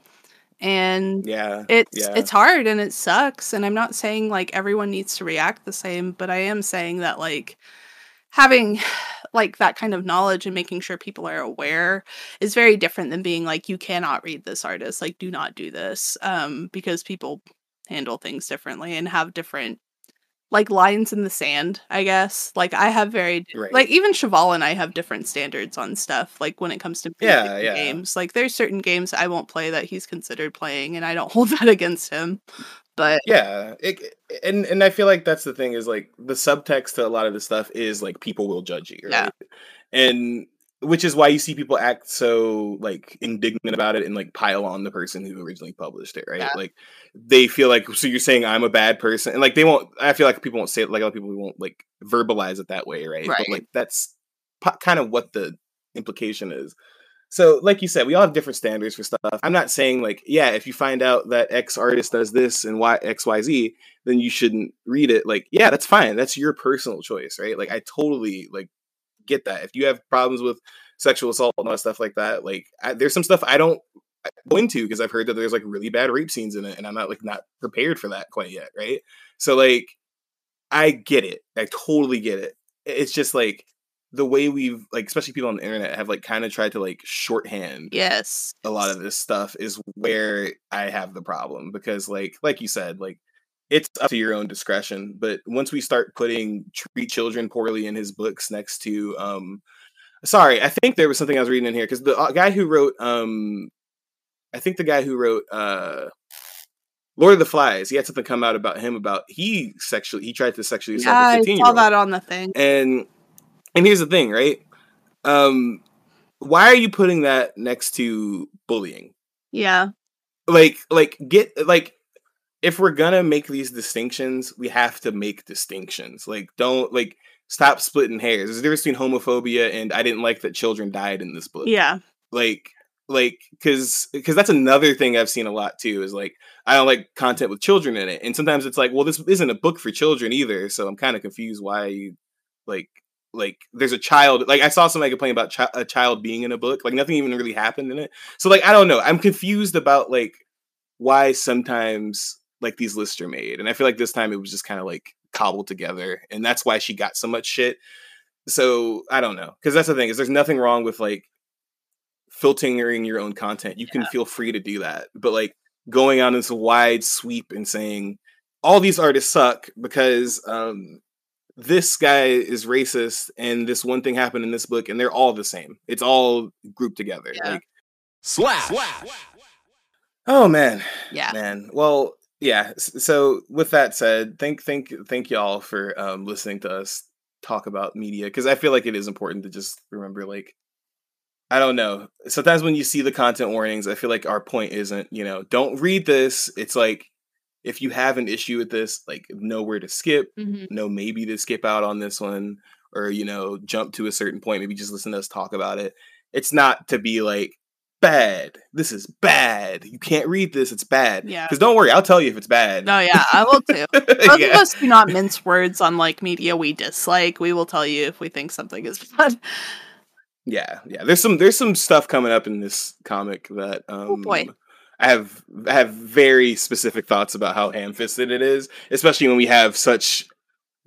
And yeah. It's yeah. it's hard and it sucks and I'm not saying like everyone needs to react the same, but I am saying that like having like that kind of knowledge and making sure people are aware is very different than being like you cannot read this artist, like do not do this um because people handle things differently and have different like lines in the sand, I guess. Like I have very right. like even Chevall and I have different standards on stuff. Like when it comes to yeah, yeah. games, like there's certain games I won't play that he's considered playing, and I don't hold that against him. But yeah, it, and and I feel like that's the thing is like the subtext to a lot of this stuff is like people will judge you, right? Yeah. And which is why you see people act so like indignant about it and like pile on the person who originally published it right? Yeah. like they feel like so you're saying i'm a bad person and like they won't i feel like people won't say it like a lot of people won't like verbalize it that way right, right. but like that's p- kind of what the implication is. So like you said we all have different standards for stuff. I'm not saying like yeah if you find out that x artist does this and y x y z then you shouldn't read it. Like yeah that's fine. That's your personal choice right? Like i totally like get that. If you have problems with sexual assault and all that stuff like that, like I, there's some stuff I don't go into because I've heard that there's like really bad rape scenes in it, and I'm not like not prepared for that quite yet, right? So like, I get it. I totally get it. It's just like the way we've like, especially people on the internet have like kind of tried to like shorthand. Yes. A lot of this stuff is where I have the problem because like like you said like it's up to your own discretion. But once we start putting treat children poorly in his books next to, um, sorry, I think there was something I was reading in here because the uh, guy who wrote, um, I think the guy who wrote, uh, Lord of the Flies, he had something come out about him about he sexually he tried to sexually assault yeah, a 15 year old. that on the thing. And and here's the thing, right? Um why are you putting that next to bullying? Yeah. Like like get like if we're gonna make these distinctions, we have to make distinctions. Like, don't like stop splitting hairs. There's a difference between homophobia and I didn't like that children died in this book. Yeah. Like, like, because because that's another thing I've seen a lot too. Is like I don't like content with children in it, and sometimes it's like, well, this isn't a book for children either. So I'm kind of confused why you like like there's a child like i saw somebody complain about chi- a child being in a book like nothing even really happened in it so like i don't know i'm confused about like why sometimes like these lists are made. And I feel like this time it was just kind of like cobbled together, and that's why she got so much shit. So I don't know, because that's the thing is there's nothing wrong with like filtering your own content. You yeah. can feel free to do that, but like going on this wide sweep and saying all these artists suck because um, this guy is racist and this one thing happened in this book and they're all the same. It's all grouped together. Yeah. Like slash. slash. Oh man. Yeah. Man. Well, yeah so with that said thank thank thank y'all for um listening to us talk about media because i feel like it is important to just remember like i don't know sometimes when you see the content warnings i feel like our point isn't you know don't read this it's like if you have an issue with this like know where to skip mm-hmm. know maybe to skip out on this one or you know jump to a certain point maybe just listen to us talk about it it's not to be like bad. This is bad. You can't read this. It's bad. Yeah. Because don't worry, I'll tell you if it's bad. No, yeah, I will too. Both yeah. of us do not mince words on like media we dislike. We will tell you if we think something is bad. Yeah, yeah. There's some there's some stuff coming up in this comic that oh, um oh boy. I have I have very specific thoughts about how ham fisted it is, especially when we have such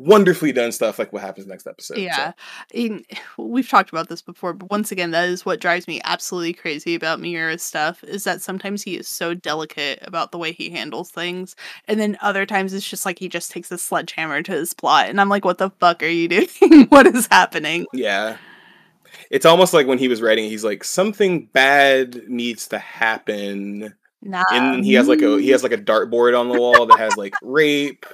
wonderfully done stuff like what happens next episode. Yeah. So. we've talked about this before, but once again, that is what drives me absolutely crazy about Miura's stuff is that sometimes he is so delicate about the way he handles things. And then other times it's just like he just takes a sledgehammer to his plot. And I'm like, what the fuck are you doing? what is happening? Yeah. It's almost like when he was writing, he's like, something bad needs to happen. Nah. And he has like a he has like a dartboard on the wall that has like rape,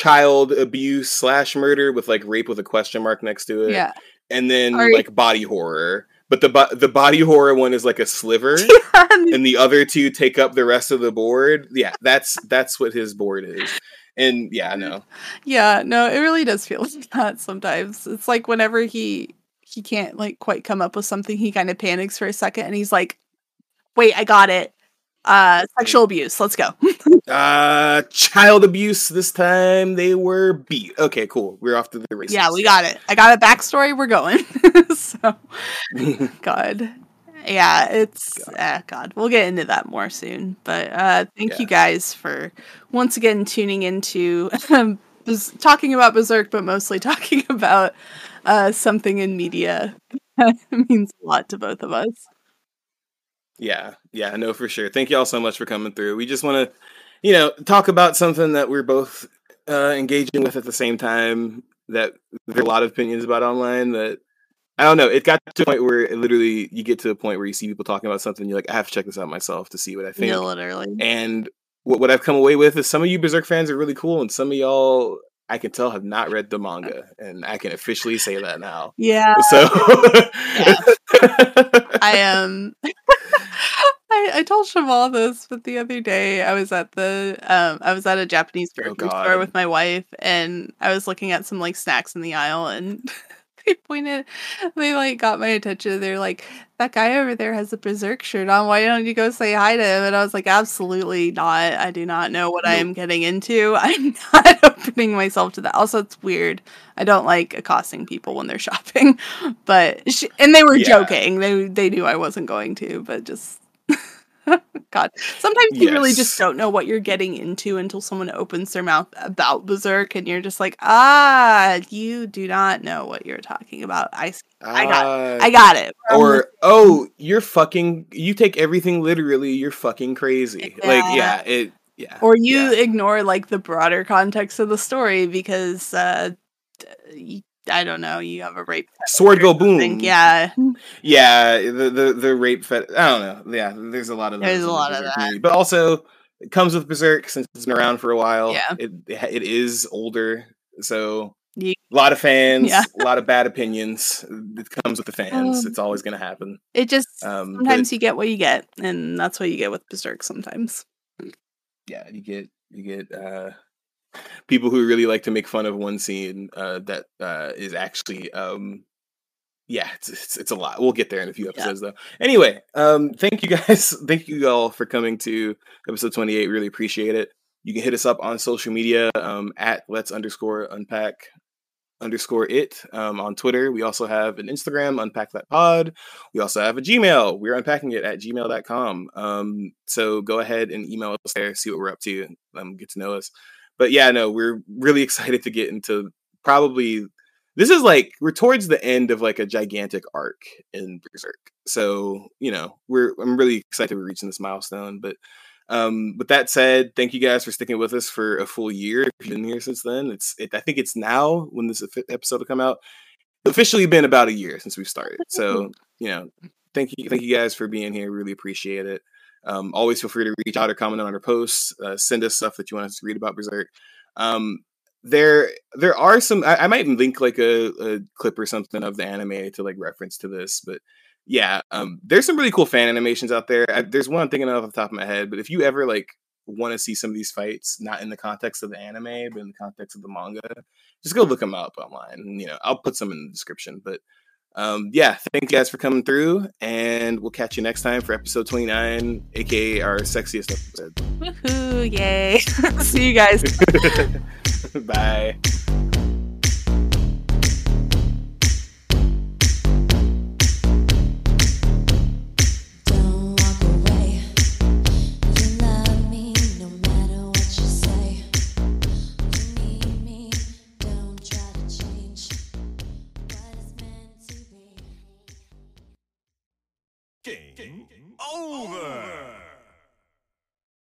child abuse slash murder with like rape with a question mark next to it. Yeah. And then Are like you- body horror. But the bo- the body horror one is like a sliver, yeah. and the other two take up the rest of the board. Yeah, that's that's what his board is. And yeah, no. Yeah, no, it really does feel like that sometimes. It's like whenever he he can't like quite come up with something, he kind of panics for a second and he's like, "Wait, I got it." Uh, sexual abuse. Let's go. uh, child abuse. This time they were beat. Okay, cool. We're off to the races. Yeah, we got it. I got a backstory. We're going. so, God. Yeah, it's God. Uh, God. We'll get into that more soon. But uh, thank yeah. you guys for once again tuning into um, talking about Berserk, but mostly talking about uh, something in media. it means a lot to both of us. Yeah, yeah, no, for sure. Thank you all so much for coming through. We just want to, you know, talk about something that we're both uh, engaging with at the same time. That there are a lot of opinions about online. That I don't know. It got to a point where it literally you get to a point where you see people talking about something. You're like, I have to check this out myself to see what I think. Yeah, literally. And what what I've come away with is some of you Berserk fans are really cool, and some of y'all I can tell have not read the manga, and I can officially say that now. Yeah. So yeah. I am. Um, I, I told Chevall this, but the other day I was at the um I was at a Japanese oh, grocery oh store with my wife and I was looking at some like snacks in the aisle and they pointed they like got my attention. They're like, That guy over there has a berserk shirt on. Why don't you go say hi to him? And I was like, Absolutely not. I do not know what. I am getting into. I'm not opening myself to that. Also it's weird. I don't like accosting people when they're shopping. But she, and they were yeah. joking. They they knew I wasn't going to, but just God, sometimes yes. you really just don't know what you're getting into until someone opens their mouth about Berserk, and you're just like, ah, you do not know what you're talking about. I, I got, uh, I got it. Or oh, you're fucking. You take everything literally. You're fucking crazy. Yeah. Like yeah, it. Yeah. Or you yeah. ignore like the broader context of the story because uh, I don't know. You have a rape sword go boom. Yeah, yeah. The the the rape fet. I don't know. Yeah, there's a lot of there's a lot of that. Community. But also, it comes with Berserk since it's been around for a while. Yeah, it it is older, so yeah. a lot of fans, yeah. a lot of bad opinions. It comes with the fans. Um, it's always going to happen. It just um, sometimes but, you get what you get, and that's what you get with Berserk. Sometimes. Yeah, you get you get. uh people who really like to make fun of one scene uh, that uh, is actually um, yeah it's, it's, it's, a lot we'll get there in a few episodes yeah. though anyway um, thank you guys thank you all for coming to episode 28 really appreciate it you can hit us up on social media um, at let's underscore unpack underscore it um, on Twitter. We also have an Instagram, unpack that pod. We also have a Gmail. We're unpacking it at gmail.com. Um, so go ahead and email us there, see what we're up to, um, get to know us but yeah, no, we're really excited to get into probably this is like we're towards the end of like a gigantic arc in Berserk. So, you know, we're I'm really excited we're reaching this milestone. But um with that said, thank you guys for sticking with us for a full year. If you've been here since then, it's it, I think it's now when this episode will come out. Officially been about a year since we started. So, you know, thank you thank you guys for being here. Really appreciate it. Um, always feel free to reach out or comment on our posts. Uh, send us stuff that you want us to read about Berserk. Um, there, there are some. I, I might link like a, a, clip or something of the anime to like reference to this, but yeah, um, there's some really cool fan animations out there. I, there's one I'm thinking of off the top of my head, but if you ever like want to see some of these fights, not in the context of the anime, but in the context of the manga, just go look them up online. You know, I'll put some in the description, but um, yeah, thank you guys for coming through, and we'll catch you next time for episode 29, aka our sexiest episode. Woohoo! Yay! See you guys. Bye.